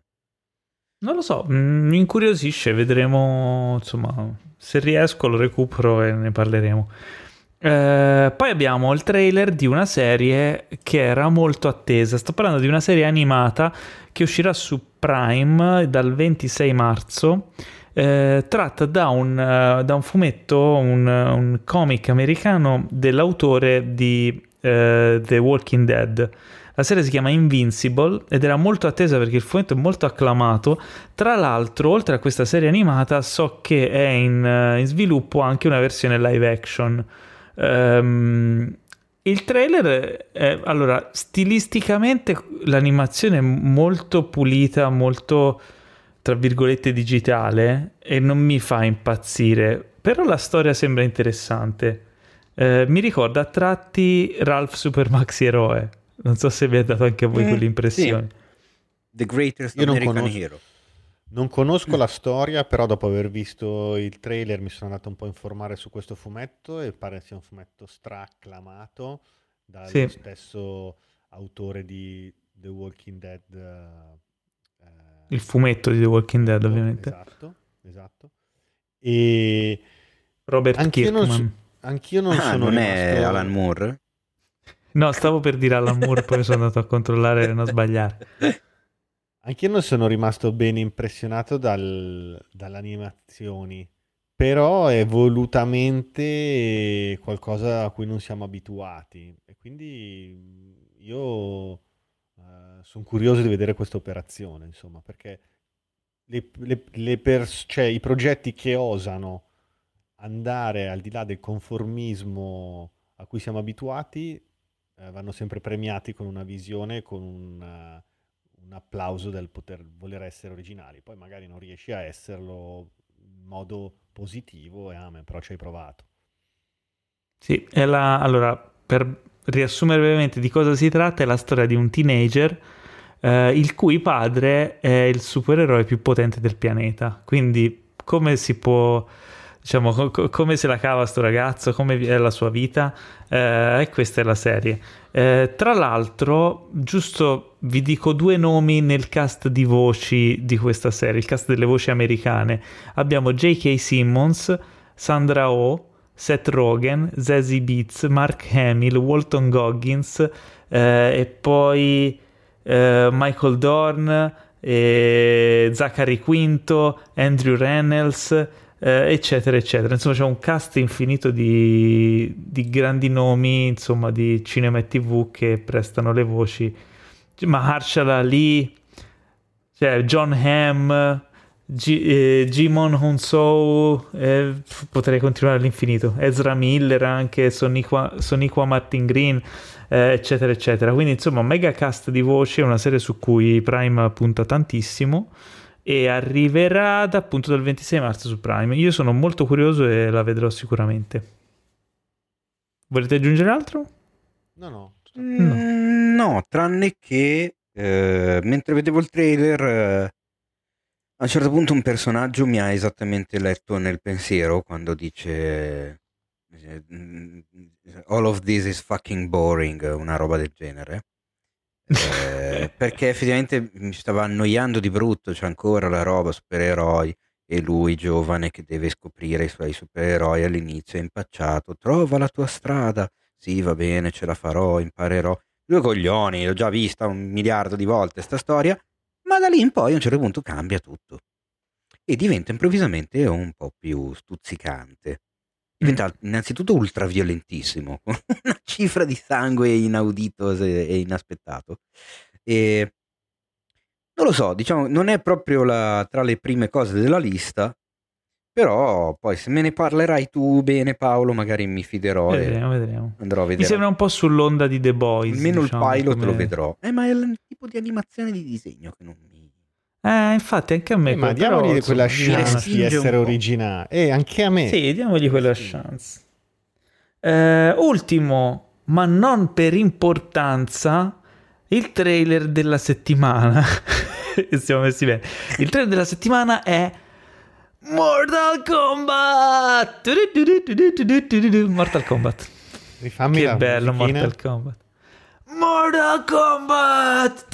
Non lo so, mm, mi incuriosisce, vedremo, insomma, se riesco lo recupero e ne parleremo. Eh, poi abbiamo il trailer di una serie che era molto attesa. Sto parlando di una serie animata che uscirà su Prime dal 26 marzo. eh, tratta da un, eh, da un fumetto, un, un comic americano dell'autore di eh, The Walking Dead. La serie si chiama Invincible ed era molto attesa perché il fumetto è molto acclamato. Tra l'altro, oltre a questa serie animata, so che è in, eh, in sviluppo anche una versione live action. Ehm, il trailer è allora stilisticamente l'animazione è molto pulita, molto tra virgolette digitale e non mi fa impazzire, però la storia sembra interessante. Eh, mi ricorda a tratti Ralph Super Maxi Eroe. Non so se vi è dato anche a voi Eh, quell'impressione. The Greatest Io American conosco- Hero. Non conosco la storia, però dopo aver visto il trailer mi sono andato un po' a informare su questo fumetto e pare sia un fumetto straacclamato dal Sì. stesso autore di The Walking Dead. eh, Il fumetto di The Walking Dead, fumetto, ovviamente. Esatto, esatto. E Robert anch'io non, Kirkman. so- anch'io non Ah, sono non è Alan Moore? No, stavo per dire Alan Moore, poi sono andato a controllare e non sbagliare. Anch'io non sono rimasto ben impressionato dal- dalle animazioni, però è volutamente qualcosa a cui non siamo abituati. E quindi io sono curioso di vedere questa operazione, insomma, perché le- le- le pers- cioè, i progetti che osano andare al di là del conformismo a cui siamo abituati eh, vanno sempre premiati con una visione, con un, eh, un applauso del poter voler essere originali. Poi magari non riesci a esserlo in modo positivo e amen, però ci hai provato. Sì, la... allora, per riassumere brevemente di cosa si tratta, è la storia di un teenager eh, il cui padre è il supereroe più potente del pianeta. Quindi come si può, diciamo, co- co- come se la cava sto ragazzo, come è la sua vita, eh, e questa è la serie. Eh, tra l'altro, giusto vi dico due nomi nel cast di voci di questa serie, il cast delle voci americane. Abbiamo J.K. Simmons, Sandra Oh, Seth Rogen, Zazie Beats, Mark Hamill, Walton Goggins eh, e poi eh, Michael Dorn, e Zachary Quinto, Andrew Reynolds, eh, eccetera, eccetera. Insomma, c'è un cast infinito di, di grandi nomi, insomma, di cinema e tv che prestano le voci. Mahershala Ali, Cioè, John Hamm, G- eh, Jimon Hounsou, eh, potrei continuare all'infinito. Ezra Miller anche, Soniqua, Soniqua Martin Green, eh, eccetera, eccetera. Quindi, insomma, mega cast di voci, una serie su cui Prime punta tantissimo e arriverà da, appunto dal 26 marzo su Prime. Io sono molto curioso e la vedrò sicuramente. Volete aggiungere altro? No, no. Mm, no, tranne che eh, mentre vedevo il trailer, eh, a un certo punto un personaggio mi ha esattamente letto nel pensiero quando dice eh, mm, All of this is fucking boring, una roba del genere. Eh, perché effettivamente mi stava annoiando di brutto, c'è ancora la roba supereroi e lui giovane che deve scoprire i suoi supereroi all'inizio è impacciato, trova la tua strada, sì va bene, ce la farò, imparerò. Due coglioni, l'ho già vista un miliardo di volte sta storia, ma da lì in poi a un certo punto cambia tutto e diventa improvvisamente un po' più stuzzicante. Diventa innanzitutto ultraviolentissimo, con una cifra di sangue inaudito e inaspettato. E non lo so, diciamo, non è proprio la- tra le prime cose della lista, però poi se me ne parlerai tu bene Paolo, magari mi fiderò e Vedremo, vedremo. andrò a Mi vedere. sembra un po' sull'onda di The Boys. Almeno diciamo, il pilot come- lo vedrò. Eh, ma è il tipo di animazione di disegno che non mi... Eh, infatti, anche a me. Eh, ma però, diamogli insomma, quella chance di essere originale. E anche a me. Sì, diamogli quella chance. Eh, ultimo, ma non per importanza, il trailer della settimana. Siamo messi bene. Il trailer della settimana è Mortal Kombat. Mortal Kombat. Rifammi Che bello. Mortal Kombat. Mortal Kombat.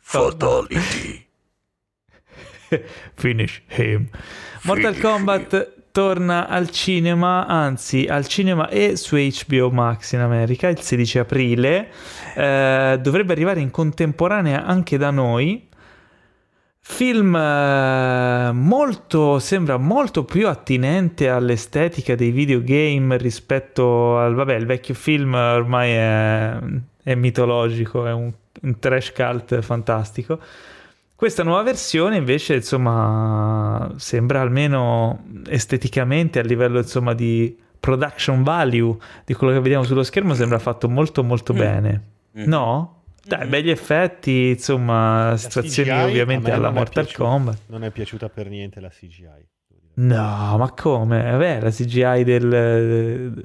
Fatality. Finish him. Mortal Finish Kombat torna al cinema, anzi al cinema e su HBO Max in America il 16 aprile. Eh, dovrebbe arrivare in contemporanea anche da noi. Film eh, molto, sembra molto più attinente all'estetica dei videogame rispetto al, vabbè, il vecchio film ormai è, è mitologico, è un, un trash cult fantastico. Questa nuova versione invece, insomma, sembra almeno esteticamente a livello, insomma, di production value di quello che vediamo sullo schermo sembra fatto molto molto Mm. bene. Mm. No? Dai, Mhm. begli effetti, insomma, La situazioni CGI ovviamente alla Mortal piaciuta. Kombat. Non è piaciuta per niente la CGI. No, ma come? Vabbè, la CGI del,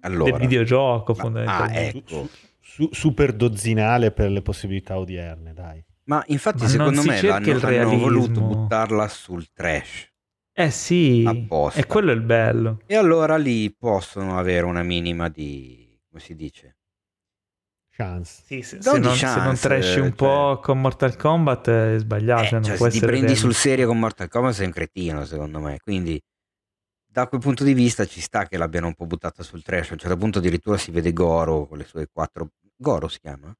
Allora. del videogioco Ma- fondamentalmente. ah, ecco. Su- super dozzinale per le possibilità odierne, dai. Ma infatti Ma secondo me l'hanno, il hanno voluto buttarla sul trash. Eh sì, Apposta. e quello è il bello. E allora lì possono avere una minima di... come si dice? Chance. Sì, se, Non se non, se non chance, trashi un cioè- po' con Mortal Kombat è sbagliato. Eh, cioè non cioè, può se ti prendi sul realistico. serio con Mortal Kombat sei un cretino secondo me. Quindi da quel punto di vista ci sta che l'abbiano un po' buttata sul trash. A un certo punto addirittura si vede Goro con le sue quattro... Goro si chiama?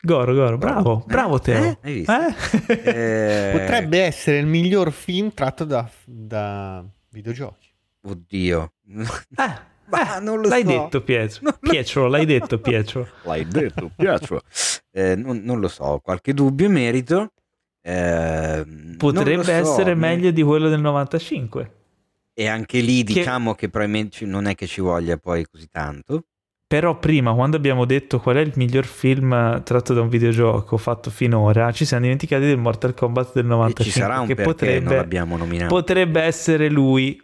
Goro, Goro, bravo, Eh? bravo Teo. Eh? Hai visto? Eh? Eh, Potrebbe essere il miglior film tratto da, da videogiochi. Oddio. Eh, Ma eh, non lo l'hai so. detto Pietro. Non lo Pietro, l'hai detto Pietro. L'hai detto, Pietro. Eh, non, non lo so, ho qualche dubbio in merito. Eh, Potrebbe so, essere mi- meglio di quello del 95. E anche lì Che- diciamo che probabilmente non è che ci voglia poi così tanto. Però prima, quando abbiamo detto qual è il miglior film eh, tratto da un videogioco fatto finora, ci siamo dimenticati del Mortal Kombat del E 95. ci sarà un che perché non potrebbe, l'abbiamo nominato. potrebbe essere lui,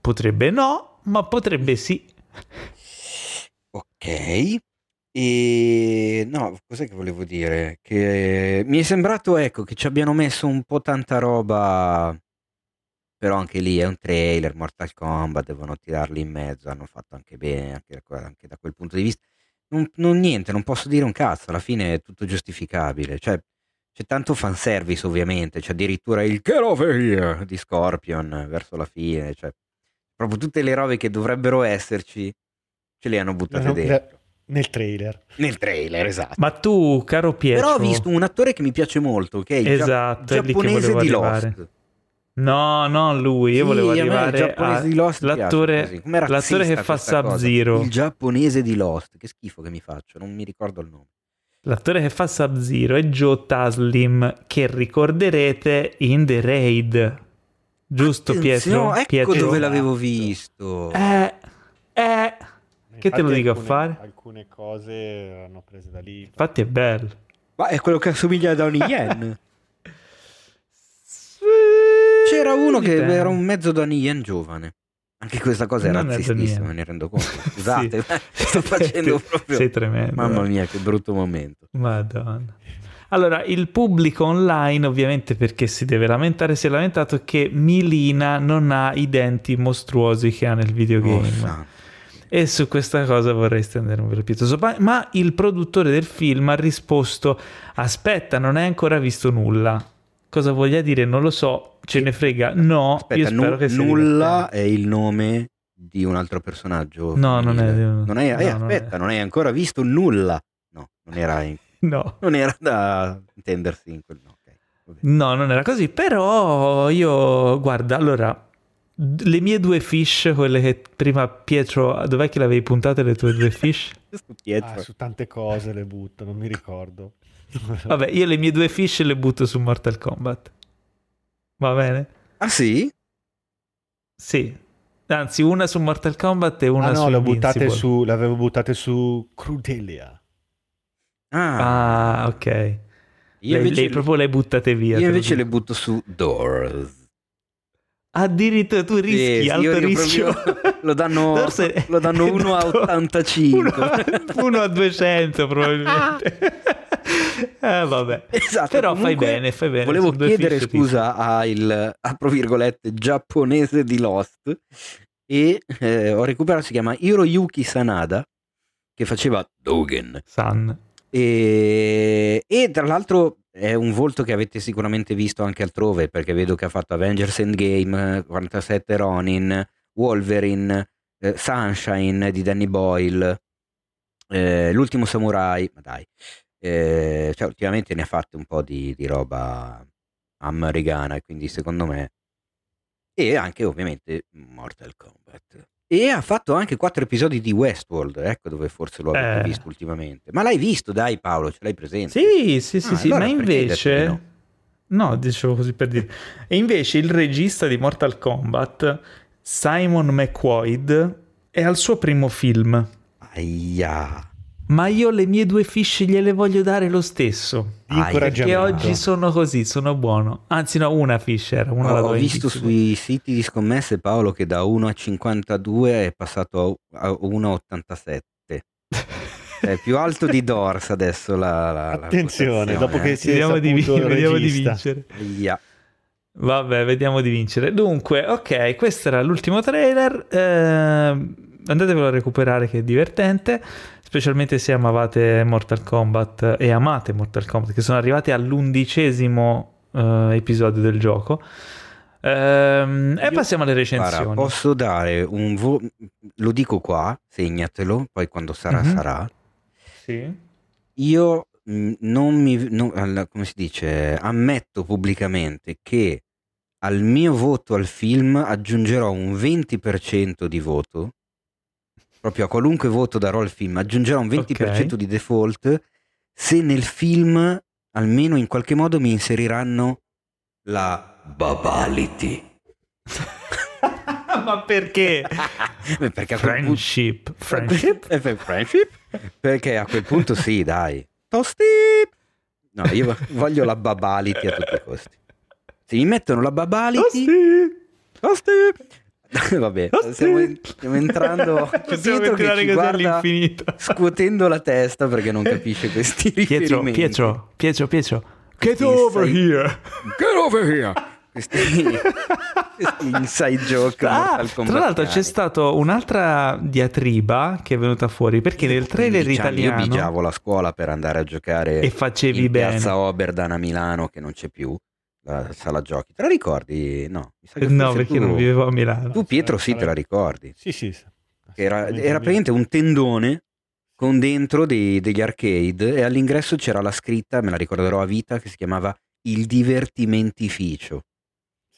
potrebbe no, ma potrebbe sì. ok. E no, cos'è che volevo dire? Che mi è sembrato, ecco, che ci abbiano messo un po' tanta roba. Però anche lì è un trailer, Mortal Kombat, devono tirarli in mezzo, hanno fatto anche bene, anche anche da quel punto di vista. Non, non- niente, non posso dire un cazzo, alla fine è tutto giustificabile. Cioè, c'è tanto fanservice ovviamente, c'è addirittura il Get over here di Scorpion verso la fine, cioè proprio tutte le robe che dovrebbero esserci ce le hanno buttate No, dentro. Nel trailer. Nel trailer, esatto. Ma tu, caro Pietro, Però ho visto un attore che mi piace molto, che è il Esatto, è giapponese volevo di arrivare. Lost. No, non lui, io Sì, volevo a me il arrivare giapponese a di Lost piace l'attore, così. Com'è l'attore che fa questa cosa? Sub-Zero. Il giapponese di Lost, che schifo che mi faccio, non mi ricordo il nome. L'attore che fa Sub-Zero è Joe Taslim, che ricorderete in The Raid. Giusto Pietro? Attenzione, Ecco Pietro? dove l'avevo visto. Eh, eh, Che te lo dico a alcune- fare? Alcune cose hanno preso da lì. infatti è bello. Ma è quello che assomiglia a Donnie Yen. C'era uno che Dipende. era un mezzo Donnie Yen giovane. Anche questa cosa è Non razzistissima, me ne rendo conto. Sì. Scusate, sto facendo proprio... Sei tremendo. Mamma mia, che brutto momento. Madonna. Allora, il pubblico online, ovviamente perché si deve lamentare, si è lamentato che Milina non ha i denti mostruosi che ha nel videogame. santo. E su questa cosa vorrei stendere un velo pietoso. Ma, il produttore del film ha risposto: Aspetta, non hai ancora visto nulla. Cosa voglia dire? Non lo so, ce ne frega. No, Aspetta, io spero nu- che sia nulla è il nome di un altro personaggio. No, non è-. Non hai- eh, no, non aspetta, è. non hai ancora visto nulla. No, non era, in- No. non era da intendersi in quel... no, ok, vabbè. No, non era così, però io, guarda, allora, le mie due fish, quelle che prima Pietro, dov'è che l'avevi puntate le tue due fish? Questo Pietro. Ah, su tante cose le butto, non mi ricordo. Vabbè, io le mie due fish le butto su Mortal Kombat. Va bene? Ah sì? Sì. Anzi, una su Mortal Kombat e una ah su no, le, ho buttate Invincible. su, le avevo buttate su Crudelia. Ah, Ah, ok. io Lei, invece, lei proprio le buttate via. io invece le butto su Doors. Addirittura tu rischi, Sì, alto io- io rischio. lo danno, Doors è- lo danno è 1 a dato 85. Uno, a- uno a 200 probabilmente. eh, vabbè. Esatto, Però fai bene, fai bene. Volevo chiedere fish scusa al, apro virgolette, giapponese di Lost e eh, ho recuperato, si chiama Hiroyuki Sanada, che faceva Dogen. San. E, e tra l'altro è un volto che avete sicuramente visto anche altrove, perché vedo che ha fatto Avengers Endgame, 47 Ronin, Wolverine, eh, Sunshine di Danny Boyle, eh, L'ultimo samurai, ma dai, eh, cioè, ultimamente ne ha fatte un po' di, di roba americana, quindi secondo me, e anche ovviamente Mortal Kombat. E ha fatto anche quattro episodi di Westworld, ecco dove forse lo avete Eh. visto ultimamente. Ma l'hai visto, dai Paolo, ce l'hai presente? Sì, sì, sì, Ah, sì, allora ma invece... no? No, dicevo così per dire. E invece il regista di Mortal Kombat, Simon McQuaid, è al suo primo film. Aia. Ma io le mie due fish gliele voglio dare lo stesso. Ah, Perché oggi sono così, sono buono. Anzi, no, una fish era, una la Ho, visto sui siti di scommesse Paolo che da 1 a 52 è passato a a 1 a 87. È più alto di Dors adesso la, la- la Attenzione, quotazione, dopo che eh. si è Vediamo, di, vediamo di vincere. Aia. Vabbè, vediamo di vincere. Dunque, ok, questo era l'ultimo trailer. ehm, andatevelo a recuperare che è divertente. Specialmente se amavate Mortal Kombat e amate Mortal Kombat, che sono arrivati all'undicesimo eh, episodio del gioco. Ehm, e passiamo alle Guarda, recensioni. posso dare un voto, lo dico qua, segnatelo, poi quando sarà Mhm. sarà. Sì. Io mh, non mi, non- come si dice, ammetto pubblicamente che al mio voto al film aggiungerò un 20% di voto, proprio a qualunque voto darò al film, aggiungerò un 20% di default se nel film almeno in qualche modo mi inseriranno la babality. Ma perché? Beh, Perché quel punto- Friendship. Friendship? Eh, friendship? Perché a quel punto sì, dai. Tosti! No, io voglio la babality a tutti i costi. Se mi mettono la babality... Tosti! Vabbè, stiamo, stiamo entrando... Pietro che ci guarda scuotendo la testa perché non capisce questi Pietro, riferimenti. Pietro, Pietro, Pietro. Get Questi over inside- here. Get over here! Questi, questi inside joke Ah, tra l'altro c'è stata un'altra diatriba che è venuta fuori perché nel trailer 15 anni italiano Io bigiavo la scuola per andare a giocare e facevi in bene. piazza Oberdan a Milano che non c'è più la sala giochi. Te la ricordi? No, mi sa che No, perché tu, non vivevo a Milano. tu Pietro sì te la ricordi. Sì, sì. Era, era praticamente un tendone con dentro dei- degli arcade e all'ingresso c'era la scritta, me la ricorderò a vita, che si chiamava Il divertimentificio.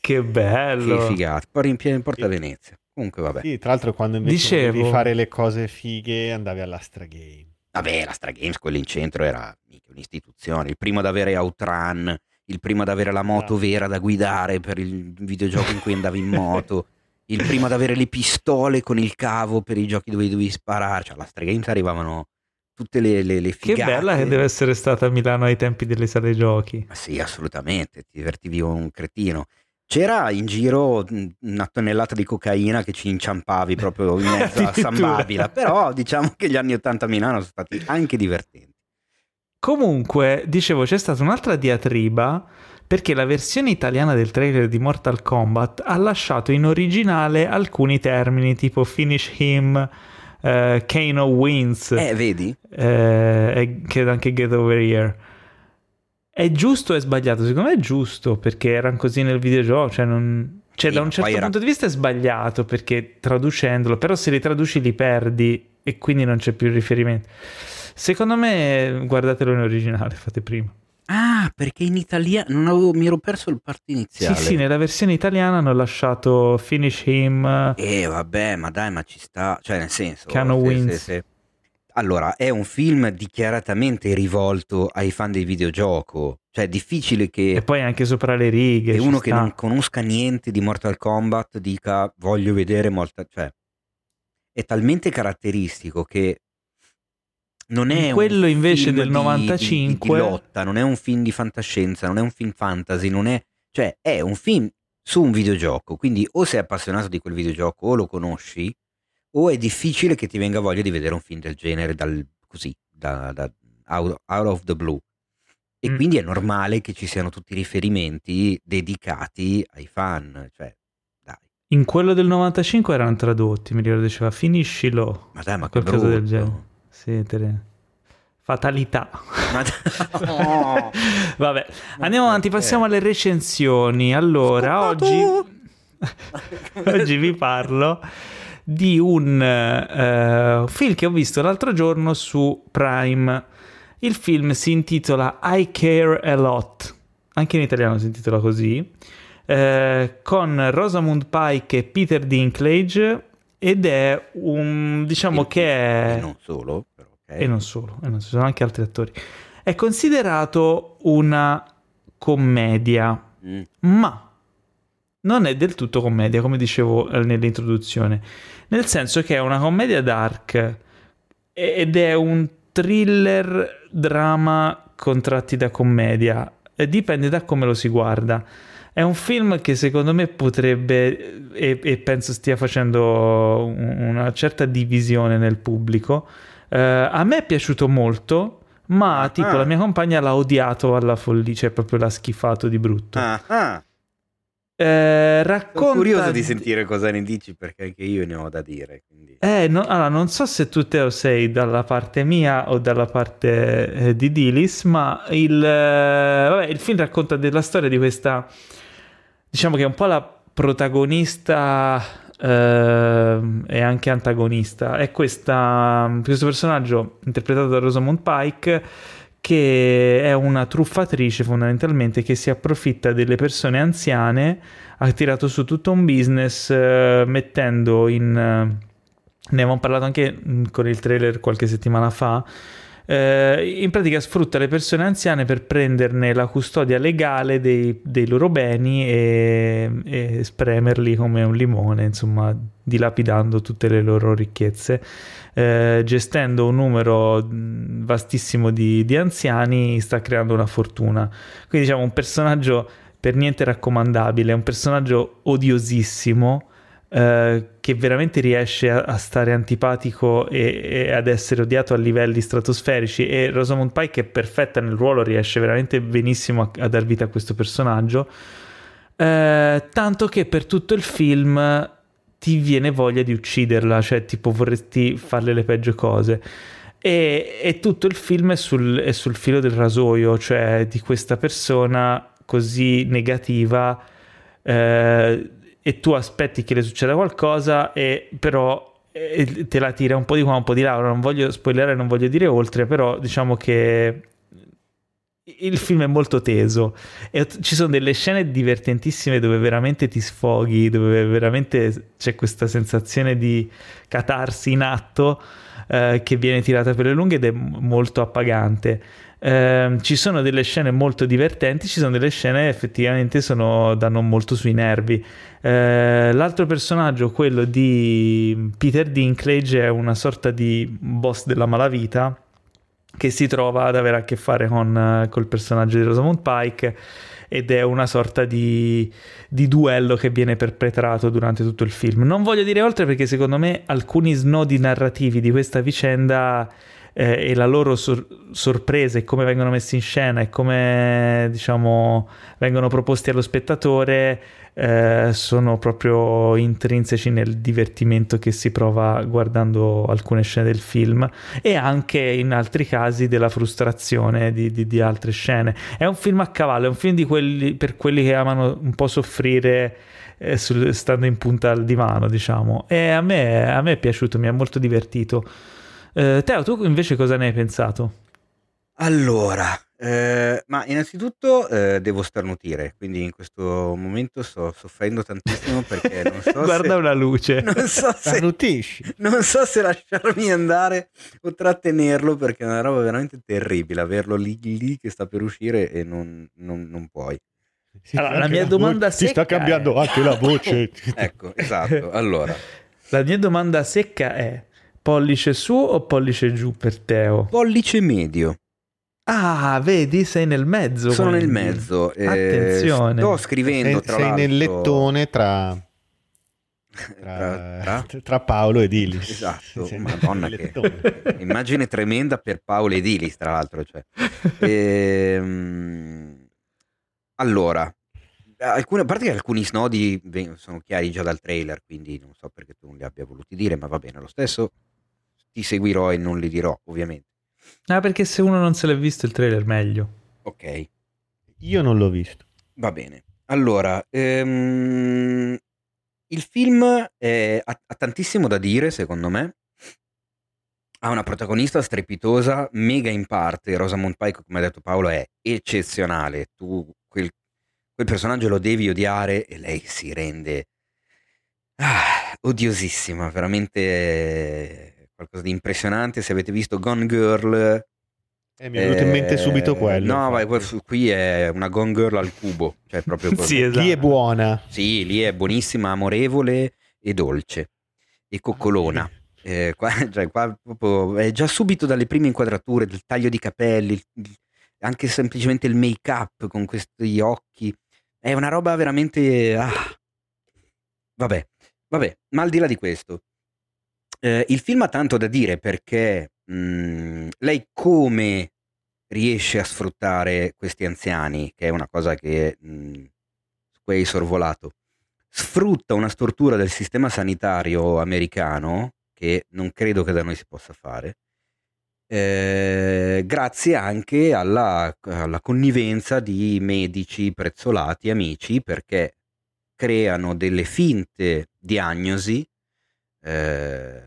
Che bello. Che figata. Poi in pieno in Porta Sì. Venezia. Comunque vabbè. Sì, tra l'altro quando invece Dicevo- volevi fare le cose fighe andavi all'Astra Game. Vabbè, la Stra Games, quello in centro, era mica un'istituzione. Il primo ad avere Outrun, il primo ad avere la moto vera da guidare per il videogioco in cui andavi in moto, il primo ad avere le pistole con il cavo per i giochi dove dovevi sparare. Cioè, alla Stra Games arrivavano tutte le, le, le Che figate. bella che deve essere stata a Milano ai tempi delle sale giochi. Ma sì, assolutamente, ti divertivi un cretino. C'era in giro una tonnellata di cocaina che ci inciampavi proprio in mezzo a San. Babila, però diciamo che gli anni 80 a Milano sono stati anche divertenti. Comunque, dicevo, c'è stata un'altra diatriba perché la versione italiana del trailer di Mortal Kombat ha lasciato in originale alcuni termini tipo finish him, eh, Kano wins, Eh, vedi? eh, e credo anche get over here. È giusto o è sbagliato? Secondo me è giusto perché erano così nel videogioco, cioè non... Cioè, da un certo era- punto di vista è sbagliato perché traducendolo, però se li traduci li perdi e quindi non c'è più riferimento. Secondo me guardatelo in originale, fate prima. Ah, perché in italiano non avevo, mi ero perso il parto iniziale. Sì, sì, nella versione italiana hanno lasciato Finish Him. Eh, vabbè, ma dai, ma ci sta, cioè nel senso... Keanu se- Wins. se- se- Allora, è un film dichiaratamente rivolto ai fan del videogioco, cioè è difficile che... E poi anche sopra le righe. che ci uno che sta. non conosca niente di Mortal Kombat dica voglio vedere Mortal cioè è talmente caratteristico che non è Quello invece del di- di- 95 di, lotta, non è un film di fantascienza, non è un film fantasy, non è cioè è un film su un videogioco, quindi o sei appassionato di quel videogioco o lo conosci o è difficile che ti venga voglia di vedere un film del genere dal così da, da- out, out of the blue. E Mm. quindi è normale che ci siano tutti i riferimenti dedicati ai fan. Cioè, dai, In quello del 95 erano tradotti, mi ricordo diceva finiscilo. ma dai, ma Qualcosa del genere. Sì, te ne- Fatalità. No. Vabbè, andiamo avanti, perché? passiamo alle recensioni. Allora, oggi, oggi vi parlo di un eh, film che ho visto l'altro giorno su Prime. Il film si intitola I Care a Lot, anche in italiano si intitola così, eh, con Rosamund Pike e Peter Dinklage ed è un, diciamo E- che è... e non solo, però, ok. E non solo, e non ci sono anche altri attori. È considerato una commedia, Mm. ma non è del tutto commedia, come dicevo eh, nell'introduzione. Nel senso che è una commedia dark ed è un thriller drama con tratti da commedia. E dipende da come lo si guarda. È un film che secondo me potrebbe, e, e penso stia facendo un- una certa divisione nel pubblico. Eh, a me è piaciuto molto, ma Ah. tipo la mia compagna l'ha odiato alla follia, cioè proprio l'ha schifato di brutto. Ah, ah. Eh, Sono racconta curioso di sentire cosa ne dici perché anche io ne ho da dire. Quindi. Eh, no- allora, non so se tu Teo sei dalla parte mia o dalla parte eh, di Dilis, ma il, eh, vabbè, il film racconta della storia di questa, diciamo che è un po' la protagonista e anche antagonista. È questa, questo personaggio interpretato da Rosamund Pike che è una truffatrice fondamentalmente che si approfitta delle persone anziane, ha tirato su tutto un business eh, mettendo in... eh, ne avevamo parlato anche mh, con il trailer qualche settimana fa. Eh, in pratica sfrutta le persone anziane per prenderne la custodia legale dei, dei loro beni e, e spremerli come un limone, insomma, dilapidando tutte le loro ricchezze. Eh, gestendo un numero vastissimo di, di anziani, sta creando una fortuna. Quindi, diciamo, un personaggio per niente raccomandabile, un personaggio odiosissimo eh, che veramente riesce a, a stare antipatico e, e ad essere odiato a livelli stratosferici. E Rosamund Pike è perfetta nel ruolo, riesce veramente benissimo a, a dar vita a questo personaggio. Eh, tanto che per tutto il film ti viene voglia di ucciderla, cioè tipo vorresti farle le peggio cose. E, e tutto il film è sul, è sul filo del rasoio, cioè di questa persona così negativa eh, e tu aspetti che le succeda qualcosa e però eh, te la tira un po' di qua un po' di là non voglio spoilerare non voglio dire oltre però diciamo che il film è molto teso e ci sono delle scene divertentissime dove veramente ti sfoghi, dove veramente c'è questa sensazione di catarsi in atto eh, che viene tirata per le lunghe ed è molto appagante. Eh, ci sono delle scene molto divertenti, ci sono delle scene effettivamente sono, danno molto sui nervi. Eh, l'altro personaggio, quello di Peter Dinklage, è una sorta di boss della malavita che si trova ad avere a che fare con col personaggio di Rosamund Pike ed è una sorta di, di, duello che viene perpetrato durante tutto il film. Non voglio dire oltre perché secondo me alcuni snodi narrativi di questa vicenda eh, e la loro sor- sorpresa e come vengono messi in scena e come diciamo vengono proposti allo spettatore eh, sono proprio intrinseci nel divertimento che si prova guardando alcune scene del film e anche in altri casi della frustrazione di, di, di altre scene. È un film a cavallo, è un film quelli, per quelli che amano un po' soffrire eh, stando in punta al divano, diciamo. E a me, a me è piaciuto, mi ha molto divertito. Eh, Teo, tu invece cosa ne hai pensato? Allora, eh, ma innanzitutto eh, devo starnutire, quindi in questo momento sto soffrendo tantissimo perché non so Guarda se, una luce. non so, se, non so se lasciarmi andare o trattenerlo perché è una roba veramente terribile averlo lì, lì che sta per uscire e non, non- non puoi. Allora, la mia domanda voce- Si sta secca cambiando è- anche la voce. Ecco, esatto. Allora, La mia domanda secca è pollice su o pollice giù per Teo? pollice medio. Ah, vedi, sei nel mezzo. Sono nel quindi. mezzo. eh, Attenzione. Sto scrivendo sei tra sei l'altro nel lettone tra, tra- tra, tra- Paolo ed Ilis. Esatto, Sei madonna nel che-. Immagine tremenda per Paolo ed Ilis, tra l'altro. Cioè. Ehm, allora, alcune, a parte che alcuni snodi sono chiari già dal trailer, quindi non so perché tu non li abbia voluti dire, ma va bene, lo stesso ti seguirò e non li dirò, ovviamente. Ah, perché se uno non se l'è visto il trailer, meglio. Ok, Io non l'ho visto. va bene. Allora, ehm, il film è- ha, ha tantissimo da dire, secondo me. Ha una protagonista strepitosa, mega in parte. Rosamund Pike, come ha detto Paolo, è eccezionale. Tu quel, quel personaggio lo devi odiare e lei si rende ah, odiosissima, veramente qualcosa di impressionante. Se avete visto Gone Girl, Eh, mi è venuto in mente eh, subito quello. No, vai, qui è una Gone Girl al cubo, cioè proprio così. Sì, esatto. Lì è buona. Sì, lì è buonissima, amorevole e dolce e coccolona. Eh, qua, cioè, qua proprio, è già subito dalle prime inquadrature, del taglio di capelli, anche semplicemente il make up con questi occhi. È una roba veramente. ah. Vabbè, vabbè, ma al di là di questo, eh, il film ha tanto da dire perché mh, lei come riesce a sfruttare questi anziani, che è una cosa che mh, su cui hai sorvolato, sfrutta una stortura del sistema sanitario americano che non credo che da noi si possa fare, eh, grazie anche alla, alla connivenza di medici prezzolati, amici, perché creano delle finte diagnosi eh,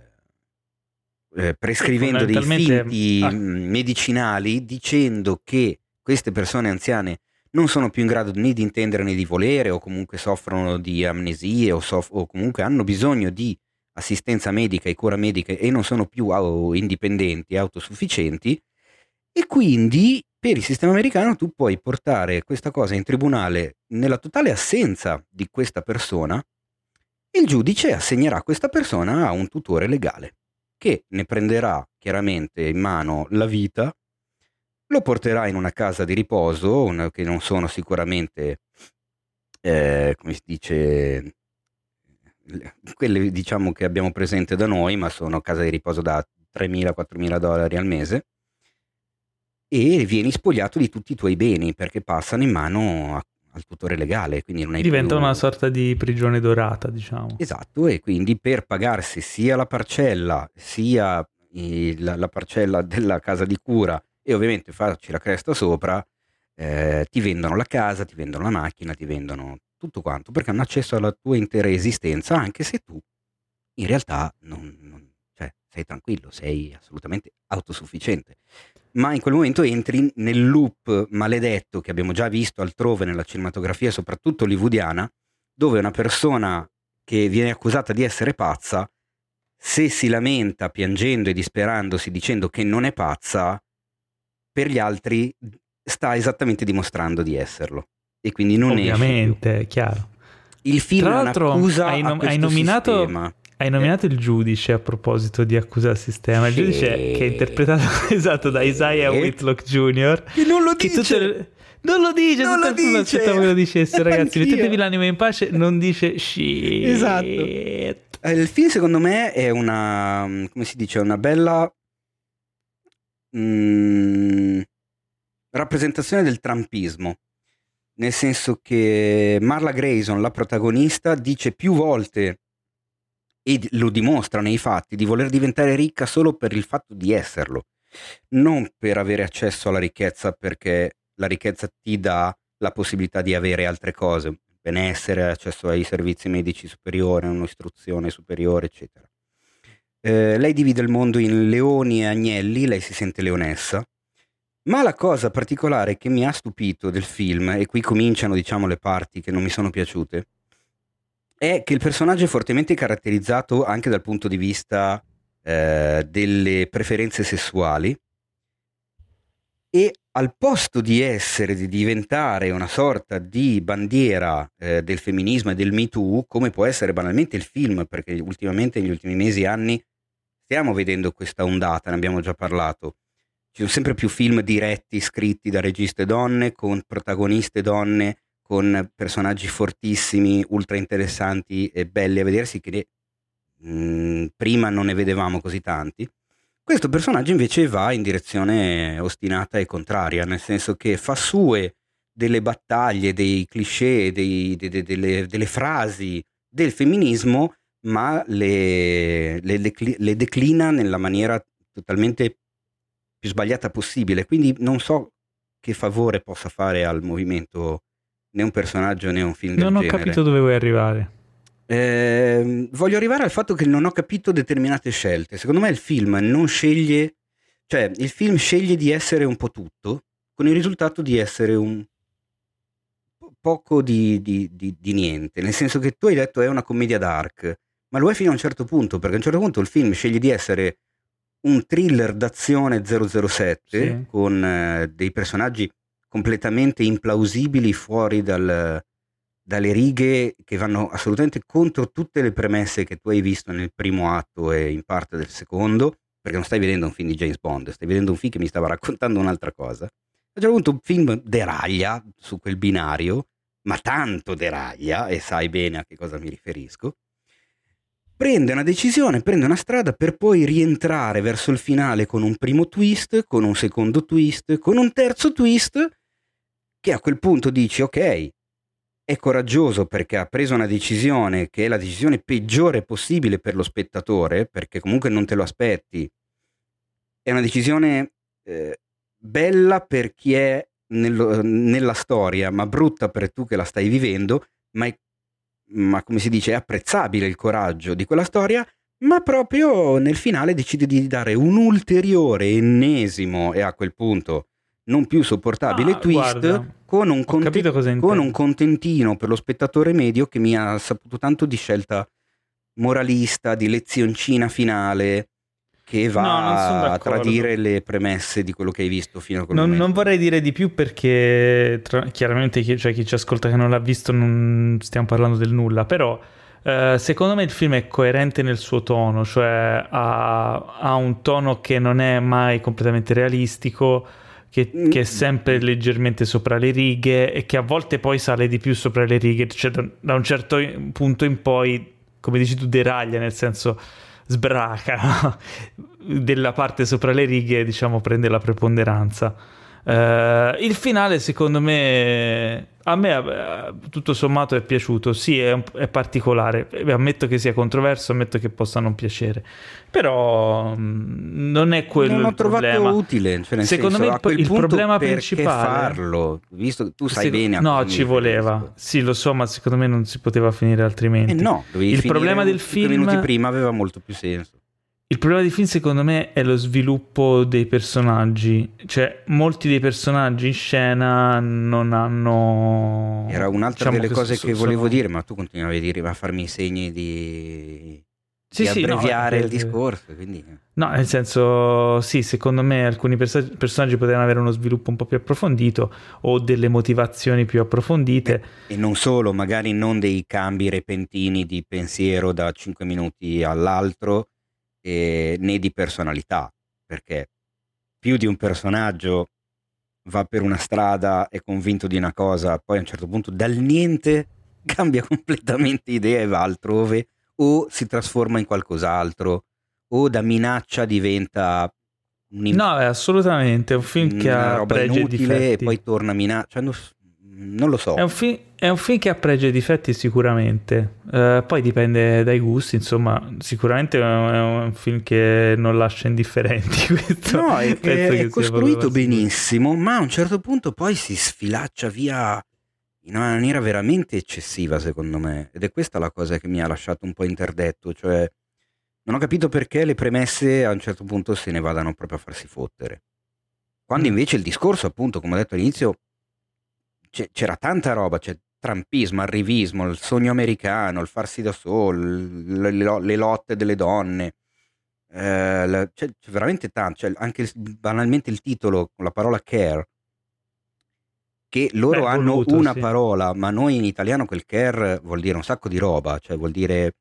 eh, prescrivendo dei finti ah. mh, medicinali dicendo che queste persone anziane non sono più in grado né di intendere né di volere o comunque soffrono di amnesie o, soff- o comunque hanno bisogno di assistenza medica e cura medica e non sono più au- indipendenti, autosufficienti e quindi per il sistema americano tu puoi portare questa cosa in tribunale nella totale assenza di questa persona il giudice assegnerà questa persona a un tutore legale che ne prenderà chiaramente in mano la vita, lo porterà in una casa di riposo, una- che non sono sicuramente, eh, come si dice, le- quelle diciamo che abbiamo presente da noi, ma sono case di riposo da 3.000-4.000 dollari al mese, e vieni spogliato di tutti i tuoi beni perché passano in mano a- al tutore legale, quindi non hai Diventa più... una sorta di prigione dorata, diciamo. Esatto, e quindi per pagarsi sia la parcella, sia il- la, la parcella della casa di cura e ovviamente farci la cresta sopra, eh, ti vendono la casa, ti vendono la macchina, ti vendono tutto quanto, perché hanno accesso alla tua intera esistenza, anche se tu in realtà non, non- cioè, sei tranquillo, sei assolutamente autosufficiente. Ma in quel momento entri nel loop maledetto che abbiamo già visto altrove nella cinematografia, soprattutto hollywoodiana, dove una persona che viene accusata di essere pazza, se si lamenta piangendo e disperandosi dicendo che non è pazza, per gli altri sta esattamente dimostrando di esserlo. E quindi non Ovviamente, è chiaro. più. Il film Tra l'altro, hai nom- hai nominato-. Hai nominato il giudice a proposito di accusa al sistema. Il Sì. giudice che è interpretato esatto da Isaiah. Whitlock Jr. Che non lo dice! le- Non lo dice, Non lo dice! aspettavo che lo dicesse, ragazzi. Anch'io. Mettetevi l'anima in pace, non dice shit. Esatto. Eh, Il film secondo me è una, come si dice, una bella mm, rappresentazione del trumpismo. Nel senso che Marla Grayson, la protagonista, dice più volte, e lo dimostra nei fatti, di voler diventare ricca solo per il fatto di esserlo, non per avere accesso alla ricchezza perché la ricchezza ti dà la possibilità di avere altre cose, benessere, accesso ai servizi medici superiori, un'istruzione superiore, eccetera. Eh, lei divide il mondo in leoni e agnelli, lei si sente leonessa, ma la cosa particolare che mi ha stupito del film, e qui cominciano diciamo le parti che non mi sono piaciute, è che il personaggio è fortemente caratterizzato anche dal punto di vista eh, delle preferenze sessuali e al posto di essere, di diventare una sorta di bandiera eh, del femminismo e del Me Too, come può essere banalmente il film, perché ultimamente negli ultimi mesi e anni stiamo vedendo questa ondata, ne abbiamo già parlato. Ci sono sempre più film diretti, scritti da registe donne, con protagoniste donne, con personaggi fortissimi, ultra interessanti e belli a vedersi, che mh, prima non ne vedevamo così tanti. Questo personaggio invece va in direzione ostinata e contraria, nel senso che fa sue delle battaglie, dei cliché, dei- de- de- delle, delle frasi del femminismo, ma le, le decli- le declina nella maniera totalmente più sbagliata possibile. Quindi non so che favore possa fare al movimento né un personaggio né un film del Non ho genere. capito dove vuoi arrivare. Ehm, voglio arrivare al fatto che non ho capito determinate scelte. Secondo me il film non sceglie, cioè il film sceglie di essere un po' tutto, con il risultato di essere un po- poco di, di- di- di niente. Nel senso che tu hai detto è una commedia dark, ma lo è fino a un certo punto, perché a un certo punto il film sceglie di essere un thriller d'azione 007 Sì. con eh, dei personaggi completamente implausibili fuori dal, dalle righe che vanno assolutamente contro tutte le premesse che tu hai visto nel primo atto e in parte del secondo, perché non stai vedendo un film di James Bond, stai vedendo un film che mi stava raccontando un'altra cosa. A un certo punto un film deraglia su quel binario, ma tanto deraglia, e sai bene a che cosa mi riferisco, prende una decisione, prende una strada per poi rientrare verso il finale con un primo twist, con un secondo twist, con un terzo twist, che a quel punto dici ok, è coraggioso perché ha preso una decisione che è la decisione peggiore possibile per lo spettatore, perché comunque non te lo aspetti. È una decisione eh, bella per chi è nello- nella storia, ma brutta per tu che la stai vivendo, ma, è- ma come si dice, è apprezzabile il coraggio di quella storia, ma proprio nel finale decide di dare un ulteriore, ennesimo e a quel punto non più sopportabile Ah, twist guarda, con un Ho conte- capito cosa con un contentino per lo spettatore medio che mi ha saputo tanto di scelta moralista, di lezioncina finale che No, va a d'accordo. tradire le premesse di quello che hai visto fino a quel Non, non vorrei dire di più perché tra- chiaramente chi, cioè, chi ci ascolta che non l'ha visto non stiamo parlando del nulla, però eh, secondo me il film è coerente nel suo tono, cioè ha, ha un tono che non è mai completamente realistico, che, Mm. che è sempre leggermente sopra le righe e che a volte poi sale di più sopra le righe, cioè da, da un certo punto in poi, come dici tu, deraglia, nel senso sbraca della parte sopra le righe, diciamo, prende la preponderanza. Eh, il finale, secondo me, a me eh, tutto sommato è piaciuto. Sì, è, è particolare. Eh, Ammetto che sia controverso, ammetto che possa non piacere, però mh, non è quello non ho trovato problema. utile. Cioè Secondo senso, me il- il problema principale- farlo, visto che tu sai Sec- bene a no, ci voleva. riferisco. Sì, lo so, ma secondo me non si poteva finire altrimenti. Eh no, dovevi Il finire problema del film- minuti prima aveva molto più senso. Il problema dei film secondo me è lo sviluppo dei personaggi, cioè molti dei personaggi in scena non hanno... Era un'altra diciamo delle cose so- che volevo sono- dire, ma tu continuavi a dire, a farmi i segni di, Sì, di sì, no, abbreviare eh, il discorso. Quindi... No, nel senso, sì, secondo me alcuni persa- personaggi potevano avere uno sviluppo un po' più approfondito o delle motivazioni più approfondite. E non solo, magari non dei cambi repentini di pensiero da 5 minuti all'altro, eh, né di personalità, perché più di un personaggio va per una strada, è convinto di una cosa, poi a un certo punto dal niente cambia completamente idea e va altrove, o si trasforma in qualcos'altro, o da minaccia diventa un No, è assolutamente è un film che ha roba e inutile e poi torna minaccia. Non, s- non lo so. È un, film, è un film che ha pregi e difetti sicuramente, Eh, poi dipende dai gusti, insomma, sicuramente è un, è un film che non lascia indifferenti. Questo No, è, è sia costruito benissimo, ma a un certo punto poi si sfilaccia via in una maniera veramente eccessiva, secondo me. Ed è questa la cosa che mi ha lasciato un po' interdetto, cioè non ho capito perché le premesse a un certo punto se ne vadano proprio a farsi fottere. Quando Mm. invece il discorso, appunto, come ho detto all'inizio, c'era tanta roba, c'è trampismo, arrivismo, il sogno americano, il farsi da solo, le, le- lotte delle donne. Eh, la- c'è, c'è veramente tanto, c'è anche banalmente il titolo con la parola care, che loro Beh, hanno voluto, una sì. parola, ma noi in italiano quel care vuol dire un sacco di roba, cioè vuol dire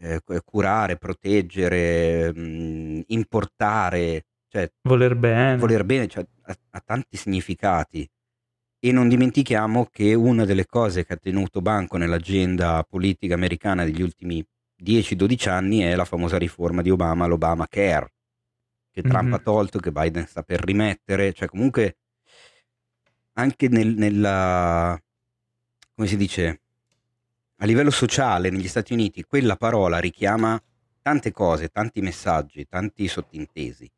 eh, cu- curare, proteggere, mh, importare, cioè Voler bene. voler bene, cioè, ha, ha tanti significati. E non dimentichiamo che una delle cose che ha tenuto banco nell'agenda politica americana degli ultimi 10-12 anni è la famosa riforma di Obama, l'Obama Care, che Trump Mhm. ha tolto, che Biden sta per rimettere, cioè comunque anche nel- nella, come si dice, a livello sociale negli Stati Uniti quella parola richiama tante cose, tanti messaggi, tanti sottintesi.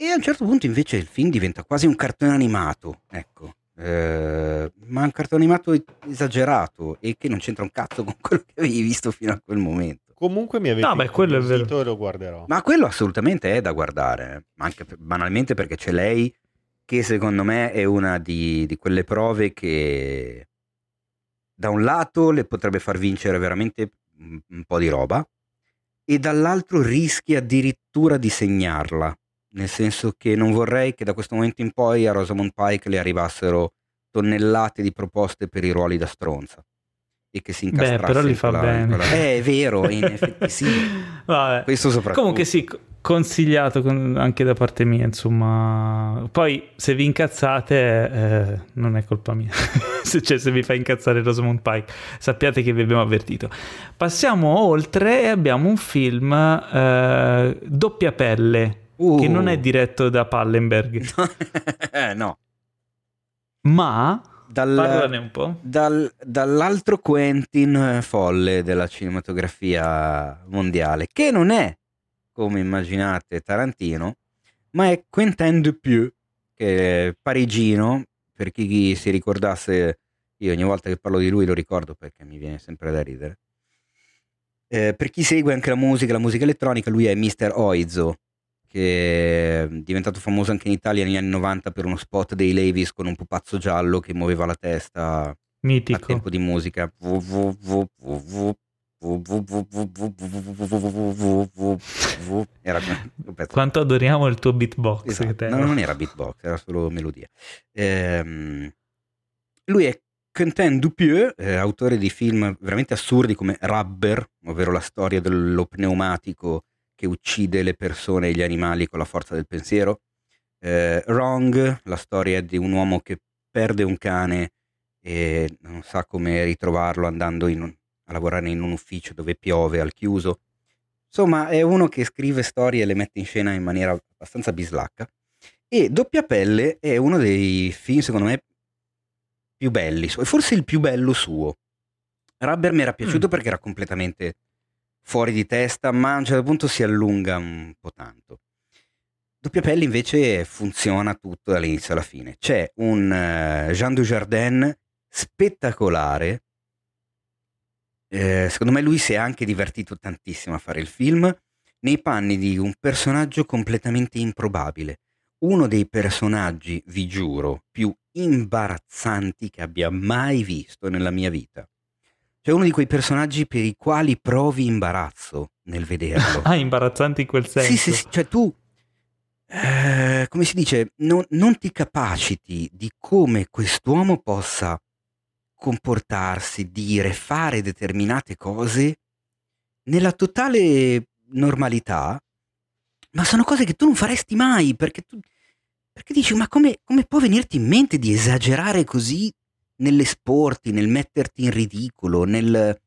E a un certo punto invece il film diventa quasi un cartone animato, ecco, Eh, ma un cartone animato esagerato e che non c'entra un cazzo con quello che avevi visto fino a quel momento. Comunque mi avete No, beh, quello è vero. e lo guarderò. Ma quello assolutamente è da guardare, ma anche banalmente perché c'è lei che secondo me è una di, di quelle prove che da un lato le potrebbe far vincere veramente un, un po' di roba e dall'altro rischia addirittura di segnarla, nel senso che non vorrei che da questo momento in poi a Rosamund Pike le arrivassero tonnellate di proposte per i ruoli da stronza e che si Beh, incastrasse però li fa bene. quella- Eh, è vero, in effetti sì. Vabbè. Questo soprattutto. Comunque sì, co- consigliato con- anche da parte mia, insomma. Poi se vi incazzate eh, non è colpa mia. se, cioè, se vi fa incazzare Rosamund Pike, sappiate che vi abbiamo avvertito. Passiamo oltre e abbiamo un film eh, doppia pelle, Uh. che non è diretto da Pallenberg, Eh, no, ma... Dal- Parlane un po'. dal- dall'altro Quentin folle della cinematografia mondiale, che non è, come immaginate, Tarantino, ma è Quentin Dupieux, che è parigino, per chi si ricordasse, io ogni volta che parlo di lui lo ricordo perché mi viene sempre da ridere. Eh, per chi segue anche la musica, la musica elettronica, lui è Mr. Oizo, che è diventato famoso anche in Italia negli anni 90 per uno spot dei Levis con un pupazzo giallo che muoveva la testa a Mitico. tempo di musica. Era. Quanto adoriamo il tuo beatbox. Esatto. No, non era beatbox, era solo melodia. Ehm, lui è Quentin Dupieux, eh, autore di film veramente assurdi come Rubber, ovvero la storia dello pneumatico che uccide le persone e gli animali con la forza del pensiero. Eh, Wrong, la storia di un uomo che perde un cane e non sa come ritrovarlo andando un- a lavorare in un ufficio dove piove al chiuso. Insomma, è uno che scrive storie e le mette in scena in maniera abbastanza bislacca. E Doppia Pelle è uno dei film, secondo me, più belli, e forse il più bello suo. Rubber mi era piaciuto Mm. perché era completamente fuori di testa, ma a un certo punto si allunga un po' tanto. Doppia Pelle invece funziona tutto dall'inizio alla fine. C'è un eh, Jean Dujardin spettacolare. Eh, secondo me lui si è anche divertito tantissimo a fare il film. nei panni di un personaggio completamente improbabile. Uno dei personaggi, vi giuro, più imbarazzanti che abbia mai visto nella mia vita. Cioè uno di quei personaggi per i quali provi imbarazzo nel vederlo. Ah, imbarazzanti in quel senso. Sì, sì, sì, cioè tu, eh, come si dice, non, non ti capaciti di come quest'uomo possa comportarsi, dire, fare determinate cose nella totale normalità, ma sono cose che tu non faresti mai perché tu perché dici ma come, come può venirti in mente di esagerare così nell'esporti, nel metterti in ridicolo, nel,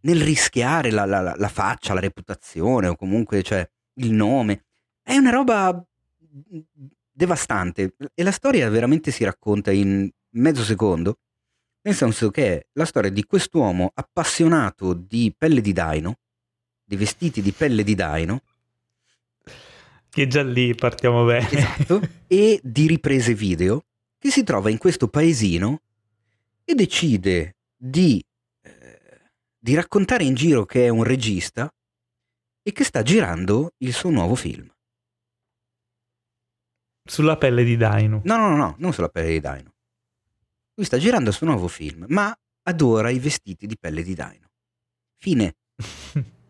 nel rischiare la, la- la faccia, la reputazione o comunque cioè, il nome? È una roba devastante e la storia veramente si racconta in mezzo secondo, nel senso che è la storia di quest'uomo appassionato di pelle di daino, di vestiti di pelle di daino, Che già lì partiamo bene. esatto, e di riprese video, che si trova in questo paesino e decide di, eh, di raccontare in giro che è un regista e che sta girando il suo nuovo film. Sulla pelle di Daino. No, no, no, no, non sulla pelle di daino. Lui sta girando il suo nuovo film, ma adora i vestiti di pelle di daino. Fine.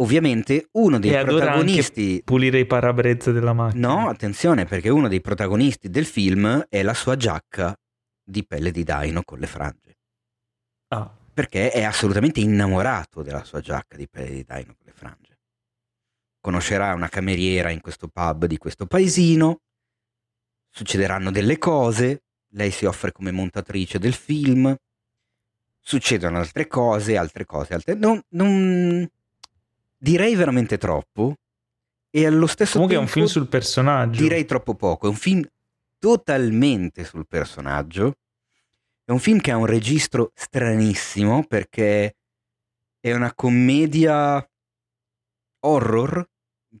Ovviamente uno dei e protagonisti... pulire i parabrezze della macchina. No, attenzione, perché uno dei protagonisti del film è la sua giacca di pelle di daino con le frange. Ah, Perché è assolutamente innamorato della sua giacca di pelle di daino con le frange. Conoscerà una cameriera in questo pub di questo paesino, succederanno delle cose, lei si offre come montatrice del film, succedono altre cose, altre cose, altre... Non, non... Direi veramente troppo e allo stesso comunque è un tempo film sul personaggio. direi troppo poco. È un film totalmente sul personaggio. È un film che ha un registro stranissimo perché è una commedia horror.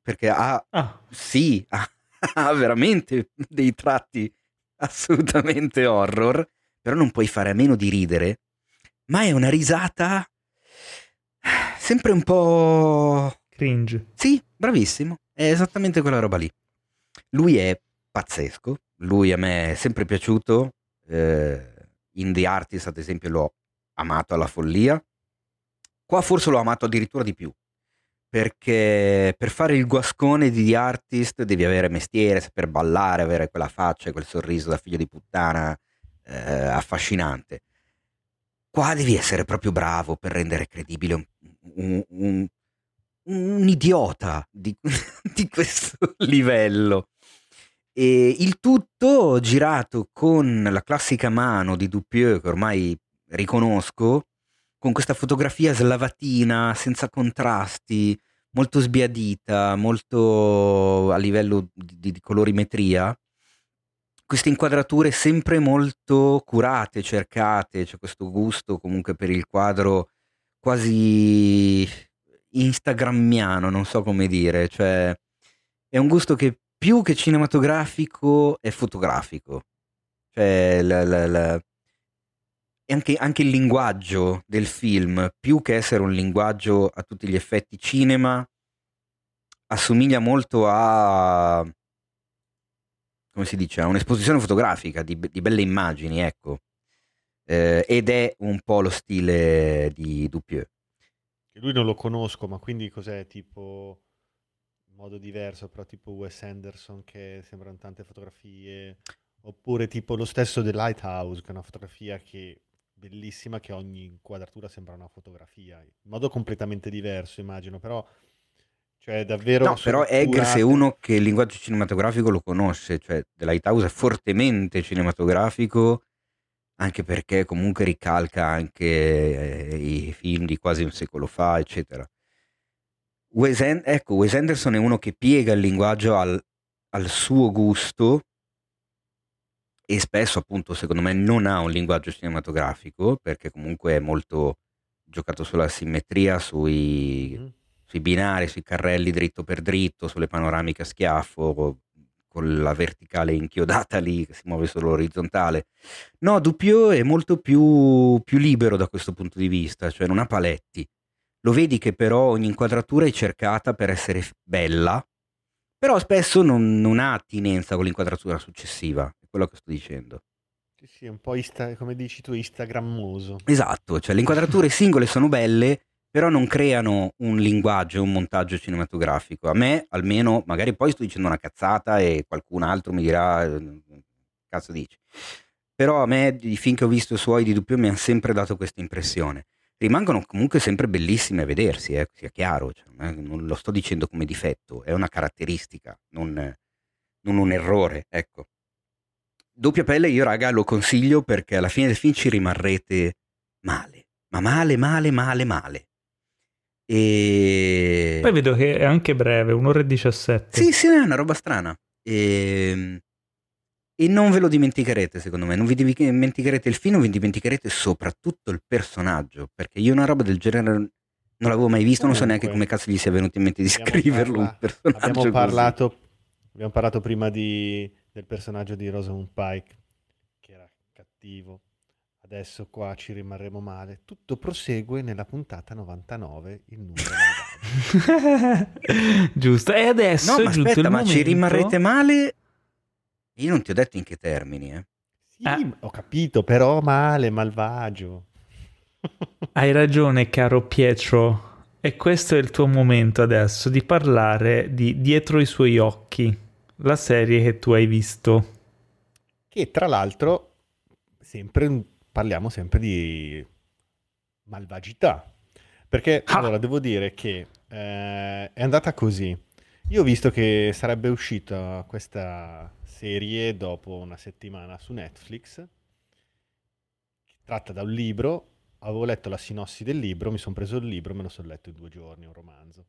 Perché ha, Ah, sì, ha, ha veramente dei tratti assolutamente horror. Però non puoi fare a meno di ridere. Ma è una risata sempre un po' cringe. Sì, bravissimo, è esattamente quella roba lì. Lui è pazzesco, lui a me è sempre piaciuto, eh, in The Artist ad esempio l'ho amato alla follia, qua forse l'ho amato addirittura di più, perché per fare il guascone di The Artist devi avere mestiere, saper ballare, avere quella faccia e quel sorriso da figlio di puttana eh, affascinante. Qua devi essere proprio bravo per rendere credibile un, un- un- un idiota di, di questo livello. E il tutto girato con la classica mano di Dupieux che ormai riconosco, con questa fotografia slavatina, senza contrasti, molto sbiadita, molto a livello di, di colorimetria. Queste inquadrature sempre molto curate, cercate, c'è questo gusto comunque per il quadro quasi instagrammiano, non so come dire, cioè è un gusto che più che cinematografico è fotografico. Cioè la- la- la- anche, anche il linguaggio del film, più che essere un linguaggio a tutti gli effetti cinema, assomiglia molto a, come si dice, a un'esposizione fotografica di, di belle immagini, ecco. Eh, ed è un po' lo stile di Dupieux. Lui non lo conosco, ma quindi cos'è tipo modo diverso, però tipo Wes Anderson che sembrano tante fotografie, oppure tipo lo stesso The Lighthouse, che è una fotografia che bellissima, che ogni inquadratura sembra una fotografia, in modo completamente diverso, immagino, però cioè davvero No, però Eggers è uno che il linguaggio cinematografico lo conosce, cioè The Lighthouse è fortemente cinematografico, anche perché comunque ricalca anche eh, i film di quasi un secolo fa, eccetera. Wes, An- ecco, Wes Anderson è uno che piega il linguaggio al, al suo gusto e spesso appunto secondo me non ha un linguaggio cinematografico perché comunque è molto giocato sulla simmetria, sui, Mhm. sui binari, sui carrelli dritto per dritto, sulle panoramiche a schiaffo, con la verticale inchiodata lì che si muove solo orizzontale. No, Dupieux è molto più, più libero da questo punto di vista, cioè non ha paletti. Lo vedi che però ogni inquadratura è cercata per essere bella, però spesso non, non ha attinenza con l'inquadratura successiva, è quello che sto dicendo. Sì, sì, è un po' insta- come dici tu, instagrammoso. Esatto, cioè le inquadrature singole sono belle, però non creano un linguaggio, un montaggio cinematografico. A me, almeno, magari poi sto dicendo una cazzata e qualcun altro mi dirà, cazzo dici. Però a me, i film che ho visto suoi di doppio mi hanno sempre dato questa impressione. Rimangono comunque sempre bellissime a vedersi, eh, sia chiaro, cioè, non è- non lo sto dicendo come difetto, è una caratteristica, non, non un errore, ecco. Doppia pelle io raga lo consiglio perché alla fine del film ci rimarrete male, ma male, male, male, male. E... Poi vedo che è anche breve, un'ora e 17. Sì, sì, è una roba strana. E... e non ve lo dimenticherete, secondo me. Non vi dimenticherete il film, non vi dimenticherete soprattutto il personaggio. Perché io una roba del genere non l'avevo mai visto, non so neanche Comunque, come cazzo gli sia venuto in mente di scriverlo un parla- personaggio abbiamo così. parlato, abbiamo parlato prima di- del personaggio di Rosamund Pike, che era cattivo. Adesso qua ci rimarremo male. Tutto prosegue nella puntata 99, il numero. Giusto. E adesso No, è ma giunto aspetta, il ma ci momento- rimarrete male? Io non ti ho detto in che termini, eh. Sì, Ah. ho capito, però male, malvagio. Hai ragione, caro Pietro. E questo è il tuo momento adesso di parlare di Dietro i suoi occhi, la serie che tu hai visto. Che tra l'altro sempre, parliamo sempre di malvagità. Perché Ah. allora devo dire che eh, è andata così. Io ho visto che sarebbe uscita questa serie dopo una settimana su Netflix, tratta da un libro. Avevo letto la sinossi del libro, mi sono preso il libro, me lo sono letto in due giorni, un romanzo.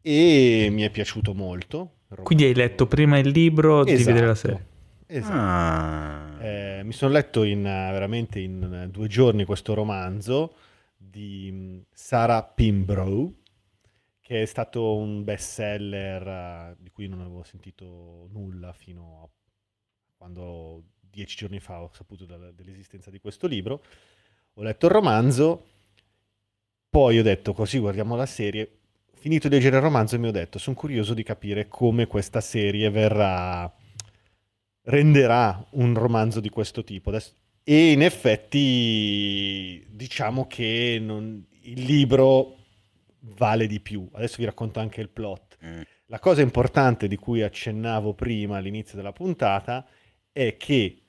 E mi è piaciuto molto. Quindi hai letto prima il libro di Esatto, vedere la serie. Esatto. Ah. Eh, mi sono letto in, veramente in due giorni questo romanzo di mh, Sarah Pimbrough, che è stato un bestseller eh, di cui non avevo sentito nulla fino a quando dieci giorni fa ho saputo della- dell'esistenza di questo libro. Ho letto il romanzo, poi ho detto così guardiamo la serie. Finito di leggere il romanzo mi ho detto sono curioso di capire come questa serie verrà renderà un romanzo di questo tipo. Adesso- e in effetti diciamo che non- il libro vale di più. Adesso vi racconto anche il plot. Mm. La cosa importante di cui accennavo prima all'inizio della puntata è che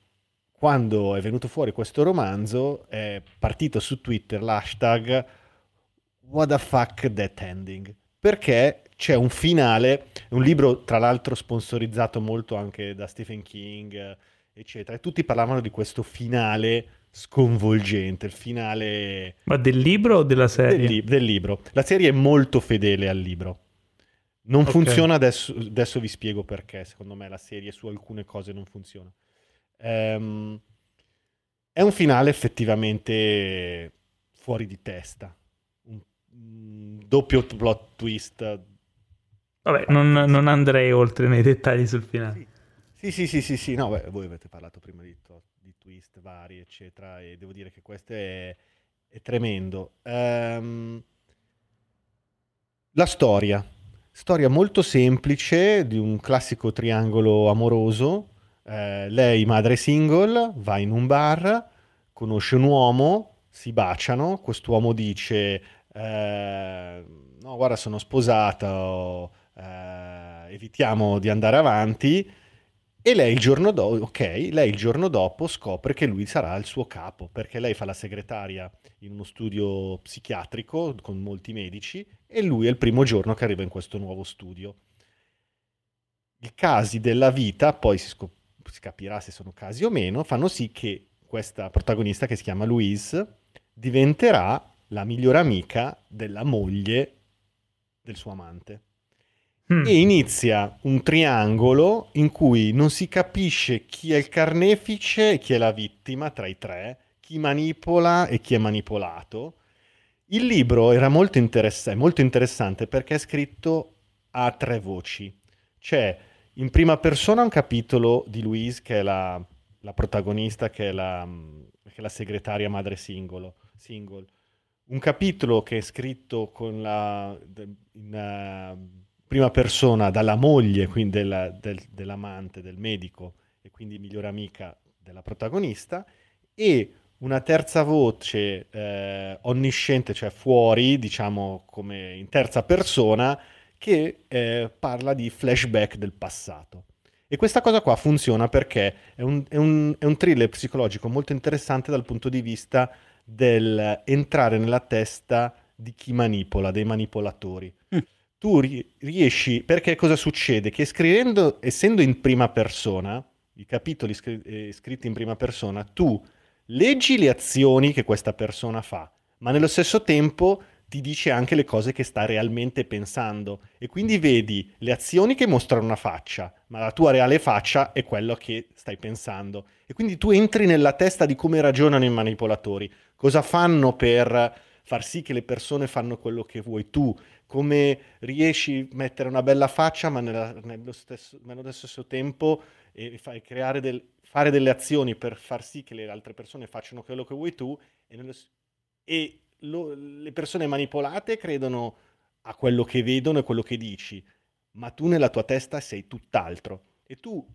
quando è venuto fuori questo romanzo è partito su Twitter l'hashtag What the fuck that ending? Perché c'è un finale, un libro tra l'altro sponsorizzato molto anche da Stephen King, eh, eccetera, e tutti parlavano di questo finale sconvolgente, il finale Ma del libro o della serie? del, li- del libro. La serie è molto fedele al libro. Non Ok. funziona adesso, adesso vi spiego perché, secondo me la serie su alcune cose non funziona. Ehm, è un finale effettivamente fuori di testa. Un, un doppio plot twist. Vabbè, non, non andrei oltre nei dettagli sul finale. Sì, sì, sì, sì, sì. No, beh, voi avete parlato prima di, to- di twist vari, eccetera, e devo dire che questo è, è tremendo. Ehm, la storia. Storia molto semplice di un classico triangolo amoroso. Eh, lei, madre single, va in un bar, conosce un uomo, si baciano. Quest'uomo dice: eh, No, guarda, sono sposata, o, eh, evitiamo di andare avanti. E lei il giorno dopo, ok, lei il giorno dopo scopre che lui sarà il suo capo, perché lei fa la segretaria in uno studio psichiatrico con molti medici e lui è il primo giorno che arriva in questo nuovo studio. I casi della vita, poi si, scop- si capirà se sono casi o meno, fanno sì che questa protagonista che si chiama Louise diventerà la migliore amica della moglie del suo amante Mm. e inizia un triangolo in cui non si capisce chi è il carnefice e chi è la vittima tra i tre, chi manipola e chi è manipolato. Il libro era molto, interessa- molto interessante perché è scritto a tre voci. C'è in prima persona un capitolo di Louise, che è la, la protagonista, che è la, che è la segretaria madre singolo, single. un capitolo che è scritto con la, in eh, prima persona dalla moglie, quindi della- del- dell'amante, del medico e quindi migliore amica della protagonista, e una terza voce eh, onnisciente, cioè fuori, diciamo come in terza persona, che eh, parla di flashback del passato. E questa cosa qua funziona perché è un, è un- è un thriller psicologico molto interessante dal punto di vista del entrare nella testa di chi manipola, dei manipolatori. Mm. Tu ri- riesci, perché cosa succede? Che scrivendo, essendo in prima persona, i capitoli scri- eh, scritti in prima persona, tu leggi le azioni che questa persona fa, ma nello stesso tempo ti dice anche le cose che sta realmente pensando e quindi vedi le azioni che mostrano una faccia, ma la tua reale faccia è quello che stai pensando. E quindi tu entri nella testa di come ragionano i manipolatori, cosa fanno per far sì che le persone fanno quello che vuoi tu, come riesci a mettere una bella faccia, ma nella- nello, stesso, nello stesso tempo e fai creare del- fare delle azioni per far sì che le altre persone facciano quello che vuoi tu e, nello e lo- le persone manipolate credono a quello che vedono e quello che dici, ma tu nella tua testa sei tutt'altro. E tu,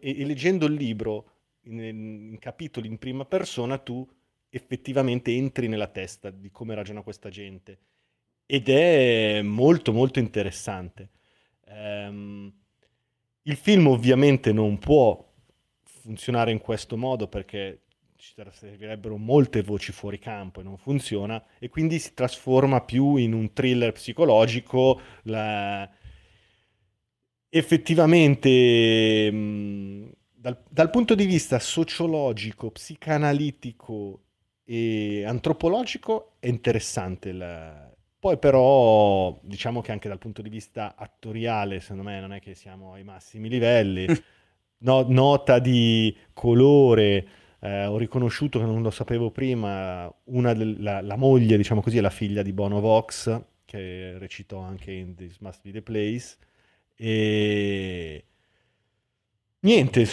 e leggendo il libro in, in capitoli in prima persona, tu effettivamente entri nella testa di come ragiona questa gente. Ed è molto molto interessante. Ehm, il film ovviamente non può funzionare in questo modo perché ci servirebbero molte voci fuori campo e non funziona e quindi si trasforma più in un thriller psicologico. La- Effettivamente, mh, dal, dal punto di vista sociologico, psicanalitico e antropologico è interessante. la- Poi però diciamo che anche dal punto di vista attoriale, secondo me non è che siamo ai massimi livelli. No- nota di colore, eh, ho riconosciuto che non lo sapevo prima, una del- la, la moglie, diciamo così, è la figlia di Bono Vox, che recitò anche in This Must Be the Place. E niente,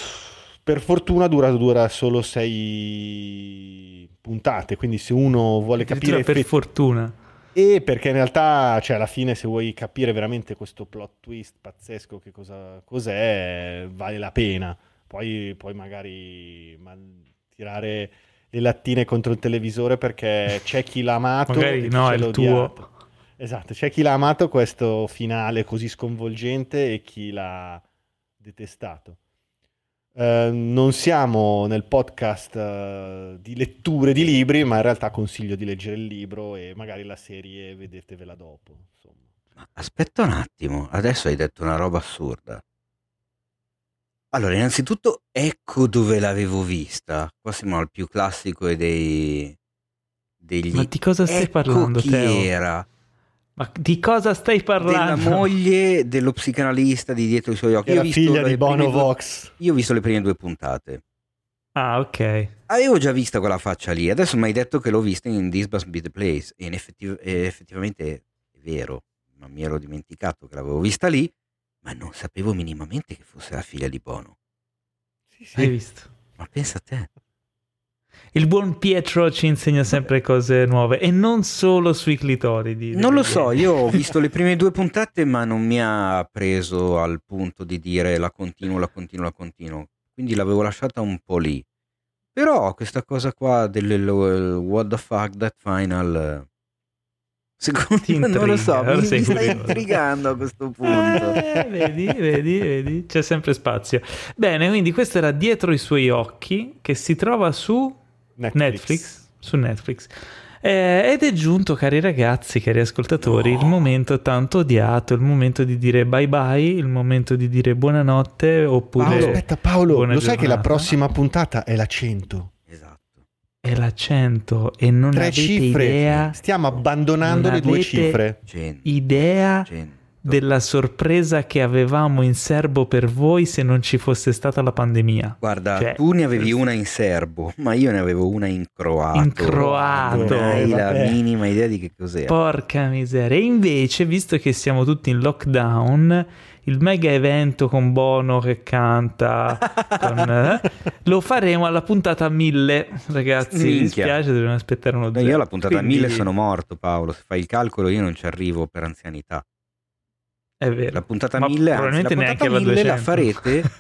per fortuna dura, dura solo sei puntate, quindi se uno vuole capire... per effett- fortuna. E perché in realtà, cioè, alla fine, se vuoi capire veramente questo plot twist pazzesco, che cosa, cos'è, vale la pena. Poi, poi magari ma- tirare le lattine contro il televisore perché c'è chi l'ha amato Magari no, è il tuo. odiato. Esatto, c'è chi l'ha amato questo finale così sconvolgente e chi l'ha detestato. Eh, non siamo nel podcast eh, di letture di libri, ma in realtà consiglio di leggere il libro e magari la serie vedetevela dopo. Aspetta un attimo, adesso hai detto una roba assurda. Allora, innanzitutto, ecco dove l'avevo vista. Qua siamo al più classico e dei... degli... Ma di cosa stai ecco parlando, chi Teo? era. Ma di cosa stai Della parlando? moglie dello psicanalista di dietro i suoi occhi. Visto figlia di Bono due- Vox. Io ho visto le prime due puntate. Ah, ok. Avevo già vista quella faccia lì, adesso mi hai detto che l'ho vista in This Must Be The Place e in effettiv- effettivamente è vero, ma mi ero dimenticato che l'avevo vista lì, ma non sapevo minimamente che fosse la figlia di Bono. Sì, Hai sì. visto? Ma pensa a te. Il buon Pietro ci insegna sempre cose nuove e non solo sui clitoridi. Non lo so, io ho visto le prime due puntate ma non mi ha preso al punto di dire la continuo, la continuo, la continuo, quindi l'avevo lasciata un po' lì. Però questa cosa qua del what the fuck that final... Secondo me non lo so, mi, mi sta intrigando a questo punto. Eh, vedi, vedi, vedi, c'è sempre spazio. Bene, quindi questo era Dietro i suoi occhi, che si trova su Netflix. su Netflix. Eh, ed è giunto, cari ragazzi, cari ascoltatori, il momento tanto odiato, il momento di dire bye bye, il momento di dire buonanotte oppure Paolo, aspetta Paolo, lo sai che la giornata. prossima puntata è la 100? Esatto. è l'accento e non Tre avete cifre. idea, Stiamo abbandonando non le due cifre. Idea cen- della sorpresa che avevamo in serbo per voi se non ci fosse stata la pandemia. Guarda, Cioè, tu ne avevi una in serbo, ma io ne avevo una in croato. In croato, Non hai la vabbè. minima idea di che cos'era. Porca miseria. E invece, visto che siamo tutti in lockdown, il mega evento con Bono che canta, con, eh, lo faremo alla puntata 1000. Ragazzi, mi Minchia. dispiace, dobbiamo aspettare uno No, zero. io alla puntata Quindi, 1000 sono morto, Paolo. Se fai il calcolo, io non ci arrivo per anzianità. È vero. La puntata Ma 1000, anzi, la probabilmente puntata neanche la 1000 la 200. farete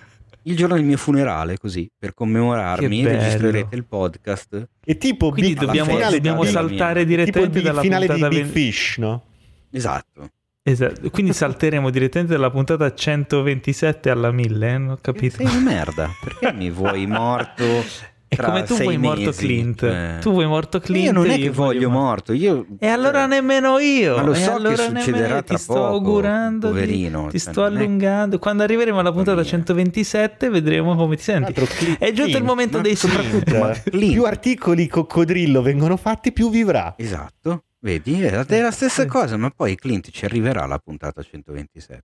il giorno del mio funerale, così per commemorarmi. Registrerete il podcast. E tipo Quindi Big- dobbiamo, finale dobbiamo di- saltare tipo direttamente big dalla finale di puntata Big 20 Fish, no? Esatto. Esatto. Quindi salteremo direttamente dalla puntata 127 alla 1000, eh? non ho capito. Sei una merda. Perché mi vuoi morto? È come tu vuoi morto mesi? Clint. Eh. Tu vuoi morto Clint. Io non è che voglio morto. morto. Io, E allora eh, nemmeno io. Ma lo E so che allora succederà nemmeno- tra Ti sto poco, augurando. di- poverino, Ti cioè, sto non è- allungando. Quando arriveremo alla puntata mia. 127, vedremo come ti senti. Tra l'altro, Cli- È giunto il Clint, momento ma dei soprattutto- Clint- più articoli coccodrillo vengono fatti, più vivrà. Esatto. Vedi, è la, è la stessa cosa, ma poi Clint ci arriverà alla puntata 127.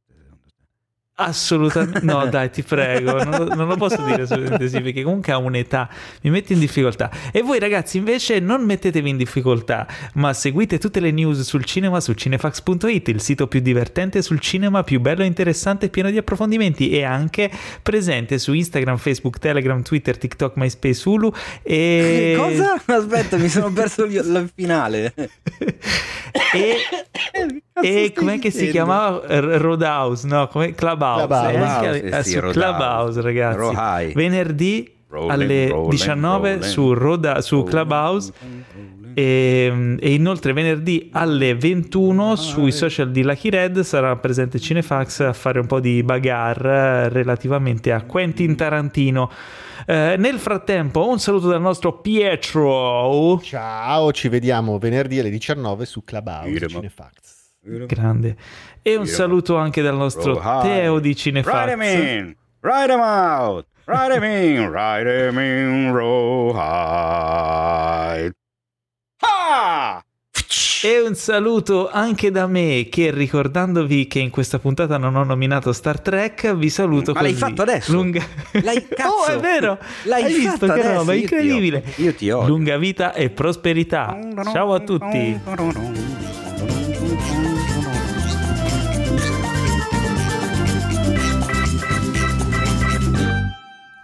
Assolutamente no, dai, ti prego, non lo, non lo posso dire assolutamente sì, perché comunque ha un'età, mi mette in difficoltà. E voi ragazzi invece non mettetevi in difficoltà, ma seguite tutte le news sul cinema su cinefax.it, il sito più divertente sul cinema, più bello e interessante e pieno di approfondimenti e anche presente su Instagram, Facebook, Telegram, Twitter, TikTok, MySpace, Hulu e... Cosa? Aspetta, mi sono perso il finale. e, e com'è che si chiamava? Roadhouse, no, come Clubhouse. Clubhouse, eh, eh eh, sì, su Roadhouse. Clubhouse, ragazzi. Rohai. Venerdì Rolling, alle rolling, 19 rolling. su, Roda- su Clubhouse e, e inoltre venerdì alle 21 sui social di Lucky Red sarà presente Cinefax a fare un po' di bagarre relativamente a Quentin Tarantino. Eh, nel frattempo un saluto dal nostro Pietro. Ciao, ci vediamo venerdì alle 19 su Clubhouse Irma. Cinefax. Grande. E un saluto anche dal nostro Rohai. Teo di Write Cinefax. him in. Write him out. Write him in. Write him in. Rawhide. Ha! E un saluto anche da me che ricordandovi che in questa puntata non ho nominato Star Trek, vi saluto Ma l'hai così. fatto adesso? Lunga... L'hai- cazzo! Oh, è vero! L'hai Hai visto che adesso, roba io incredibile. Io ti odio. Lunga vita e prosperità. Ciao a tutti.